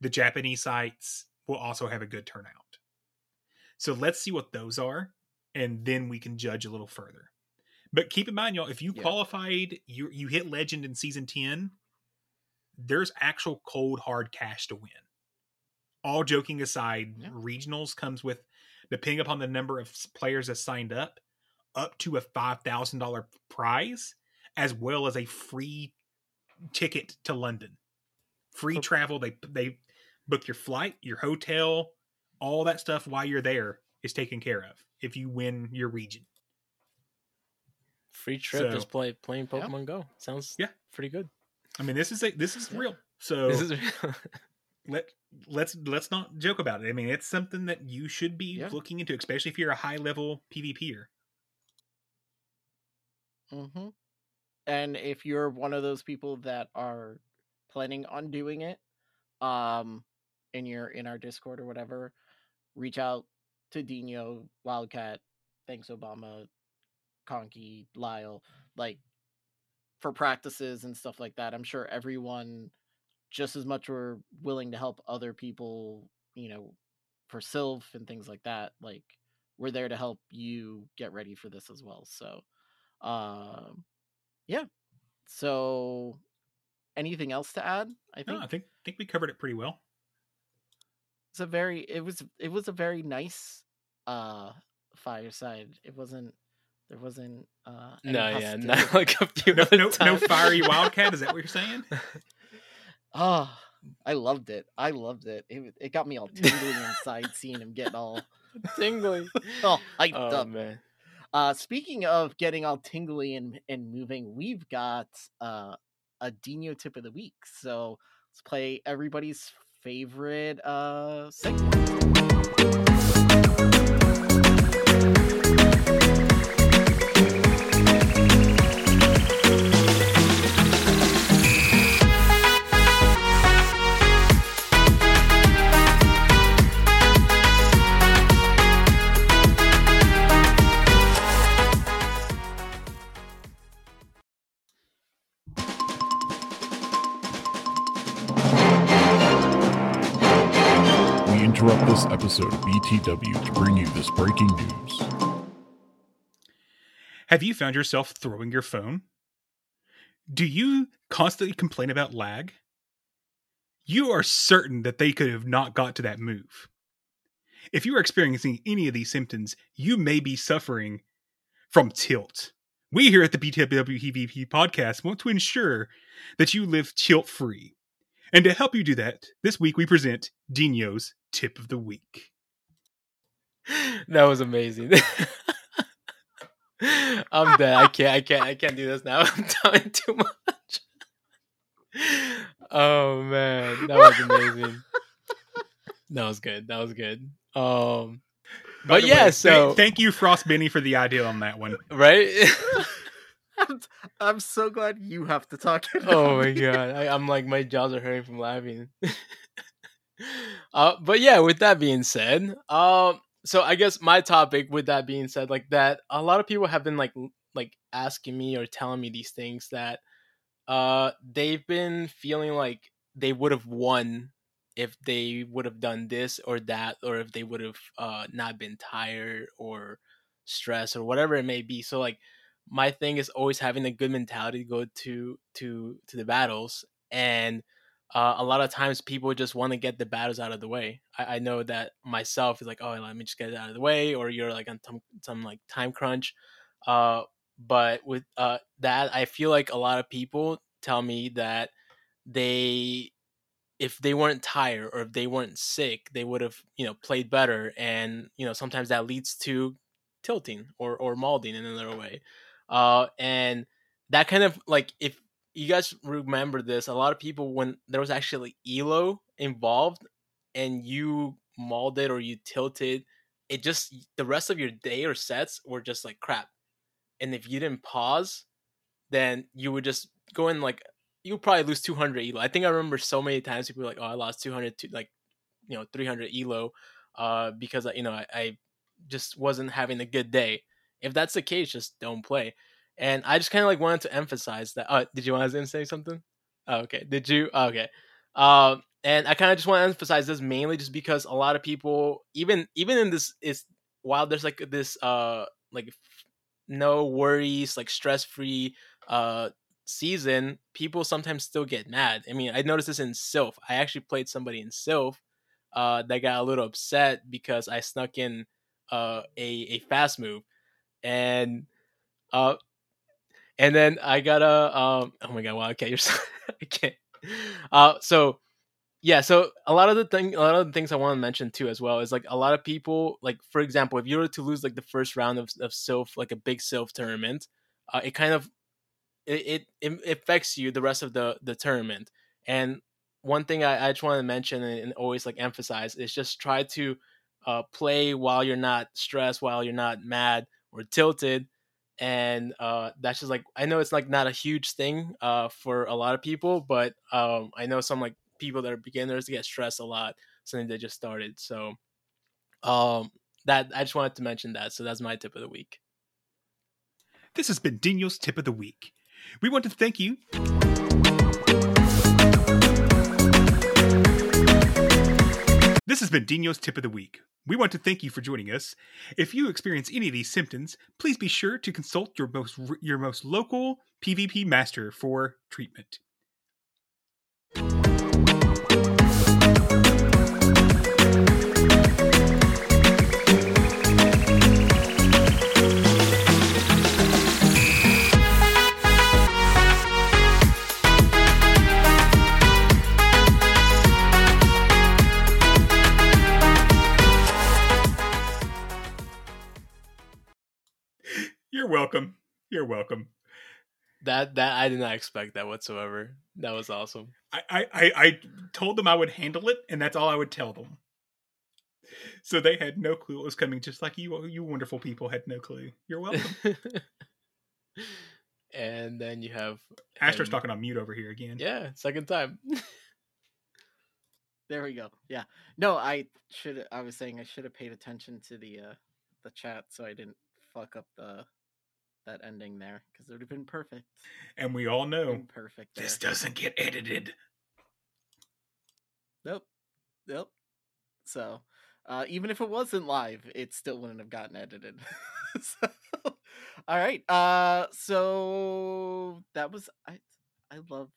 The Japanese sites will also have a good turnout. So let's see what those are, and then we can judge a little further. But keep in mind, y'all, if you Yeah. qualified, you you hit Legend in season ten. There's actual cold hard cash to win. All joking aside, Yeah. regionals comes with, depending upon the number of players that signed up, up to a five thousand dollar prize, as well as a free ticket to London. Free oh. travel. They they book your flight, your hotel, all that stuff while you're there is taken care of if you win your region. Free trip So- just play playing Yeah. Pokemon Go. Sounds Yeah. pretty good. I mean, this is a, this is Yeah. real. So This is let let's let's not joke about it. I mean, it's something that you should be Yeah. looking into, especially if you're a high level PvPer. hmm And if you're one of those people that are planning on doing it, um, and you're in our Discord or whatever, reach out to Dino, Wildcat, Thanks Obama, Conky, Lyle, like for practices and stuff like that. I'm sure everyone just as much we're willing to help other people, you know, for Silph and things like that. Like we're there to help you get ready for this as well. So um yeah. So anything else to add? I think No, I think think we covered it pretty well. it's a very it was it was a very nice uh fireside. It wasn't there wasn't uh no, yeah, not like a few No, no, no fiery wildcat. Is that what you're saying? Oh, I loved it. I loved it. It it got me all tingling inside seeing him getting all tingly. all hyped Oh up. man. Uh speaking of getting all tingly and and moving, we've got uh a Dino tip of the week. So let's play everybody's favorite uh segment. BTW to bring you this breaking news. Have you found yourself throwing your phone? Do you constantly complain about lag? You are certain that they could have not got to that move. If you are experiencing any of these symptoms, you may be suffering from tilt. We here at the BTW podcast want to ensure that you live tilt free. And to help you do that, this week we present Dino's Tip of the Week. That was amazing. I'm dead. I can't. I can't. I can't do this now. I'm talking too much. Oh man, that was amazing. That was good. That was good. Um, By but yeah. way, so thank, thank you, Frost Benny, for the idea on that one. right. I'm, I'm so glad you have to talk. it oh out. my god, I, I'm like my jaws are hurting from laughing. uh, but yeah, with that being said, um, so I guess my topic, with that being said, like that, a lot of people have been like like asking me or telling me these things that uh they've been feeling like they would have won if they would have done this or that, or if they would have uh, not been tired or stressed or whatever it may be. So like my thing is always having a good mentality to go to to to the battles and uh, a lot of times people just want to get the battles out of the way. I, I know that myself is like, oh, let me just get it out of the way, or you're like on some, some like time crunch. Uh, but with uh, that, I feel like a lot of people tell me that they, if they weren't tired or if they weren't sick, they would have you know played better, and you know sometimes that leads to tilting or or malding in another way. Uh, and that kind of like if you guys remember this, a lot of people when there was actually elo involved and you mauled it or you tilted, it just the rest of your day or sets were just like crap. And if you didn't pause, then you would just go in like you would probably lose 200 elo. I think I remember so many times people were like, "Oh, I lost 200 to like you know 300 elo uh because I you know I, I just wasn't having a good day." If that's the case, just don't play. And I just kind of like wanted to emphasize that. Uh, did you want to say something? Oh, okay. Did you? Oh, okay. Um, and I kind of just want to emphasize this mainly just because a lot of people, even even in this, is while there's like this uh like no worries, like stress free uh season, people sometimes still get mad. I mean, I noticed this in Silph. I actually played somebody in Silph uh that got a little upset because I snuck in uh a a fast move and uh and then I got a um oh my god wow okay you're so, I can't. Uh so yeah so a lot of the thing a lot of the things I want to mention too as well is like a lot of people like for example if you were to lose like the first round of of Silph like a big Silph tournament uh, it kind of it, it, it affects you the rest of the the tournament. And one thing I, I just want to mention and, and always like emphasize is just try to uh, play while you're not stressed while you're not mad or tilted and uh, that's just like I know it's like not a huge thing uh, for a lot of people, but um, I know some like people that are beginners get stressed a lot, something they just started. So um, that I just wanted to mention that. So that's my tip of the week. This has been Dino's tip of the week. We want to thank you. This has been Dino's tip of the week. We want to thank you for joining us. If you experience any of these symptoms, please be sure to consult your most your most local PvP master for treatment. You're welcome. You're welcome. That that I did not expect that whatsoever. That was awesome. I, I, I I told them I would handle it, and that's all I would tell them. So they had no clue it was coming, just like you, you wonderful people had no clue. You're welcome. and then you have Astro's him- talking on mute over here again. Yeah, second time. There we go. Yeah. No, I should. I was saying I should have paid attention to the uh the chat so I didn't fuck up the that ending there because it would have been perfect. And we all know perfect. There. this doesn't get edited. Nope. Nope. So, uh, even if it wasn't live, it still wouldn't have gotten edited. so, all right. Uh, so that was I. I love.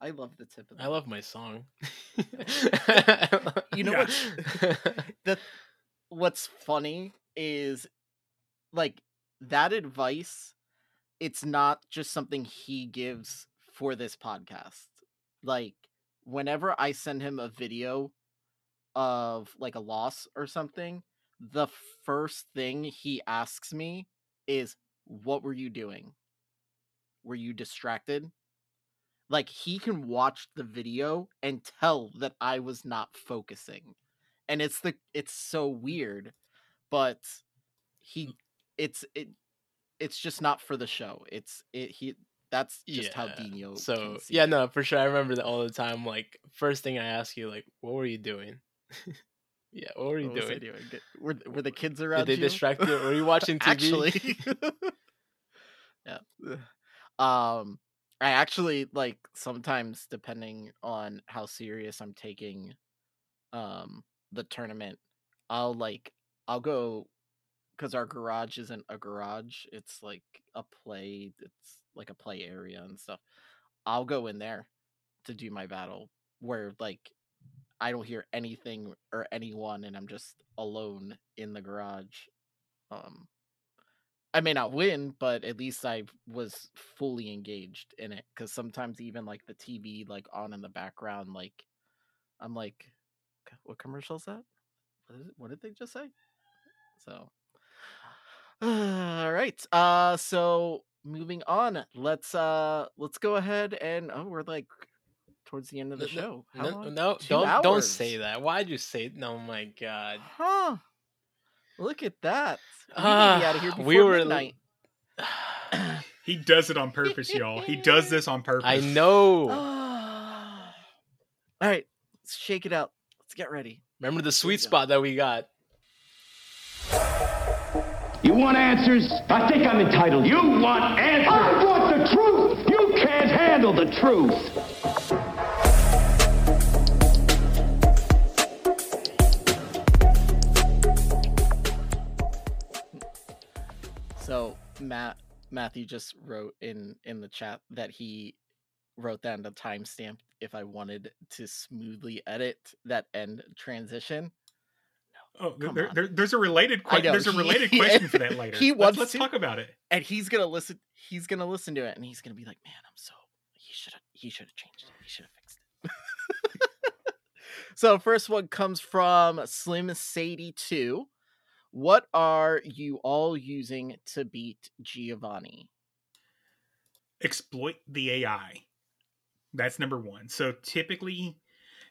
I love the tip of. The I love my song. You know Yeah. what? the what's funny is like that advice it's not just something he gives for this podcast. Like whenever i send him a video of like a loss or something the first thing he asks me is what were you doing? Were you distracted? Like he can watch the video and tell that i was not focusing. And it's the it's so weird but he mm. It's it it's just not for the show it's it he that's just how Dino So yeah, it. no, for sure. I remember that all the time. Like first thing I ask you, like, what were you doing? yeah, what were you What doing? doing? Were, were the kids Did around they you? distract you? Were you watching TV? actually yeah um i actually like sometimes depending on how serious i'm taking um the tournament, I'll like I'll go because our garage isn't a garage; it's like a play. It's like a play area and stuff. I'll go in there to do my battle where like I don't hear anything or anyone, and I'm just alone in the garage. Um, I may not win, but at least I was fully engaged in it. Because sometimes even like the TV like on in the background, like I'm like, what commercial is that? What, is it? what did they just say? So, all right. Uh, so moving on, let's uh let's go ahead and oh, we're like towards the end of the No- show. How No, long? no, don't don't say that. Why'd you say? No, my God. Huh. Look at that. We be out of here we were- midnight. He does it on purpose, y'all. He does this on purpose. I know. All right, let's shake it out. Let's get ready. Remember the sweet spot that we got. You want answers? I think I'm entitled. You want answers? I want the truth! You can't handle the truth! So Matt Matthew just wrote in in the chat that he wrote down the timestamp if I wanted to smoothly edit that end transition. Oh, there, there- there's a related I que- there's a related question for that later. he let's, wants let's to- talk about it. And he's gonna listen he's gonna listen to it and he's gonna be like, Man, I'm so he should have he should have changed it. He should have fixed it. so first one comes from Slim Sadie 2. What are you all using to beat Giovanni? Exploit the AI. That's number one. So typically,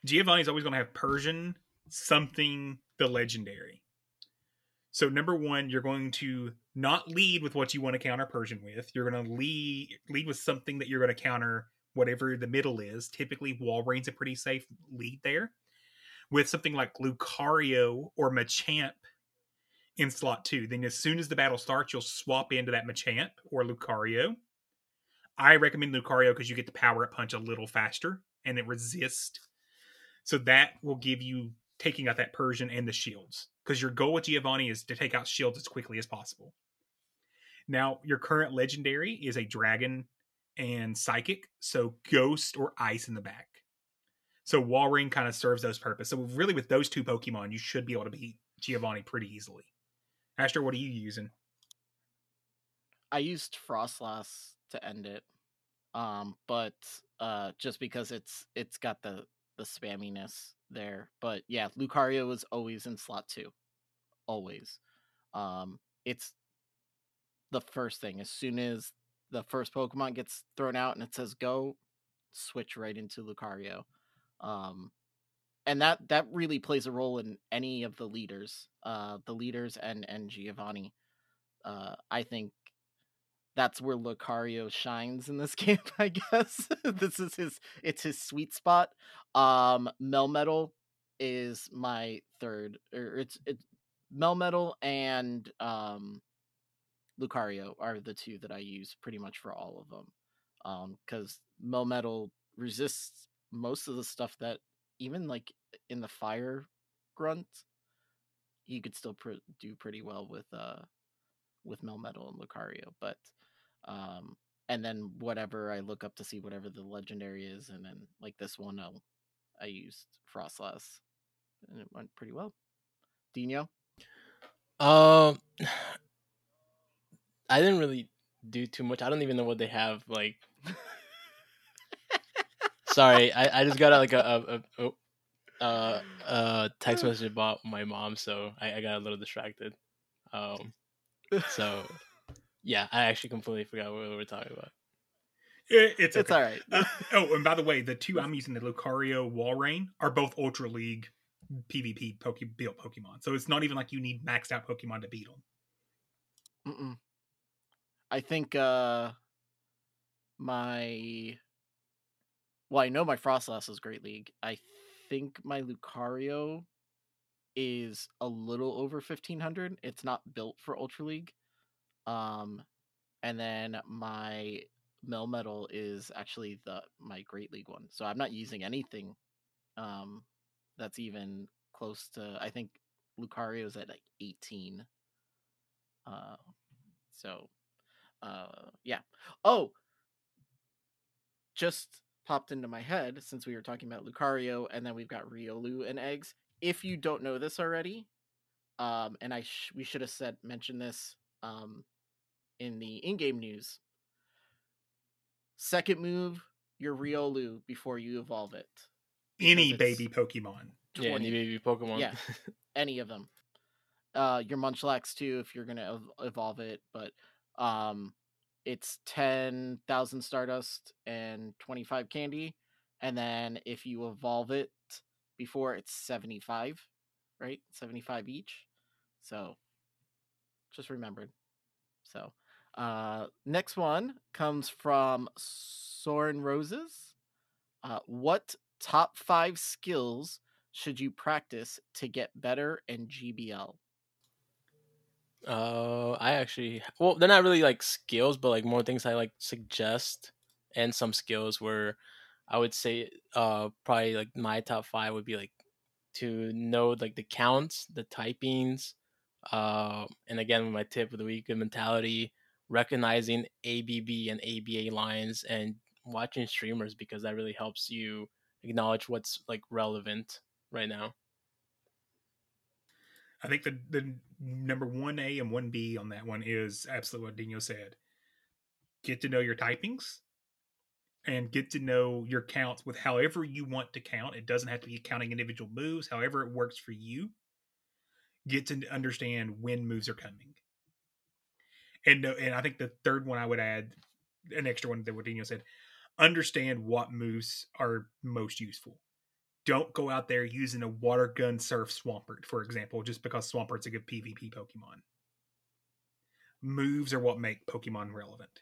Giovanni's always going to have Persian something the legendary. So number one, you're going to not lead with what you want to counter Persian with. You're going to lead lead with something that you're going to counter whatever the middle is. Typically, Walrein's a pretty safe lead there. With something like Lucario or Machamp in slot two, then as soon as the battle starts, you'll swap into that Machamp or Lucario. I recommend Lucario because you get the power up punch a little faster and it resists. So that will give you taking out that Persian and the shields. Because your goal with Giovanni is to take out shields as quickly as possible. Now, your current legendary is a dragon and psychic, so ghost or ice in the back. So Walrein kind of serves those purpose. So really with those two Pokemon, you should be able to beat Giovanni pretty easily. Astro, what are you using? I used Froslass to end it. Um, but uh just because it's it's got the the spamminess there. But yeah, Lucario was always in slot two. Always. Um it's the first thing. As soon as the first Pokemon gets thrown out and it says go, switch right into Lucario. Um and that that really plays a role in any of the leaders. Uh the leaders and and Giovanni. Uh I think that's where Lucario shines in this game, I guess. this is his it's his sweet spot. Um Melmetal is my third or it's it's Melmetal and um Lucario are the two that I use pretty much for all of them. Um cuz Melmetal resists most of the stuff that even like in the fire grunt you could still pr- do pretty well with uh with Melmetal and Lucario, but um and then whatever I look up to see whatever the legendary is, and then like this one, I'll I used Froslass, and it went pretty well. Dino, Um, I didn't really do too much. I don't even know what they have. Like, sorry, I, I just got like a a, a, a, uh, a text message about my mom, so I, I got a little distracted. Um, so yeah, I actually completely forgot what we were talking about. It- it's it's all right. Uh, oh, and by the way, the two I'm using, the Lucario Walrein, are both Ultra League PvPoke built Pokemon. So it's not even like you need maxed out Pokemon to beat them. Mm-mm. I think uh my well, I know my Froslass is Great League. I think my Lucario is a little over fifteen hundred. It's not built for Ultra League. Um, and then my mill Melmetal is actually the my Great League one. So I'm not using anything um that's even close to. I think Lucario's at like 18. Uh, so, uh, yeah. Oh, just popped into my head since we were talking about Lucario, and then we've got Riolu and eggs. If you don't know this already, um, and I sh- we should have said mentioned this um in the in-game news. Second move, your Riolu before you evolve it. Any baby Pokemon. Yeah, any baby Pokemon. Yeah, any of them. Uh, your Munchlax too, if you're gonna evolve it, but um, it's ten thousand Stardust and twenty five Candy, and then if you evolve it before, it's seventy five, right? Seventy five each. So, just remembered. So, uh, next one comes from Soren Roses. Uh, what top five skills should you practice to get better in GBL? Uh, I actually, well, they're not really like skills, but like more things I like suggest, and some skills where I would say, uh, probably like my top five would be like to know like the counts, the typings, uh, and again my tip of the week, good mentality, recognizing ABB and ABA lines, and watching streamers because that really helps you acknowledge what's like relevant right now. I think the the number one A and one B on that one is absolutely what Dino said. Get to know your typings and get to know your counts with however you want to count. It doesn't have to be counting individual moves, however it works for you. Get to understand when moves are coming. And and I think the third one I would add an extra one that what Dino said. Understand what moves are most useful don't go out there using a water gun surf Swampert, for example, just because Swampert's a good PvP Pokemon. Moves are what make Pokemon relevant.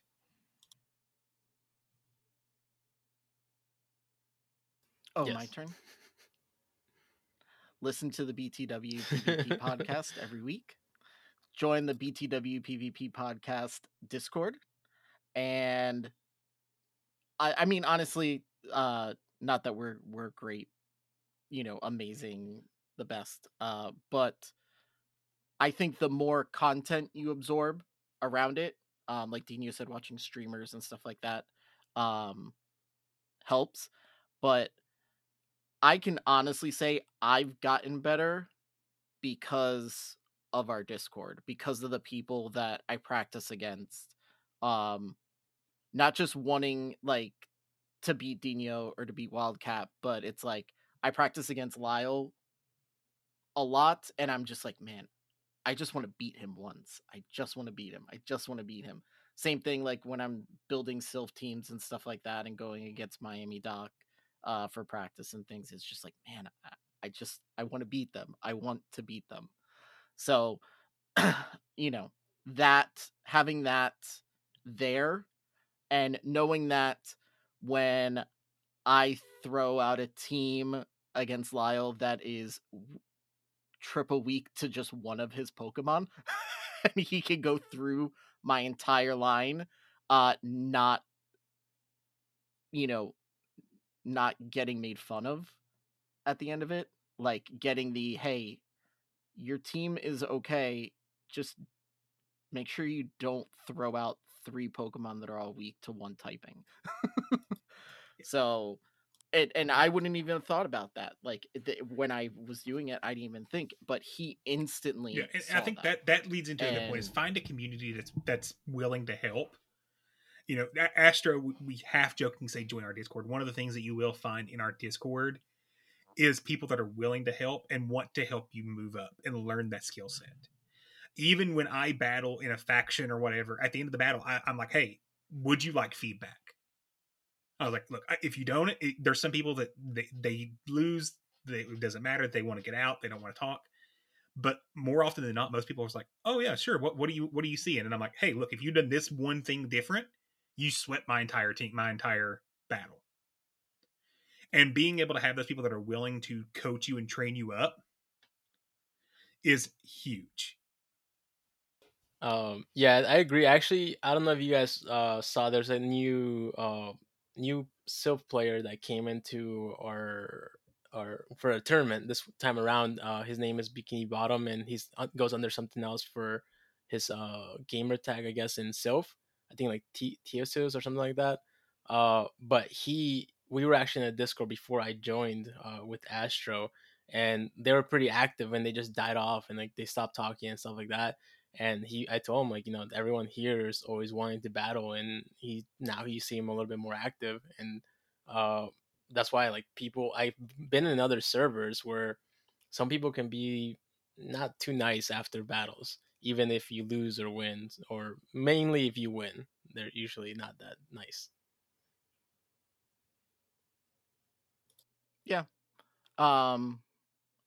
Oh, my turn. Listen to the BTW PvP podcast every week. Join the BTW PvP podcast Discord. And I I mean honestly, uh not that we're we're great, you know, amazing, the best. Uh but I think the more content you absorb around it, um like Dino said watching streamers and stuff like that, um helps. But I can honestly say I've gotten better because of our Discord, because of the people that I practice against. Um not just wanting like to beat Dino or to beat Wildcat, but it's like I practice against Lyle a lot and I'm just like, man, I just want to beat him once. I just want to beat him. I just want to beat him. Same thing like when I'm building Silph teams and stuff like that and going against Miami Doc uh, for practice and things. It's just like, man, I, I just I want to beat them. I want to beat them. So, you know, that having that there and knowing that when I throw out a team against Lyle that is triple weak to just one of his Pokemon, and he can go through my entire line, uh, not, you know, not getting made fun of at the end of it. Like getting the hey, your team is okay. Just make sure you don't throw out three Pokemon that are all weak to one typing. so, it, and I wouldn't even have thought about that. Like eh, th- when I was doing it, I didn't even think. But he instantly. Yeah, and I think that. that leads into a good point: is find a community that's that's willing to help. You know, Astro, we- we half joking say join our Discord. One of the things that you will find in our Discord is people that are willing to help and want to help you move up and learn that skill set. Even when I battle in a faction or whatever, at the end of the battle, I, I'm like, "Hey, would you like feedback?" I was like, "Look, if you don't, it, there's some people that they, they lose. They, it doesn't matter. They want to get out. They don't want to talk." but more often than not, most people are like, "Oh yeah, sure. What what do you what do you see?" And I'm like, "Hey, look, if you've done this one thing different, you swept my entire team, my entire battle." And being able to have those people that are willing to coach you and train you up is huge. Um, yeah, I agree. Actually, I don't know if you guys uh, saw there's a new uh, new Silph player that came into our or for a tournament this time around. Uh, his name is Bikini Bottom, and he's uh, goes under something else for his uh gamer tag, I guess, in Silph. I think like T- or something like that. Uh, but he, we were actually in a Discord before I joined uh, with Astro, and they were pretty active, and they just died off, and like they stopped talking and stuff like that. And he, I told him like, you know, everyone here is always wanting to battle, and he now you see a little bit more active, and uh, that's why like people, I've been in other servers where some people can be not too nice after battles, even if you lose or win, or mainly if you win, they're usually not that nice. Yeah. Um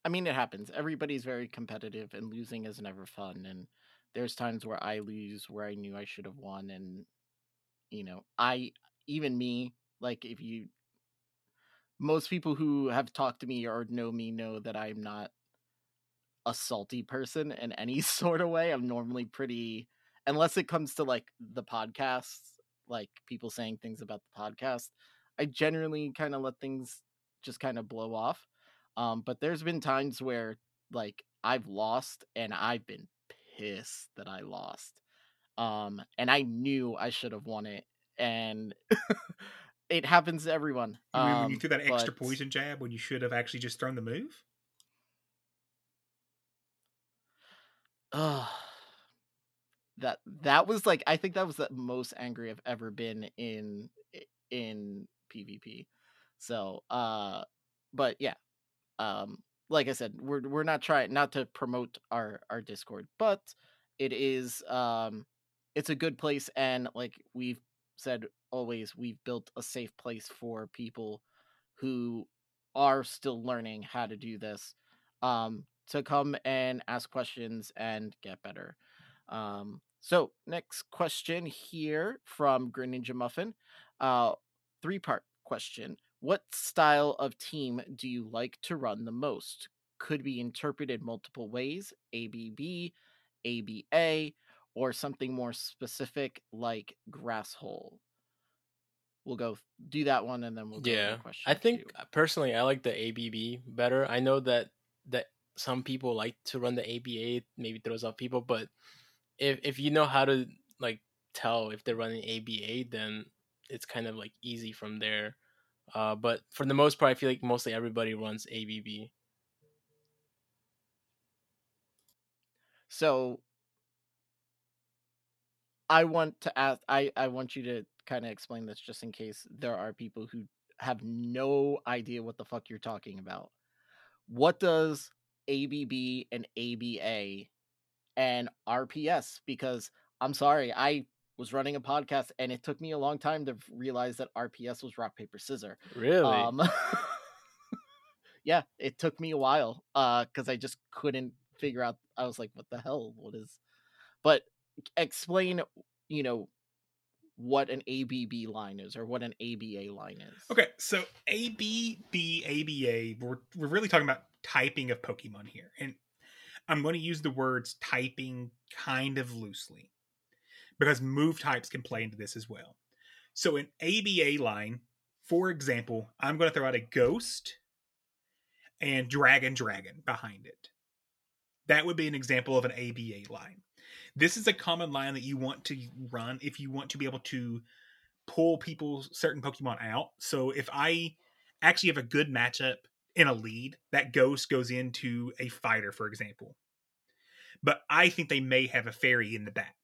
I mean it happens. Everybody's very competitive and losing is never fun and there's times where I lose where I knew I should have won and you know, I even me like if you most people who have talked to me or know me know that I'm not a salty person in any sort of way. I'm normally pretty unless it comes to like the podcasts, like people saying things about the podcast. I generally kind of let things just kind of blow off. Um, but there's been times where like I've lost and I've been pissed that I lost. Um, and I knew I should have won it. And it happens to everyone. You mean when you Um, threw that extra poison jab when you should have actually just thrown the move? Ugh. that that was like I think that was the most angry I've ever been in in PvP. So, uh but yeah. Um like I said, we're we're not trying not to promote our our Discord, but it is um it's a good place and like we've said always we've built a safe place for people who are still learning how to do this um to come and ask questions and get better. Um, so next question here from Green Ninja Muffin, uh, three part question: What style of team do you like to run the most? Could be interpreted multiple ways: ABB, ABA, or something more specific like grass hole. We'll go do that one, and then we'll go to yeah, question. I think two. personally I like the ABB better. I know that that some people like to run the ABA, maybe throws off people, but if if you know how to like tell if they're running ABA, then it's kind of like easy from there. Uh, but for the most part, I feel like mostly everybody runs ABB. So I want to ask I I want you to kind of explain this just in case there are people who have no idea what the fuck you're talking about. What does ABB and ABA and RPS because I'm sorry, I was running a podcast and it took me a long time to realize that RPS was rock paper scissor. Really? Um, yeah, it took me a while uh cuz I just couldn't figure out I was like what the hell what is but explain you know what an ABB line is or what an ABA line is. Okay, so ABB, ABA, we're, we're really talking about typing of Pokemon here. And I'm going to use the words typing kind of loosely because move types can play into this as well. So, an ABA line, for example, I'm going to throw out a Ghost and Dragon Dragon behind it. That would be an example of an ABA line. This is a common line that you want to run if you want to be able to pull people certain Pokemon out. So if I actually have a good matchup in a lead, that ghost goes into a fighter, for example. But I think they may have a fairy in the back.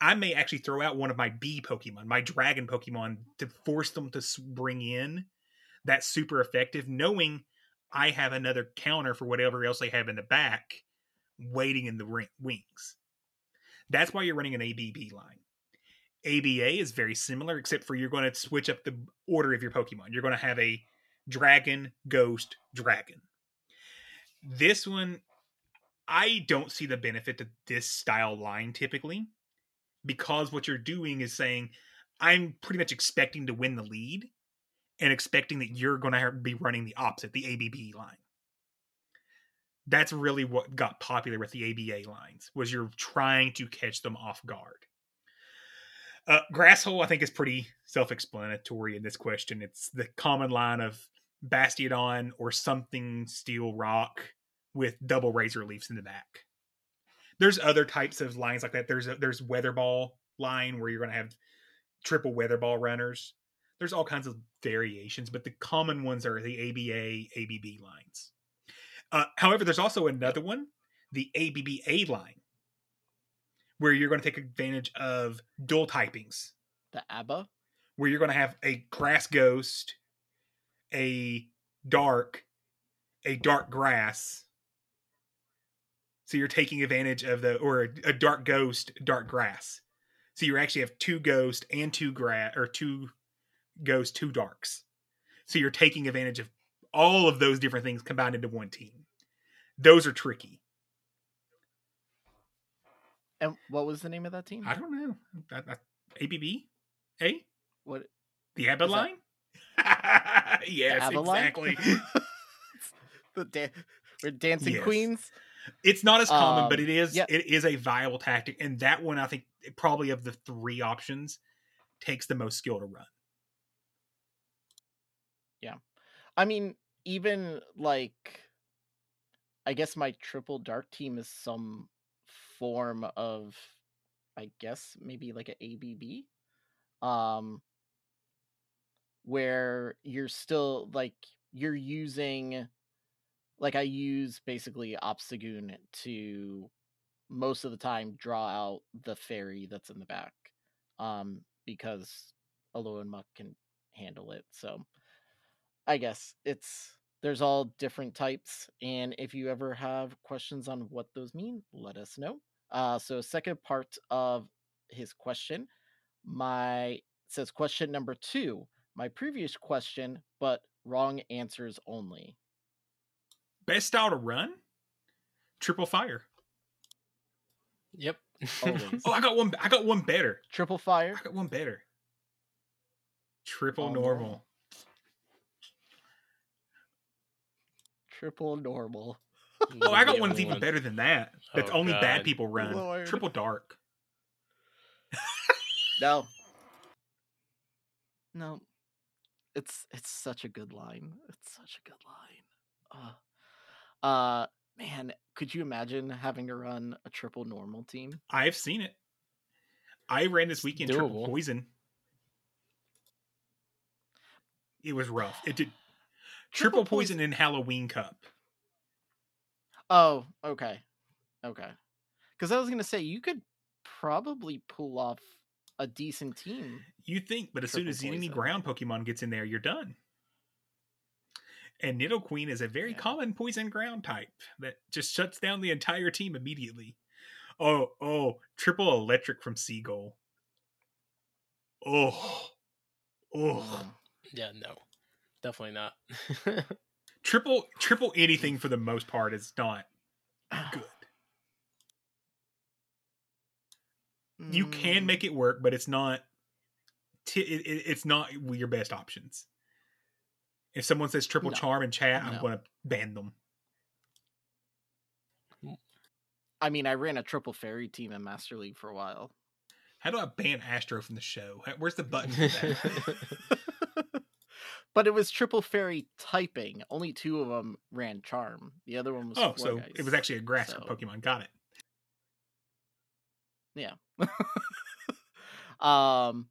I may actually throw out one of my B Pokemon, my dragon Pokemon, to force them to bring in that super effective, knowing I have another counter for whatever else they have in the back waiting in the wings. That's why you're running an ABB line. ABA is very similar, except for you're going to switch up the order of your Pokemon. You're going to have a dragon, ghost, dragon. This one, I don't see the benefit to this style line typically, because what you're doing is saying, I'm pretty much expecting to win the lead and expecting that you're going to be running the opposite, the ABB line that's really what got popular with the ABA lines was you're trying to catch them off guard. Uh, grass hole, I think, is pretty self-explanatory in this question. It's the common line of Bastiodon or something steel rock with double razor leaves in the back. There's other types of lines like that. There's a, there's weather ball line where you're going to have triple weather ball runners. There's all kinds of variations, but the common ones are the ABA, ABB lines. Uh, however, there's also another one, the ABBA line, where you're going to take advantage of dual typings, The ABBA. where you're going to have a grass ghost, a dark, a dark grass. So you're taking advantage of the or a, a dark ghost, dark grass. So you actually have two ghost and two grass or two ghosts, two darks. So you're taking advantage of all of those different things combined into one team. Those are tricky. And what was the name of that team? I don't know. That, that, ABB? A? What? The ABBA Is that- line? yes, line? exactly. the da- we're dancing Yes. queens. It's not as common, but Um, it is yeah. it is a viable tactic, and that one I think probably of the three options takes the most skill to run. Yeah, I mean, even like, I guess my triple dark team is some form of, I guess maybe like an ABB, um, where you're still like you're using, like I use basically Obstagoon to most of the time draw out the fairy that's in the back, um, because Alolan Muck can handle it. So. I guess it's there's all different types, and if you ever have questions on what those mean, let us know. Uh, so second part of his question, my says question number two. My previous question, but wrong answers only. Best style to run? Triple fire. Yep. Oh, I got one. I got one better. Triple fire. I got one better. Triple Oh, normal. normal. Triple normal. Oh, I got The one that's even one. better than that. That's Oh, only bad people run. Lord. Triple dark. No. No. It's it's such a good line. It's such a good line. Uh, uh man, could you imagine having to run a triple normal team? I've seen it. I ran this weekend triple poison. It was rough. It did triple, poison in Halloween Cup. Oh, okay. Okay. Cuz I was going to say you could probably pull off a decent team. You think, but as soon Triple as any ground Pokemon gets in there, you're done. And Nidoqueen is a very Yeah. common poison ground type that just shuts down the entire team immediately. Oh, oh, triple electric from Seagull. Oh, oh, Yeah, no, definitely not. triple, triple anything for the most part is not good. You can Mm, make it work, but it's not. T- it- it's not your best options. If someone says triple No. charm in chat, I'm going to ban them. I mean, I ran a triple fairy team in Master League for a while. How do I ban Astro from the show? Where's the button for that? but it was triple fairy typing. Only two of them ran charm. The other one was oh, so it was actually a grass So- Pokemon. Got it. Yeah. um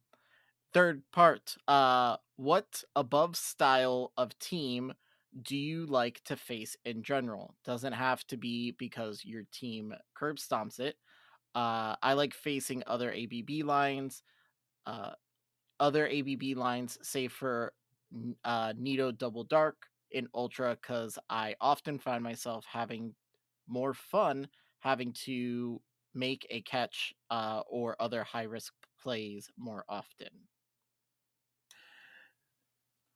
third part. Uh what above style of team do you like to face in general? Doesn't have to be because your team curb stomps it. Uh I like facing other ABB lines. Uh other ABB lines say for uh Nido Double Dark in Ultra cuz I often find myself having more fun having to make a catch uh, or other high risk plays more often.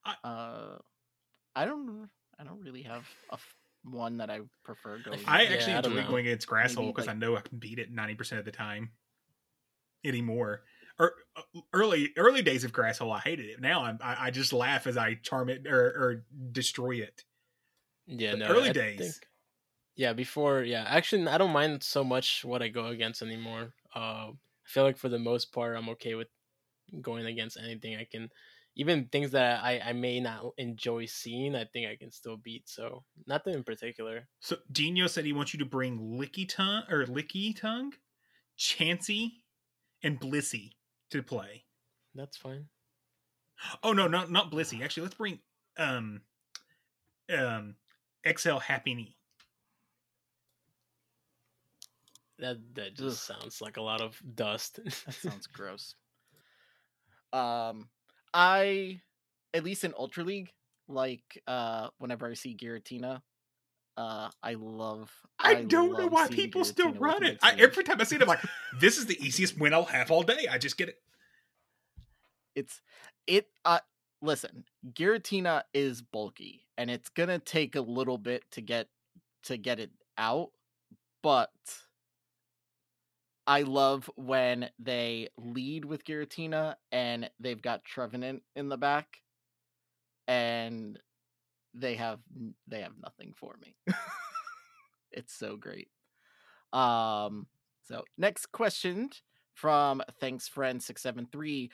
I- uh, I don't. I don't really have a f- one that I prefer going. I Yeah, actually enjoy know. going against Grasshole because like- I know I can beat it 90% of the time anymore. Or uh, early early days of Grasshole, I hated it. Now I'm, I, I just laugh as I charm it or, or destroy it. yeah, But no. early I days. think- yeah, before. Yeah, actually, I don't mind so much what I go against anymore. Uh, I feel like for the most part, I'm okay with going against anything I can even things that I, I may not enjoy seeing, I think I can still beat. So nothing in particular. So Dino said he wants you to bring Lickitung or Lickitung, Chansey, and Blissey to play. That's fine. Oh no, not not Blissey. Actually, let's bring um um XL Happiny. That that just sounds like a lot of dust. That sounds gross. Um, I at least in Ultra League, like uh, whenever I see Giratina, uh, I love. I, don't know why people still Giratina run it. I, every time I see it, I'm like, this is the easiest win I'll have all day. I just get it. it's it. Uh, listen, Giratina is bulky, and it's gonna take a little bit to get to get it out, but. I love when they lead with Giratina and they've got Trevenant in the back and they have they have nothing for me. it's so great. Um so next question from thanks friend 673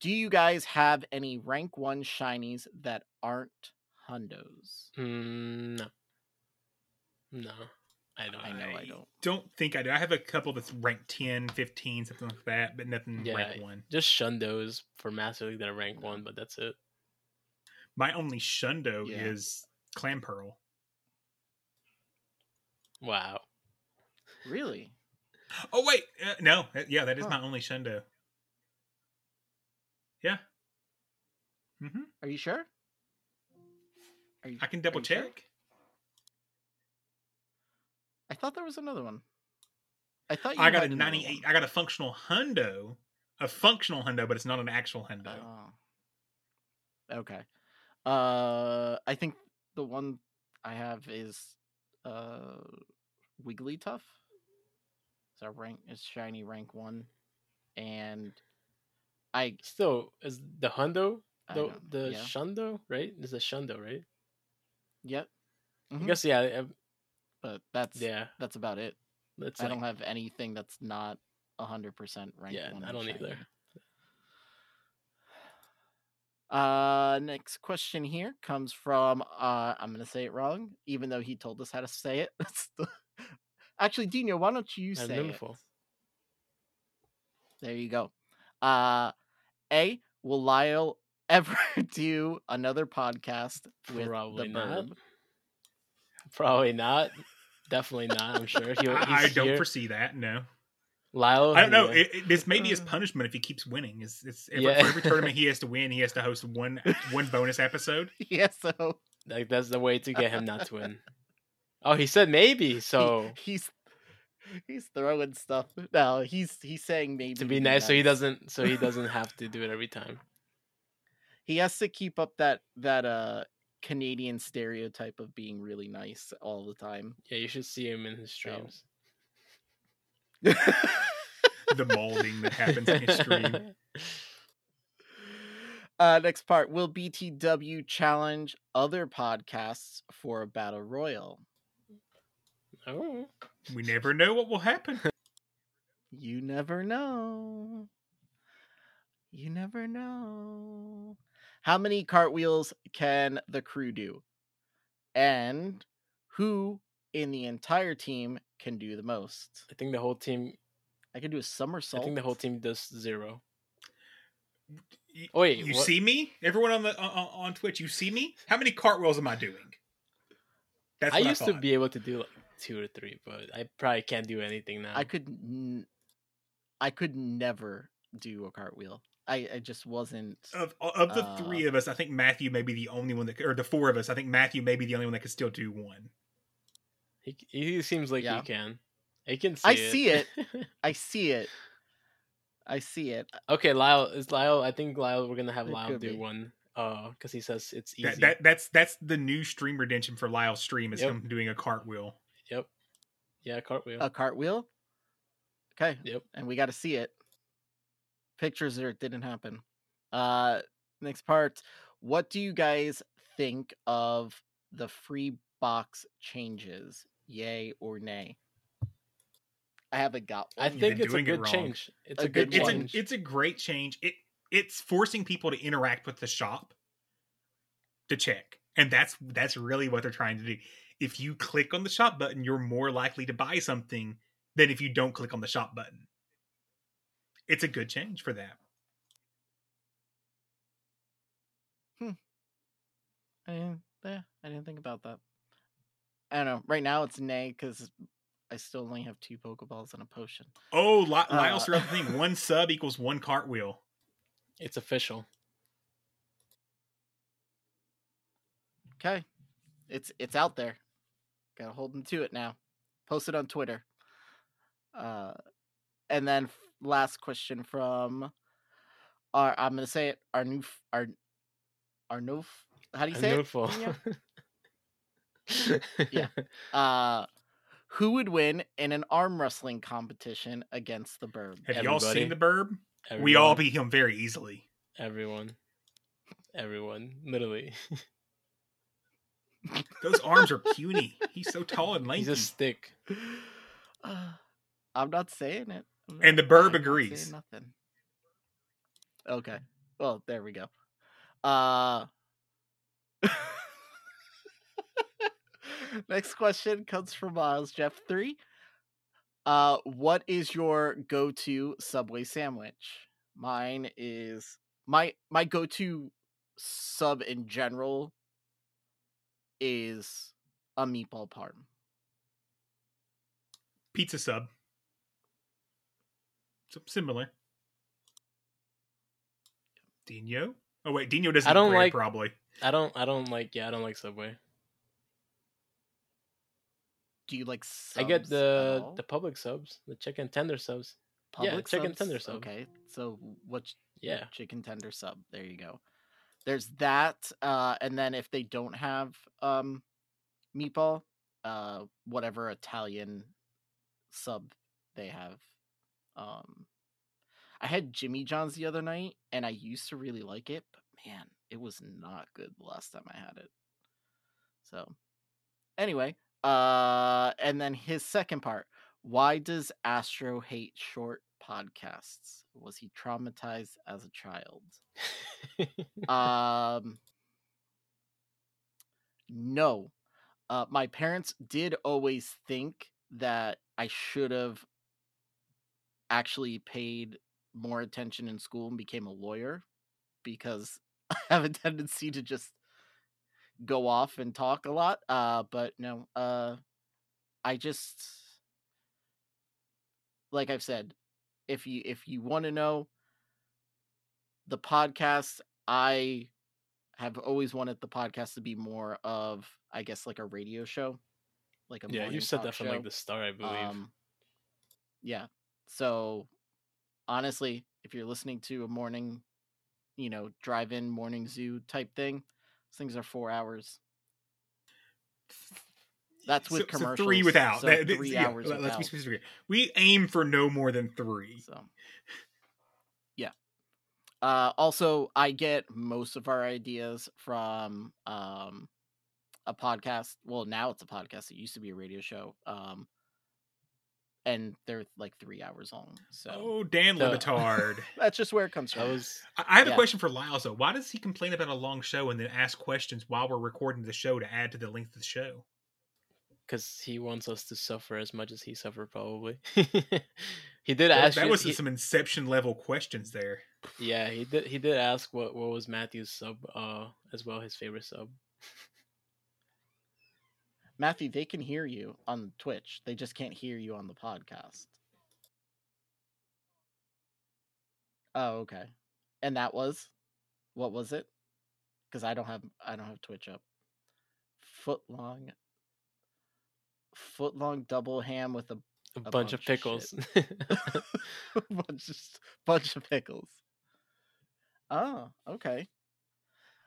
Do you guys have any rank 1 shinies that aren't hundos? Mm, no. No. I don't. I know I don't. Don't think I do. I have a couple that's ranked 10, 15, something like that, but nothing Yeah, rank one. just shundos for Master League that are rank one, but that's it. My only shundo Yeah. is Clamperl. Wow. Really? Oh wait, uh, no, uh, yeah, that is Huh. my only shundo. Yeah. Mm-hmm. Are you sure? Are you I can double check. sure? Check. I thought there was another one. I thought you I got a 98. I got a functional hundo, a functional hundo, but it's not an actual hundo. Oh. Okay. Uh, I think the one I have is uh, Wigglytuff. It's our rank. It's shiny rank one, and I Still, is the hundo the the yeah. shundo right? Is a shundo right? yep. I Mhm. guess yeah. But that's Yeah. That's about it. That's I like, don't have anything that's not hundred percent ranked. Yeah. I don't either. Uh, next question here comes from uh, I'm gonna say it wrong, even though he told us how to say it. The- Actually, Dino, why don't you say it? There you go. Uh, A, will Lyle ever do another podcast with Probably the not. Probably not. Definitely not. I'm sure he'll. I, I don't here. foresee that. No, Lyle. I don't know. yeah. It, it- this may be his punishment if he keeps winning. Is it's every, Yeah. for every tournament he has to win, he has to host one one bonus episode. yeah, so Like that's the way to get him not to win. Oh, he said maybe. he- So he's he's throwing stuff. No, he's he's saying maybe to be nice, so he doesn't. So he doesn't have to do it every time. he has to keep up that that uh Canadian stereotype of being really nice all the time. Yeah, you should see him in his So- streams. The molding that happens in his stream. Uh, next part will BTW challenge other podcasts for a battle royal. Oh, We never know what will happen. You never know. You never know. How many cartwheels can the crew do? And who in the entire team can do the most? I think the whole team. I can do a somersault. I think the whole team does zero. Y- Oh, wait, you what- see me? Everyone on the on, on Twitch, you see me? How many cartwheels am I doing? That's I what used to be able to do like two or three, but I probably can't do anything now. I could n- I could never do a cartwheel. I, I just wasn't of of the uh, three of us. I think Matthew may be the only one that, or the four of us. I think Matthew may be the only one that could still do one. He, he seems like Yeah. he can. He can see I it. see it. I see it. I see it. okay, Lyle is Lyle. I think Lyle. We're gonna have It Lyle do be. one. Uh, because he says it's easy. That, that that's that's the new stream redemption for Lyle's stream is Yep. him doing a cartwheel. Yep. Yeah, cartwheel. A cartwheel? Okay. Yep. And we got to see it. Pictures or it didn't happen. Uh next part. What do you guys think of the free box changes? Yay or nay? I haven't got I think it's a doing it good change. It's A a, good, good It's change. a it's a great change. It it's forcing people to interact with the shop to check. And that's that's really what they're trying to do. If you click on the shop button, you're more likely to buy something than if you don't click on the shop button. It's a good change for that. I didn't, yeah, I didn't think about that. I don't know. Right now it's nay because I still only have two Pokeballs and a potion. Oh, Li- Uh, Lyle's the other thing. One sub equals one cartwheel. It's official. Okay, it's it's out there. Gotta hold them to it now. Post it on Twitter. Uh, and then f- last question from our I'm gonna say it our new our our no how do you say it? Arnulfo. Daniel? Yeah. Uh, who would win in an arm wrestling competition against the Burb? Have y'all seen the burb? We all beat him very easily. Everyone. Everyone. Literally. Those arms are puny. He's so tall and lanky. He's a stick. Uh, I'm not saying it. And the Burb I'm not saying agrees. Nothing. Okay. Well, there we go. Uh Next question comes from Miles Jeff 3. Uh what is your go-to Subway sandwich? Mine is my my go-to sub in general is a meatball parm. Pizza sub. So similar. Dino? Oh wait, Dino doesn't I don't like- probably. I don't I don't like yeah, I don't like Subway. Do you like I get subs at the all? the public subs, the chicken tender subs. Public yeah, chicken subs? tender sub. Okay, so what? Yeah. chicken tender sub. There you go. There's that, uh, and then if they don't have um, meatball, uh, whatever Italian sub they have. Um, I had Jimmy John's the other night, and I used to really like it, but man, it was not good the last time I had it. So, anyway, uh, and then his second part. Why does Astro hate short podcasts? Was he traumatized as a child? um, no. Uh, my parents did always think that I should have actually paid more attention in school and became a lawyer because I have a tendency to just go off and talk a lot. Uh, but no, uh, I just like I've said, if you if you want to know the podcast, I have always wanted the podcast to be more of, I guess, like a radio show, like a yeah, you said that from like the start, I believe. Um, yeah. So honestly, if you're listening to a morning, you know, drive-in morning zoo type thing, these things are four hours. That's with So- so commercials. three without. so That- three yeah, hours let- Let's be without. specific. We aim for no more than three. So, yeah. Uh, also, I get most of our ideas from um, a podcast. Well, now it's a podcast. It used to be a radio show. Um, and they're like three hours long. So Oh, Dan The- Le Batard. that's just where it comes I from. was I I have a question for Lyle. though. Why does he complain about a long show and then ask questions while we're recording the show to add to the length of the show? because he wants us to suffer as much as he suffered, probably. he did That, ask. that you- was he- some Inception level questions there. yeah, he did. He did ask what what was Matthew's sub, uh, as well his favorite sub. Matthew, they can hear you on Twitch. They just can't hear you on the podcast. Oh, okay. And that was what was it? Because I don't have I don't have Twitch up. Foot long foot long double ham with a, A, A bunch, of bunch of pickles. bunch of bunch of pickles. Oh, okay.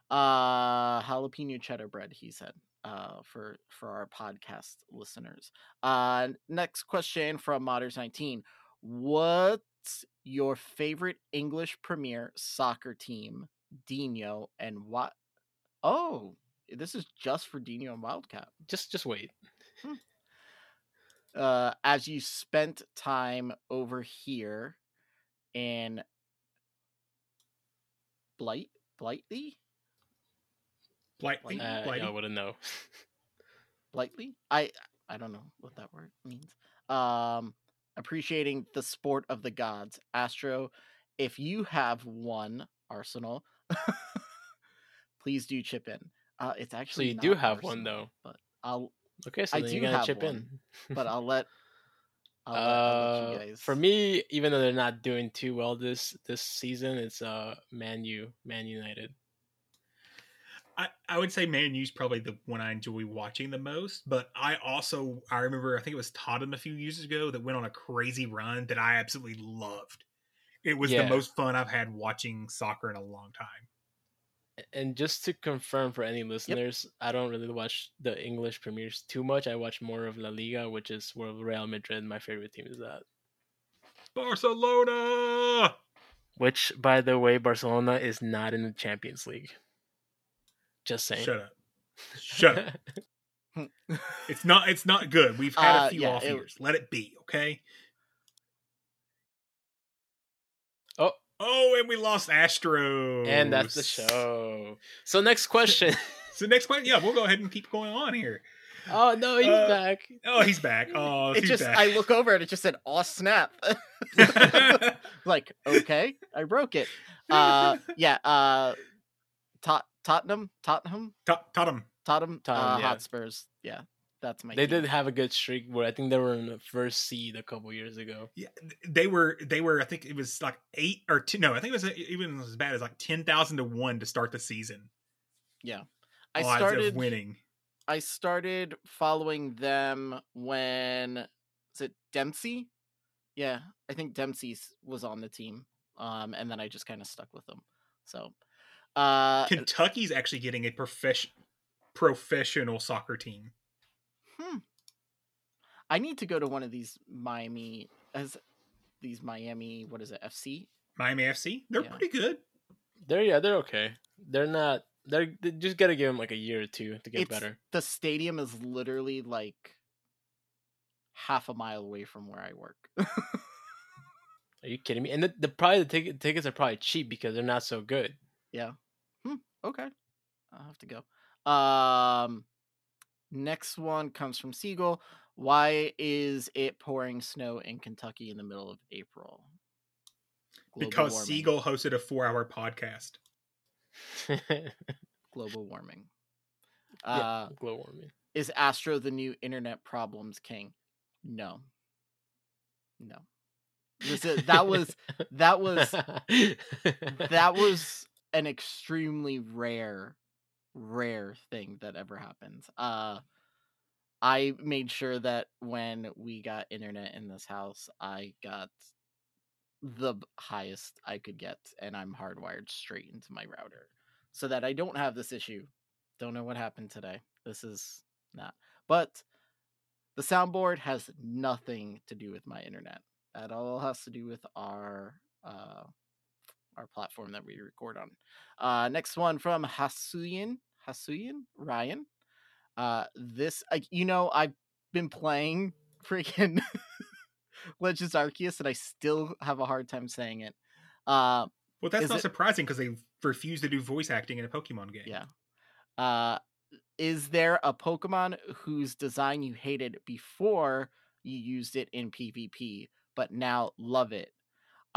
Uh jalapeno cheddar bread, he said. Uh for for our podcast listeners. Uh next question from Modders19. What's your favorite English Premier soccer team, Dino, and what Oh, this is just for Dino and Wildcat. just just wait. uh, as you spent time over here in Blight Blightly Blightly, Uh, Blighty. I wouldn't know. Blightly. I I don't know what that word means. Um, appreciating the sport of the gods. Astro, if you have one Arsenal, please do chip in. Uh, it's So actually you do not have one though. but I'll Okay, so I then do you're gonna have chip one, in. but I'll let I'll, let, I'll let you Uh, guys. for me, even though they're not doing too well this this season, it's uh Man U, Man United. I, I would say Man U's probably the one I enjoy watching the most, but I also I remember I think it was Tottenham a few years ago that went on a crazy run that I absolutely loved. It was Yeah. the most fun I've had watching soccer in a long time. And just to confirm for any listeners, I don't really watch the English premiers too much. I watch more of La Liga, which is where Real Madrid, my favorite team, is at. Barcelona. Which, by the way, Barcelona is not in the Champions League. Just saying. Shut up. Shut up. It's not it's not good. We've had Uh, a few yeah, off it- years. Let it be, okay? Oh, Oh, and we lost Astros. and that's the show. So next question. So next question, yeah, we'll go ahead and keep going on here. oh no, he's Uh, back. Oh, he's back. Oh, it he's just back. I look over and it just said "Oh snap!" like okay, I broke it. Uh, yeah. Uh, Tot- Tottenham, Tottenham, Tot- Tottenham. Tottenham, Tottenham, uh, yeah. Hotspurs. Yeah, that's my. They team. did have a good streak where I think they were in the first seed a couple years ago. Yeah, they were they were. I think it was like eight or two. No, I think it was even as bad as like ten thousand to one to start the season. Yeah, I odds started of winning. I started following them when is it Dempsey? Yeah, I think Dempsey's was on the team. Um, and then I just kind of stuck with them. So, uh, Kentucky's actually getting a profession professional soccer team. hmm. I need to go to one of these Miami as these Miami. What is it? FC. Miami FC, they're Yeah. pretty good. They're yeah, they're okay. They're not. They're they just gotta give them like a year or two to get It's- better. The stadium is literally like half a mile away from where I work. Are you kidding me? And the, the probably the ticket, tickets are probably cheap because they're not so good. Yeah. Okay. I'll have to go. Um, next one comes from Siegel. Why is it pouring snow in Kentucky in the middle of April? Global because warming. Siegel hosted a four-hour podcast. Global warming. yeah, Uh, global warming. is Astro the new internet problems king? No. No. This is, that was that was that was an extremely rare rare thing that ever happens uh i made sure that when we got internet in this house i got the highest i could get and i'm hardwired straight into my router so that i don't have this issue. Don't know what happened today. This is not but the soundboard has nothing to do with my internet. That all has to do with our uh our platform that we record on. Uh, next one from Hasuyan, Hasuyan Ryan. Uh, this, uh, you know, I've been playing freaking Legends Arceus, and I still have a hard time saying it. Uh, Well, that's not it- surprising because they refuse to do voice acting in a Pokemon game. yeah. Uh, is there a Pokemon whose design you hated before you used it in PvP, but now love it?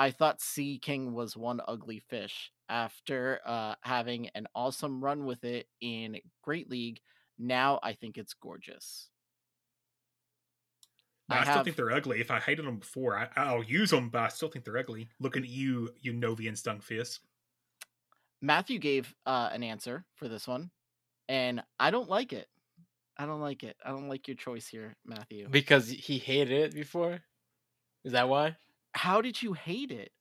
I thought Seaking was one ugly fish. After uh, having an awesome run with it in Great League, now I think it's gorgeous. No, I I, still have- think they're ugly. If I hated them before, I, I'll use them, but I still think they're ugly. Looking at you, you Novian Stunfisk. Matthew gave uh, an answer for this one, and I don't like it. I don't like it. I don't like your choice here, Matthew. because he hated it before. Is that why? How did you hate it?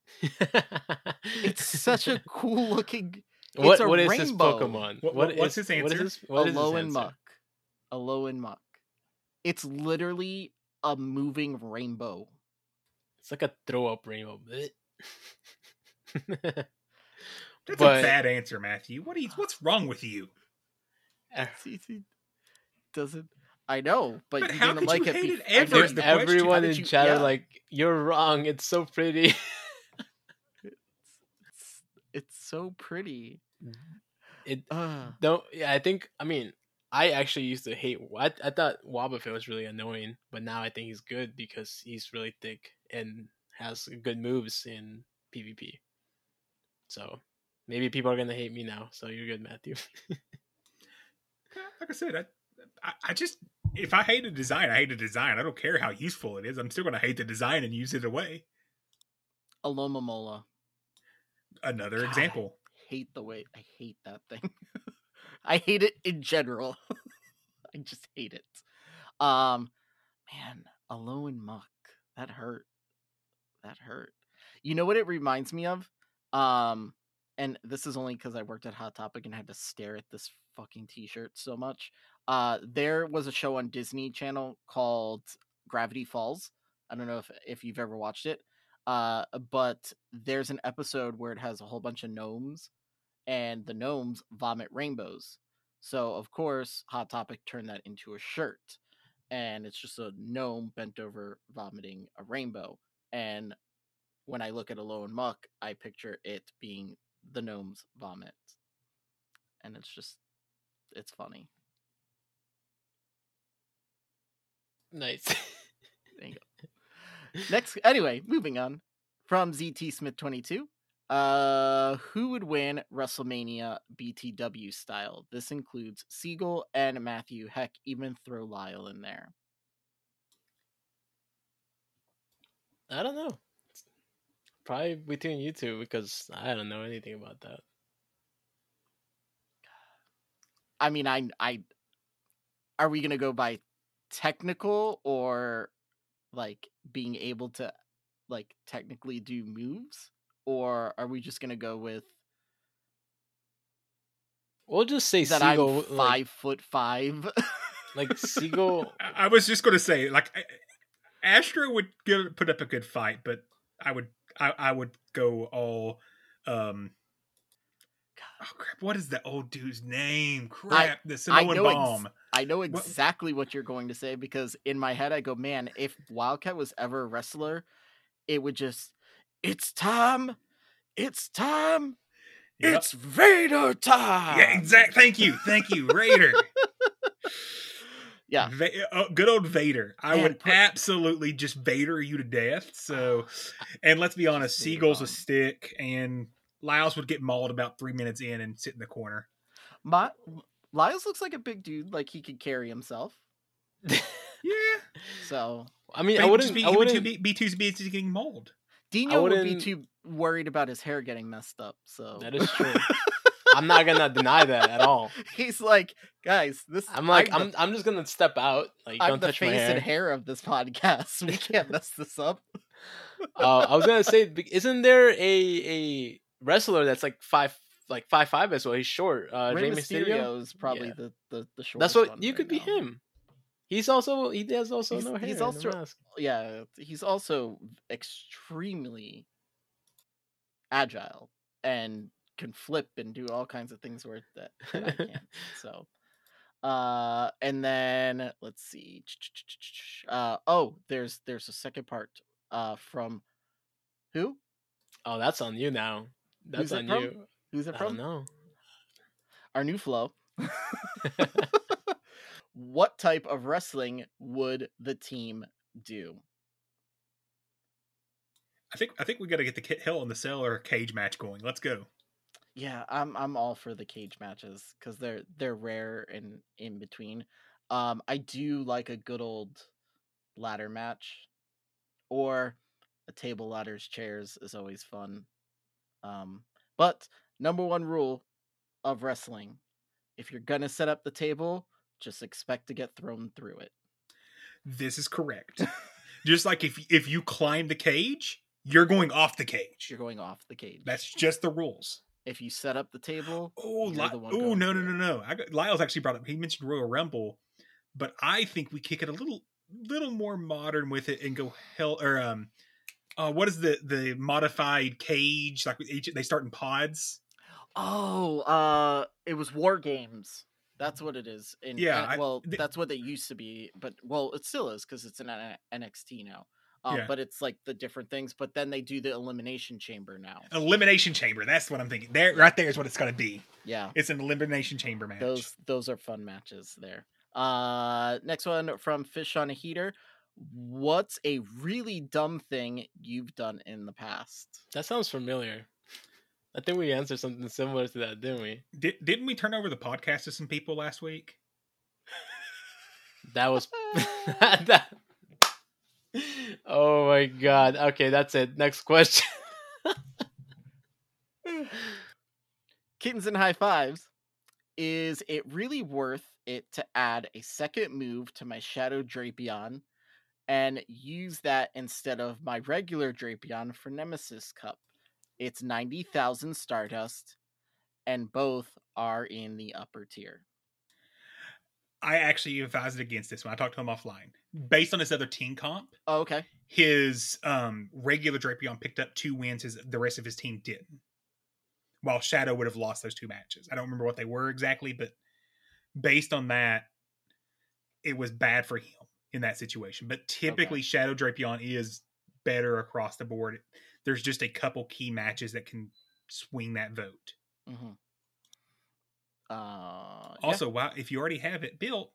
It's such a cool looking. what it's a what is this rainbow. Pokemon? What- what what's is- his answer? this? What is his Alolan answer? Muck. Alolan Muck. It's literally a moving rainbow. It's like a throw up rainbow. Blech. That's But- a bad answer, Matthew. What are you, what's wrong with you? See, see, doesn't I know, but, But you how didn't could like you it. hate bef- it I ever the. Everyone in you- chat yeah. are like, "You're wrong. It's so pretty." it's, it's so pretty. It Uh, don't. Yeah, I think. I mean, I actually used to hate. I I thought Wobbuffet was really annoying, but now I think he's good because he's really thick and has good moves in PvP. So maybe people are gonna hate me now. So you're good, Matthew. like I said, I, I, I just if I hate a design, I hate a design. I don't care how useful it is. I'm still going to hate the design and use it away. Alomomola. Another God, example. I hate the way I hate that thing. I hate it in general. I just hate it. Um, man, Alolan Muck. That hurt. That hurt. You know what it reminds me of? Um, and this is only because I worked at Hot Topic and had to stare at this fucking T-shirt so much. Uh, there was a show on Disney Channel called Gravity Falls. I don't know if if you've ever watched it. Uh, but there's an episode where it has a whole bunch of gnomes, and the gnomes vomit rainbows. So of course, Hot Topic turned that into a shirt, and it's just a gnome bent over vomiting a rainbow. And when I look at Alolan Muck, I picture it being the gnome's vomit, and it's just, it's funny. Nice. There you go. Next, anyway, moving on from ZT Smith 22. Uh, who would win WrestleMania BTW style? This includes Siegel and Matthew. Heck, even throw Lyle in there. I don't know. Probably between you two because I don't know anything about that. I mean, I, I, are we gonna go by technical or like being able to like technically do moves, or are we just gonna go with We'll just say that Siegel. I'm like- five foot five? Like Siegel. I, I was just going to say, like, Astro would give, put up a good fight, but I would, I, I would go all, um, oh crap, what is the old dude's name? Crap, the I Samoan know ex- bomb. I know exactly what you're going to say because in my head I go, man, if Wildcat was ever a wrestler, it would just, it's time, it's time, Yep. it's Vader time. yeah, exact. Thank you, thank you, Raider. Yeah. Va- uh, good old Vader. I Man, would put- absolutely just Vader you to death. So, and let's be honest, Seagull's a stick, and Lyles would get mauled about three minutes in and sit in the corner. My Lyles looks like a big dude, like he could carry himself. Yeah, So I mean, But I he would wouldn't. be, I he would wouldn't. be, be too busy getting mauled. Dino would be too worried about his hair getting messed up. So That is true. I'm not gonna deny that at all. he's like, guys, this. I'm like, I'm I'm, the, I'm just gonna step out. Like, I'm don't the touch my face hair. and hair of this podcast. We can't mess this up. uh, I was gonna say, isn't there a a wrestler that's like five, like five five as well? He's short. Uh, Rey Rey Mysterio. Mysterio is probably Yeah. the the the short. That's what you could be him. He's also he has also He's- no hair. he's also-. Yeah, he's also extremely agile and can flip and do all kinds of things where that, that I can't. so, uh, and then let's see. Uh, oh, there's there's a second part. Uh, from who? Oh, that's on you now. That's Who's on you. Who's it I don't from? know. Our new flow. what type of wrestling would the team do? I think I think we got to get the Kit Hill and the Sailor cage match going. Let's go. Yeah, I'm I'm all for the cage matches because they're they're rare and in between. Um, I do like a good old ladder match, or a table ladders chairs is always fun. Um, but number one rule of wrestling: if you're gonna set up the table, just expect to get thrown through it. This is correct. just like if if you climb the cage, you're going off the cage. You're going off the cage. That's just the rules. if you set up the table. Oh, Li- oh going no no no no! I Lyle's actually brought up. He mentioned Royal Rumble, but I think we kick it a little little more modern with it and go hell or um, uh, what is the the modified cage? Like they start in pods. Oh, uh, it was War Games. That's what it is. In, Yeah, N- I- well, th- that's what they used to be, but well, it still is because it's an NXT now. Um, Yeah. But it's like the different things. But then they do the elimination chamber now. Elimination chamber. That's what I'm thinking. There, right there is what it's going to be. Yeah. It's an elimination chamber match. Those those are fun matches there. Uh next one from Fish on a Heater. What's a really dumb thing you've done in the past? That sounds familiar. I think we answered something similar to that, didn't we? Did, didn't we turn over the podcast to some people last week? That was that. Oh my god. Okay, that's it. Next question. Kittens and high fives. Is it really worth it to add a second move to my Shadow Drapion and use that instead of my regular Drapion for Nemesis Cup? It's 90,000 Stardust, and both are in the upper tier. I actually advised against this one. I talked to him offline. Based on his other team comp, Oh, okay. his um, regular Drapion picked up two wins. His the rest of his team didn't. While Shadow would have lost those two matches. I don't remember what they were exactly, but based on that, it was bad for him in that situation. But typically, Shadow Drapion is better across the board. There's just a couple key matches that can swing that vote. Mm-hmm. Uh, yeah. Also, if you already have it built,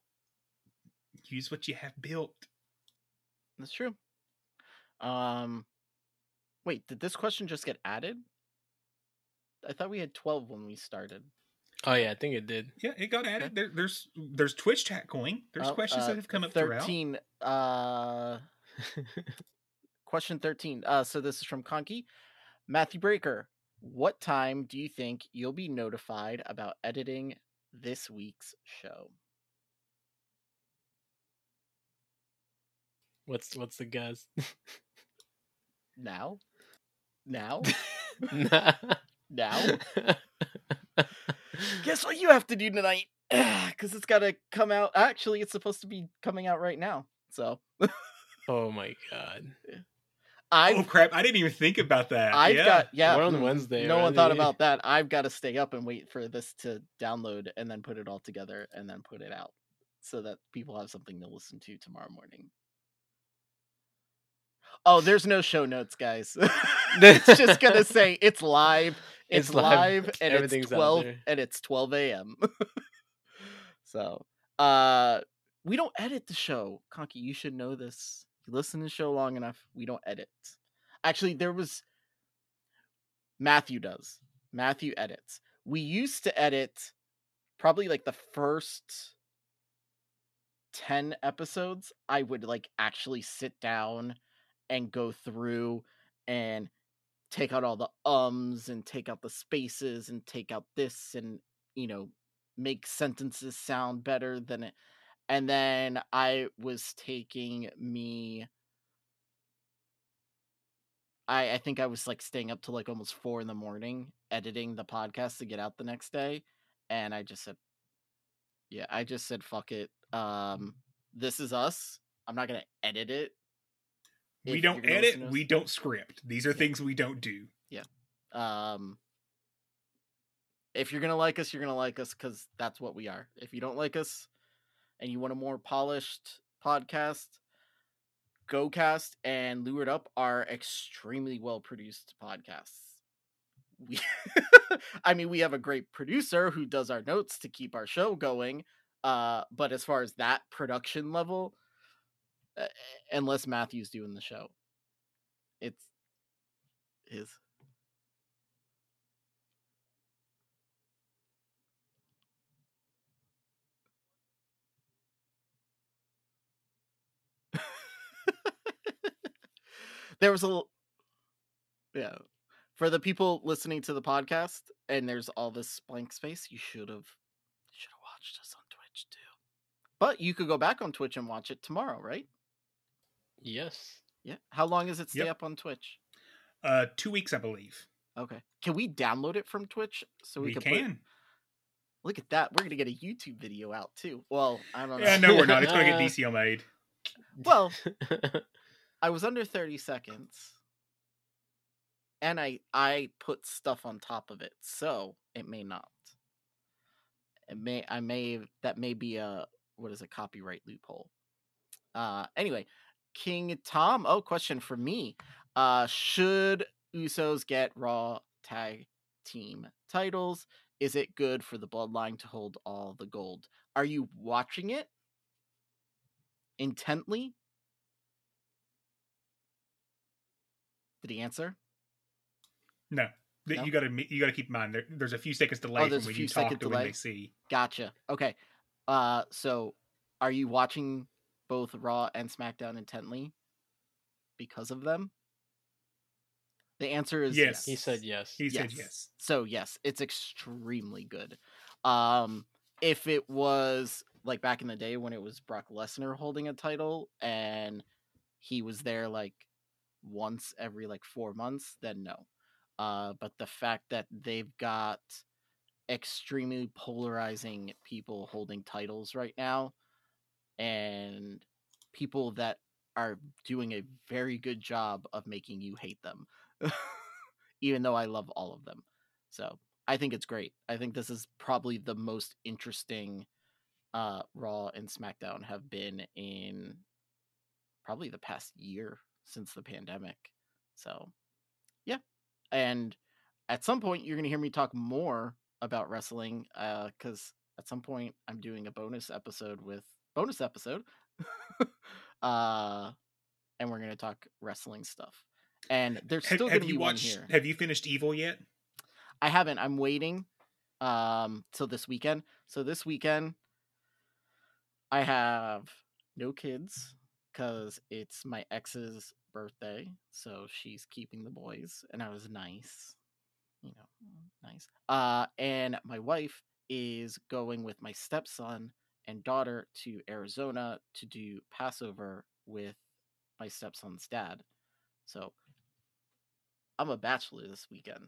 use what you have built. That's true. Um, wait, did this question just get added? I thought we had twelve when we started. Oh yeah, I think it did. Yeah, it got added. There, there's there's Twitch chat going. There's Oh, questions uh, that have come up throughout. Thirteen. Uh, question thirteen. Uh, so this is from Conky, Matthew Breaker. What time do you think you'll be notified about editing this week's show? What's what's the guess? Now? Now? Nah. now? Guess what you have to do tonight? Because it's got to come out. Actually, it's supposed to be coming out right now. So oh my god. I've oh crap! I didn't even think about that. I've yeah. got yeah. We're on Wednesday No one thought about that. I've got to stay up and wait for this to download and then put it all together and then put it out so that people have something to listen to tomorrow morning. Oh, there's no show notes, guys. it's just gonna say it's live. It's, It's live, live, and everything's it's twelve and it's twelve a.m. so, uh, we don't edit the show, Conky. You should know this. You listen to the show long enough. We don't edit. Actually, there was Matthew does. Matthew edits. We used to edit probably like the first 10 episodes. I would like actually sit down and go through and take out all the ums and take out the spaces and take out this and you know make sentences sound better than it and then i was taking me I, I think I was like staying up till like almost four in the morning editing the podcast to get out the next day. And I just said, yeah, I just said, fuck it. Um, this is us. I'm not going to edit it. we if don't edit. We don't script. These are things we don't do. Yeah. Um, if you're going to like us, you're going to like us because that's what we are. If you don't like us and you want a more polished podcast, GoCast and Lured Up are extremely well produced podcasts. We, I mean, we have a great producer who does our notes to keep our show going. Uh, but as far as that production level, uh, unless Matthew's doing the show, it's his. There was a yeah for the people listening to the podcast and there's all this blank space you should have should have watched us on twitch too but you could go back on twitch and watch it tomorrow right Yes. yeah how long does it stay Yep. up on twitch Uh, two weeks, I believe. okay can we download it from twitch so we, we can, can. Put, look at that we're gonna get a youtube video out too well i don't know Yeah, no, we're not. It's going to get DCL made. well I was under 30 seconds. And I I put stuff on top of it, so it may not. It may I may that may be a what is a copyright loophole. Uh anyway, King Tom. Oh, question for me. Uh, should Usos get Raw tag team titles? Is it good for the bloodline to hold all the gold? Are you watching it intently? Did he answer? No, No? you got to you got to keep in mind there, there's a few seconds delay Oh, there's from a when few you talk second to when delay. they see. Gotcha. Okay. Uh, so are you watching both Raw and SmackDown intently because of them? The answer is Yes. He said yes. He said yes. So yes, it's extremely good. Um, if it was like back in the day when it was Brock Lesnar holding a title and he was there like once every like four months, then no. Uh, but the fact that they've got extremely polarizing people holding titles right now and people that are doing a very good job of making you hate them even though i love all of them. So i think it's great. I think this is probably the most interesting uh raw and smackdown have been in probably the past year since the pandemic so yeah and at some point you're going to hear me talk more about wrestling uh cuz at some point I'm doing a bonus episode with bonus episode uh and we're going to talk wrestling stuff. And there's still going to be you one here. Have you finished Evil yet? I haven't. I'm waiting um till this weekend. So this weekend I have no kids cuz it's my ex's birthday, so she's keeping the boys and I was nice. You know, nice. Uh and my wife is going with my stepson and daughter to Arizona to do Passover with my stepson's dad. So I'm a bachelor this weekend.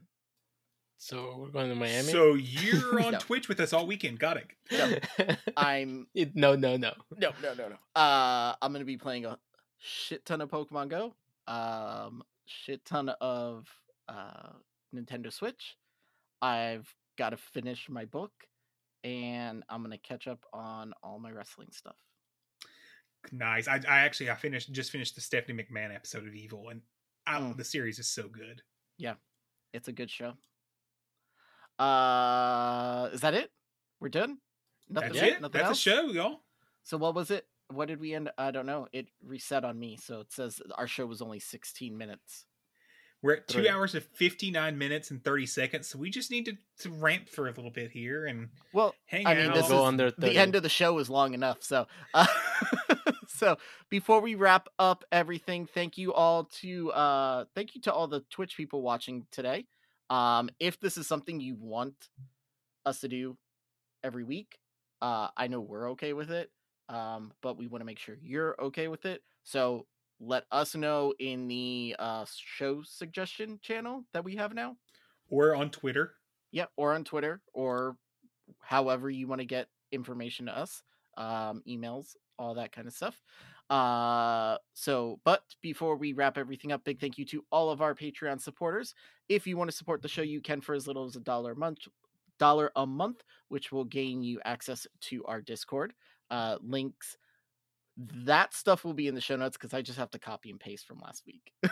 So we're going to Miami. So you're on No. Twitch with us all weekend. Got it. I'm It- no, no, no. no, no, no, no. Uh, I'm gonna be playing a shit ton of Pokemon Go. Um, shit ton of uh Nintendo Switch. I've got to finish my book, and I'm gonna catch up on all my wrestling stuff. Nice. I, I actually I finished just finished the Stephanie McMahon episode of Evil, and I, Mm. the series is so good. Yeah, it's a good show. Uh, is that it? We're done. Nothing, That's else? it. Nothing That's else? a show, y'all. So what was it? What did we end? I don't know. It reset on me, so it says our show was only 16 minutes. We're at two Three. hours of fifty nine minutes and thirty seconds, so we just need to, to ramp for a little bit here and Well, hang I out. mean, this Go is under the end of the show is long enough. So, uh, so before we wrap up everything, thank you all to uh, thank you to all the Twitch people watching today. Um, if this is something you want us to do every week, uh, I know we're okay with it. Um, but we want to make sure you're okay with it. So let us know in the uh show suggestion channel that we have now. or on Twitter. Yeah, or on Twitter, or however you want to get information to us, um, emails, all that kind of stuff. Uh, so, but before we wrap everything up, big thank you to all of our Patreon supporters. If you want to support the show, you can for as little as a dollar a month. Dollar a month, which will gain you access to our Discord. Uh, links. That stuff will be in the show notes because I just have to copy and paste from last week.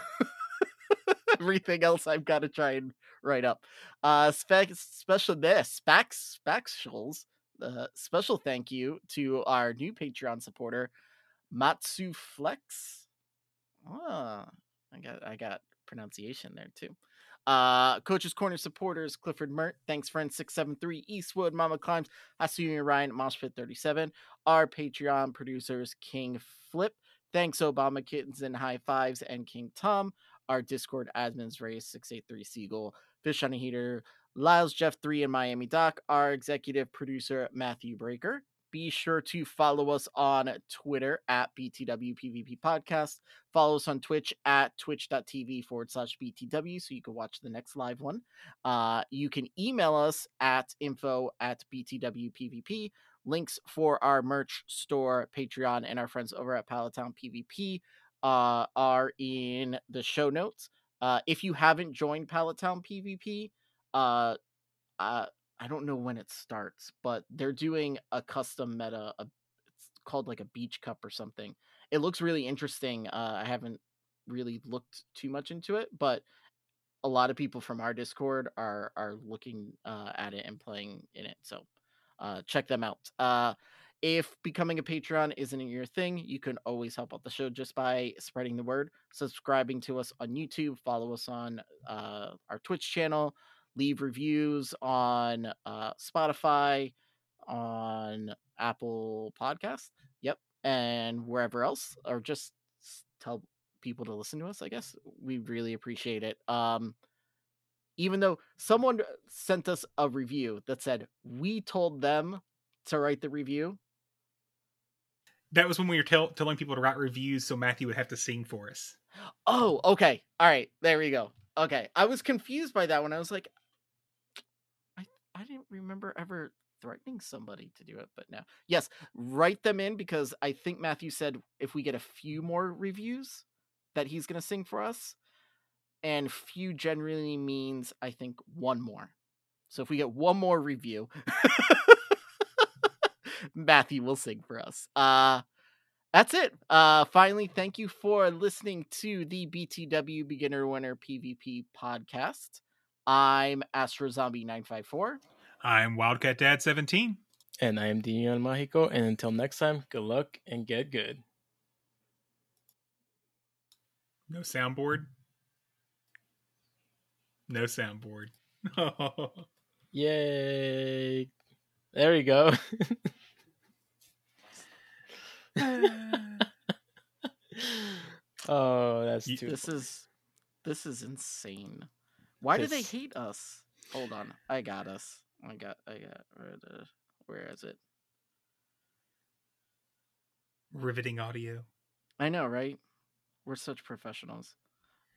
Everything else I've got to try and write up. Uh, spec special this specs specials. Uh, special thank you to our new Patreon supporter, Matsu Flex. Ah, I got I got pronunciation there too. Uh, Coach's Corner supporters, Clifford Mert, Thanks Friend 673, Eastwood, Mama Climbs, Hasuya Ryan, Moshpit 37, our Patreon producers, King Flip, Thanks Obama Kittens and High Fives, and King Tom, our Discord admins, Race 683 Seagull, Fish on a Heater, Lyles Jeff 3 and Miami Doc, our executive producer, Matthew Breaker. Be sure to follow us on Twitter at BTWPVP Podcast. Follow us on Twitch at twitch.tv forward slash BTW so you can watch the next live one. Uh, you can email us at info at BTWPVP. Links for our merch store, Patreon, and our friends over at Palatown PvP uh, are in the show notes. Uh, if you haven't joined Palatown PvP, uh, uh, I don't know when it starts, but they're doing a custom meta. A, it's called like a beach cup or something. it looks really interesting. Uh, I haven't really looked too much into it, but a lot of people from our Discord are are looking uh, at it and playing in it. So uh, check them out. Uh, if becoming a Patreon isn't your thing, you can always help out the show just by spreading the word, subscribing to us on YouTube, follow us on uh, our Twitch channel, leave reviews on uh, Spotify, on Apple Podcast, yep, and wherever else, or just tell people to listen to us. I guess we really appreciate it. Um, even though someone sent us a review that said we told them to write the review. That was when we were tell- telling people to write reviews, so Matthew would have to sing for us. Oh, okay. All right. There we go. Okay. I was confused by that one. I was like, I didn't remember ever threatening somebody to do it, but no. Yes, write them in because I think Matthew said if we get a few more reviews that he's going to sing for us. And few generally means I think one more. So if we get one more review, Matthew will sing for us. Uh that's it. Uh finally, thank you for listening to the BTW Beginner Winner PvP podcast. I'm Astro Zombie 954. I'm Wildcat Dad 17. And I am Dion Mahiko. And until next time, good luck and get good. No soundboard. No soundboard. Yay. There you go. oh, that's too This is this is insane. Why do they hate us? Hold on. I got us. I got I got rid of where is it? Riveting audio. I know, right? We're such professionals.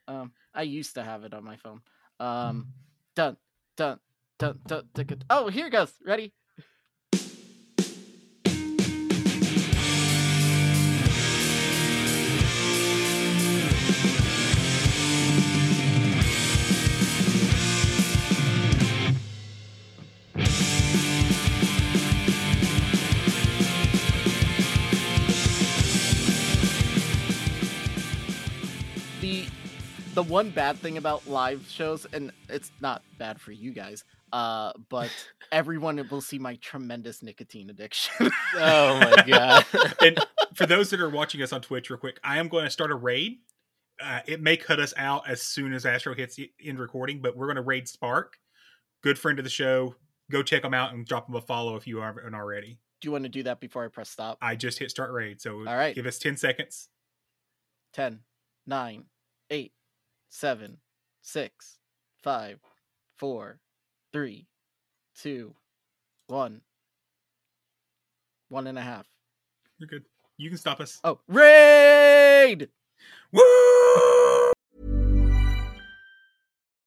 Um, I used to have it on my phone. Um, dun dun dun dun. dun, dun. Oh, here it goes. Ready? The one bad thing about live shows and it's not bad for you guys uh but everyone will see my tremendous nicotine addiction Oh my god. and for those that are watching us on Twitch, real quick, I am going to start a raid. Uh, it may cut us out as soon as Astro hits the end recording, but we're going to raid Spark, good friend of the show. Go check them out and drop them a follow if you haven't already. do you want to do that before i press stop I just hit start raid, so All right. give us ten seconds. 10 9 8 7 6 5 4 3 2 1 one and a half You're good. You can stop us. oh raid Woo!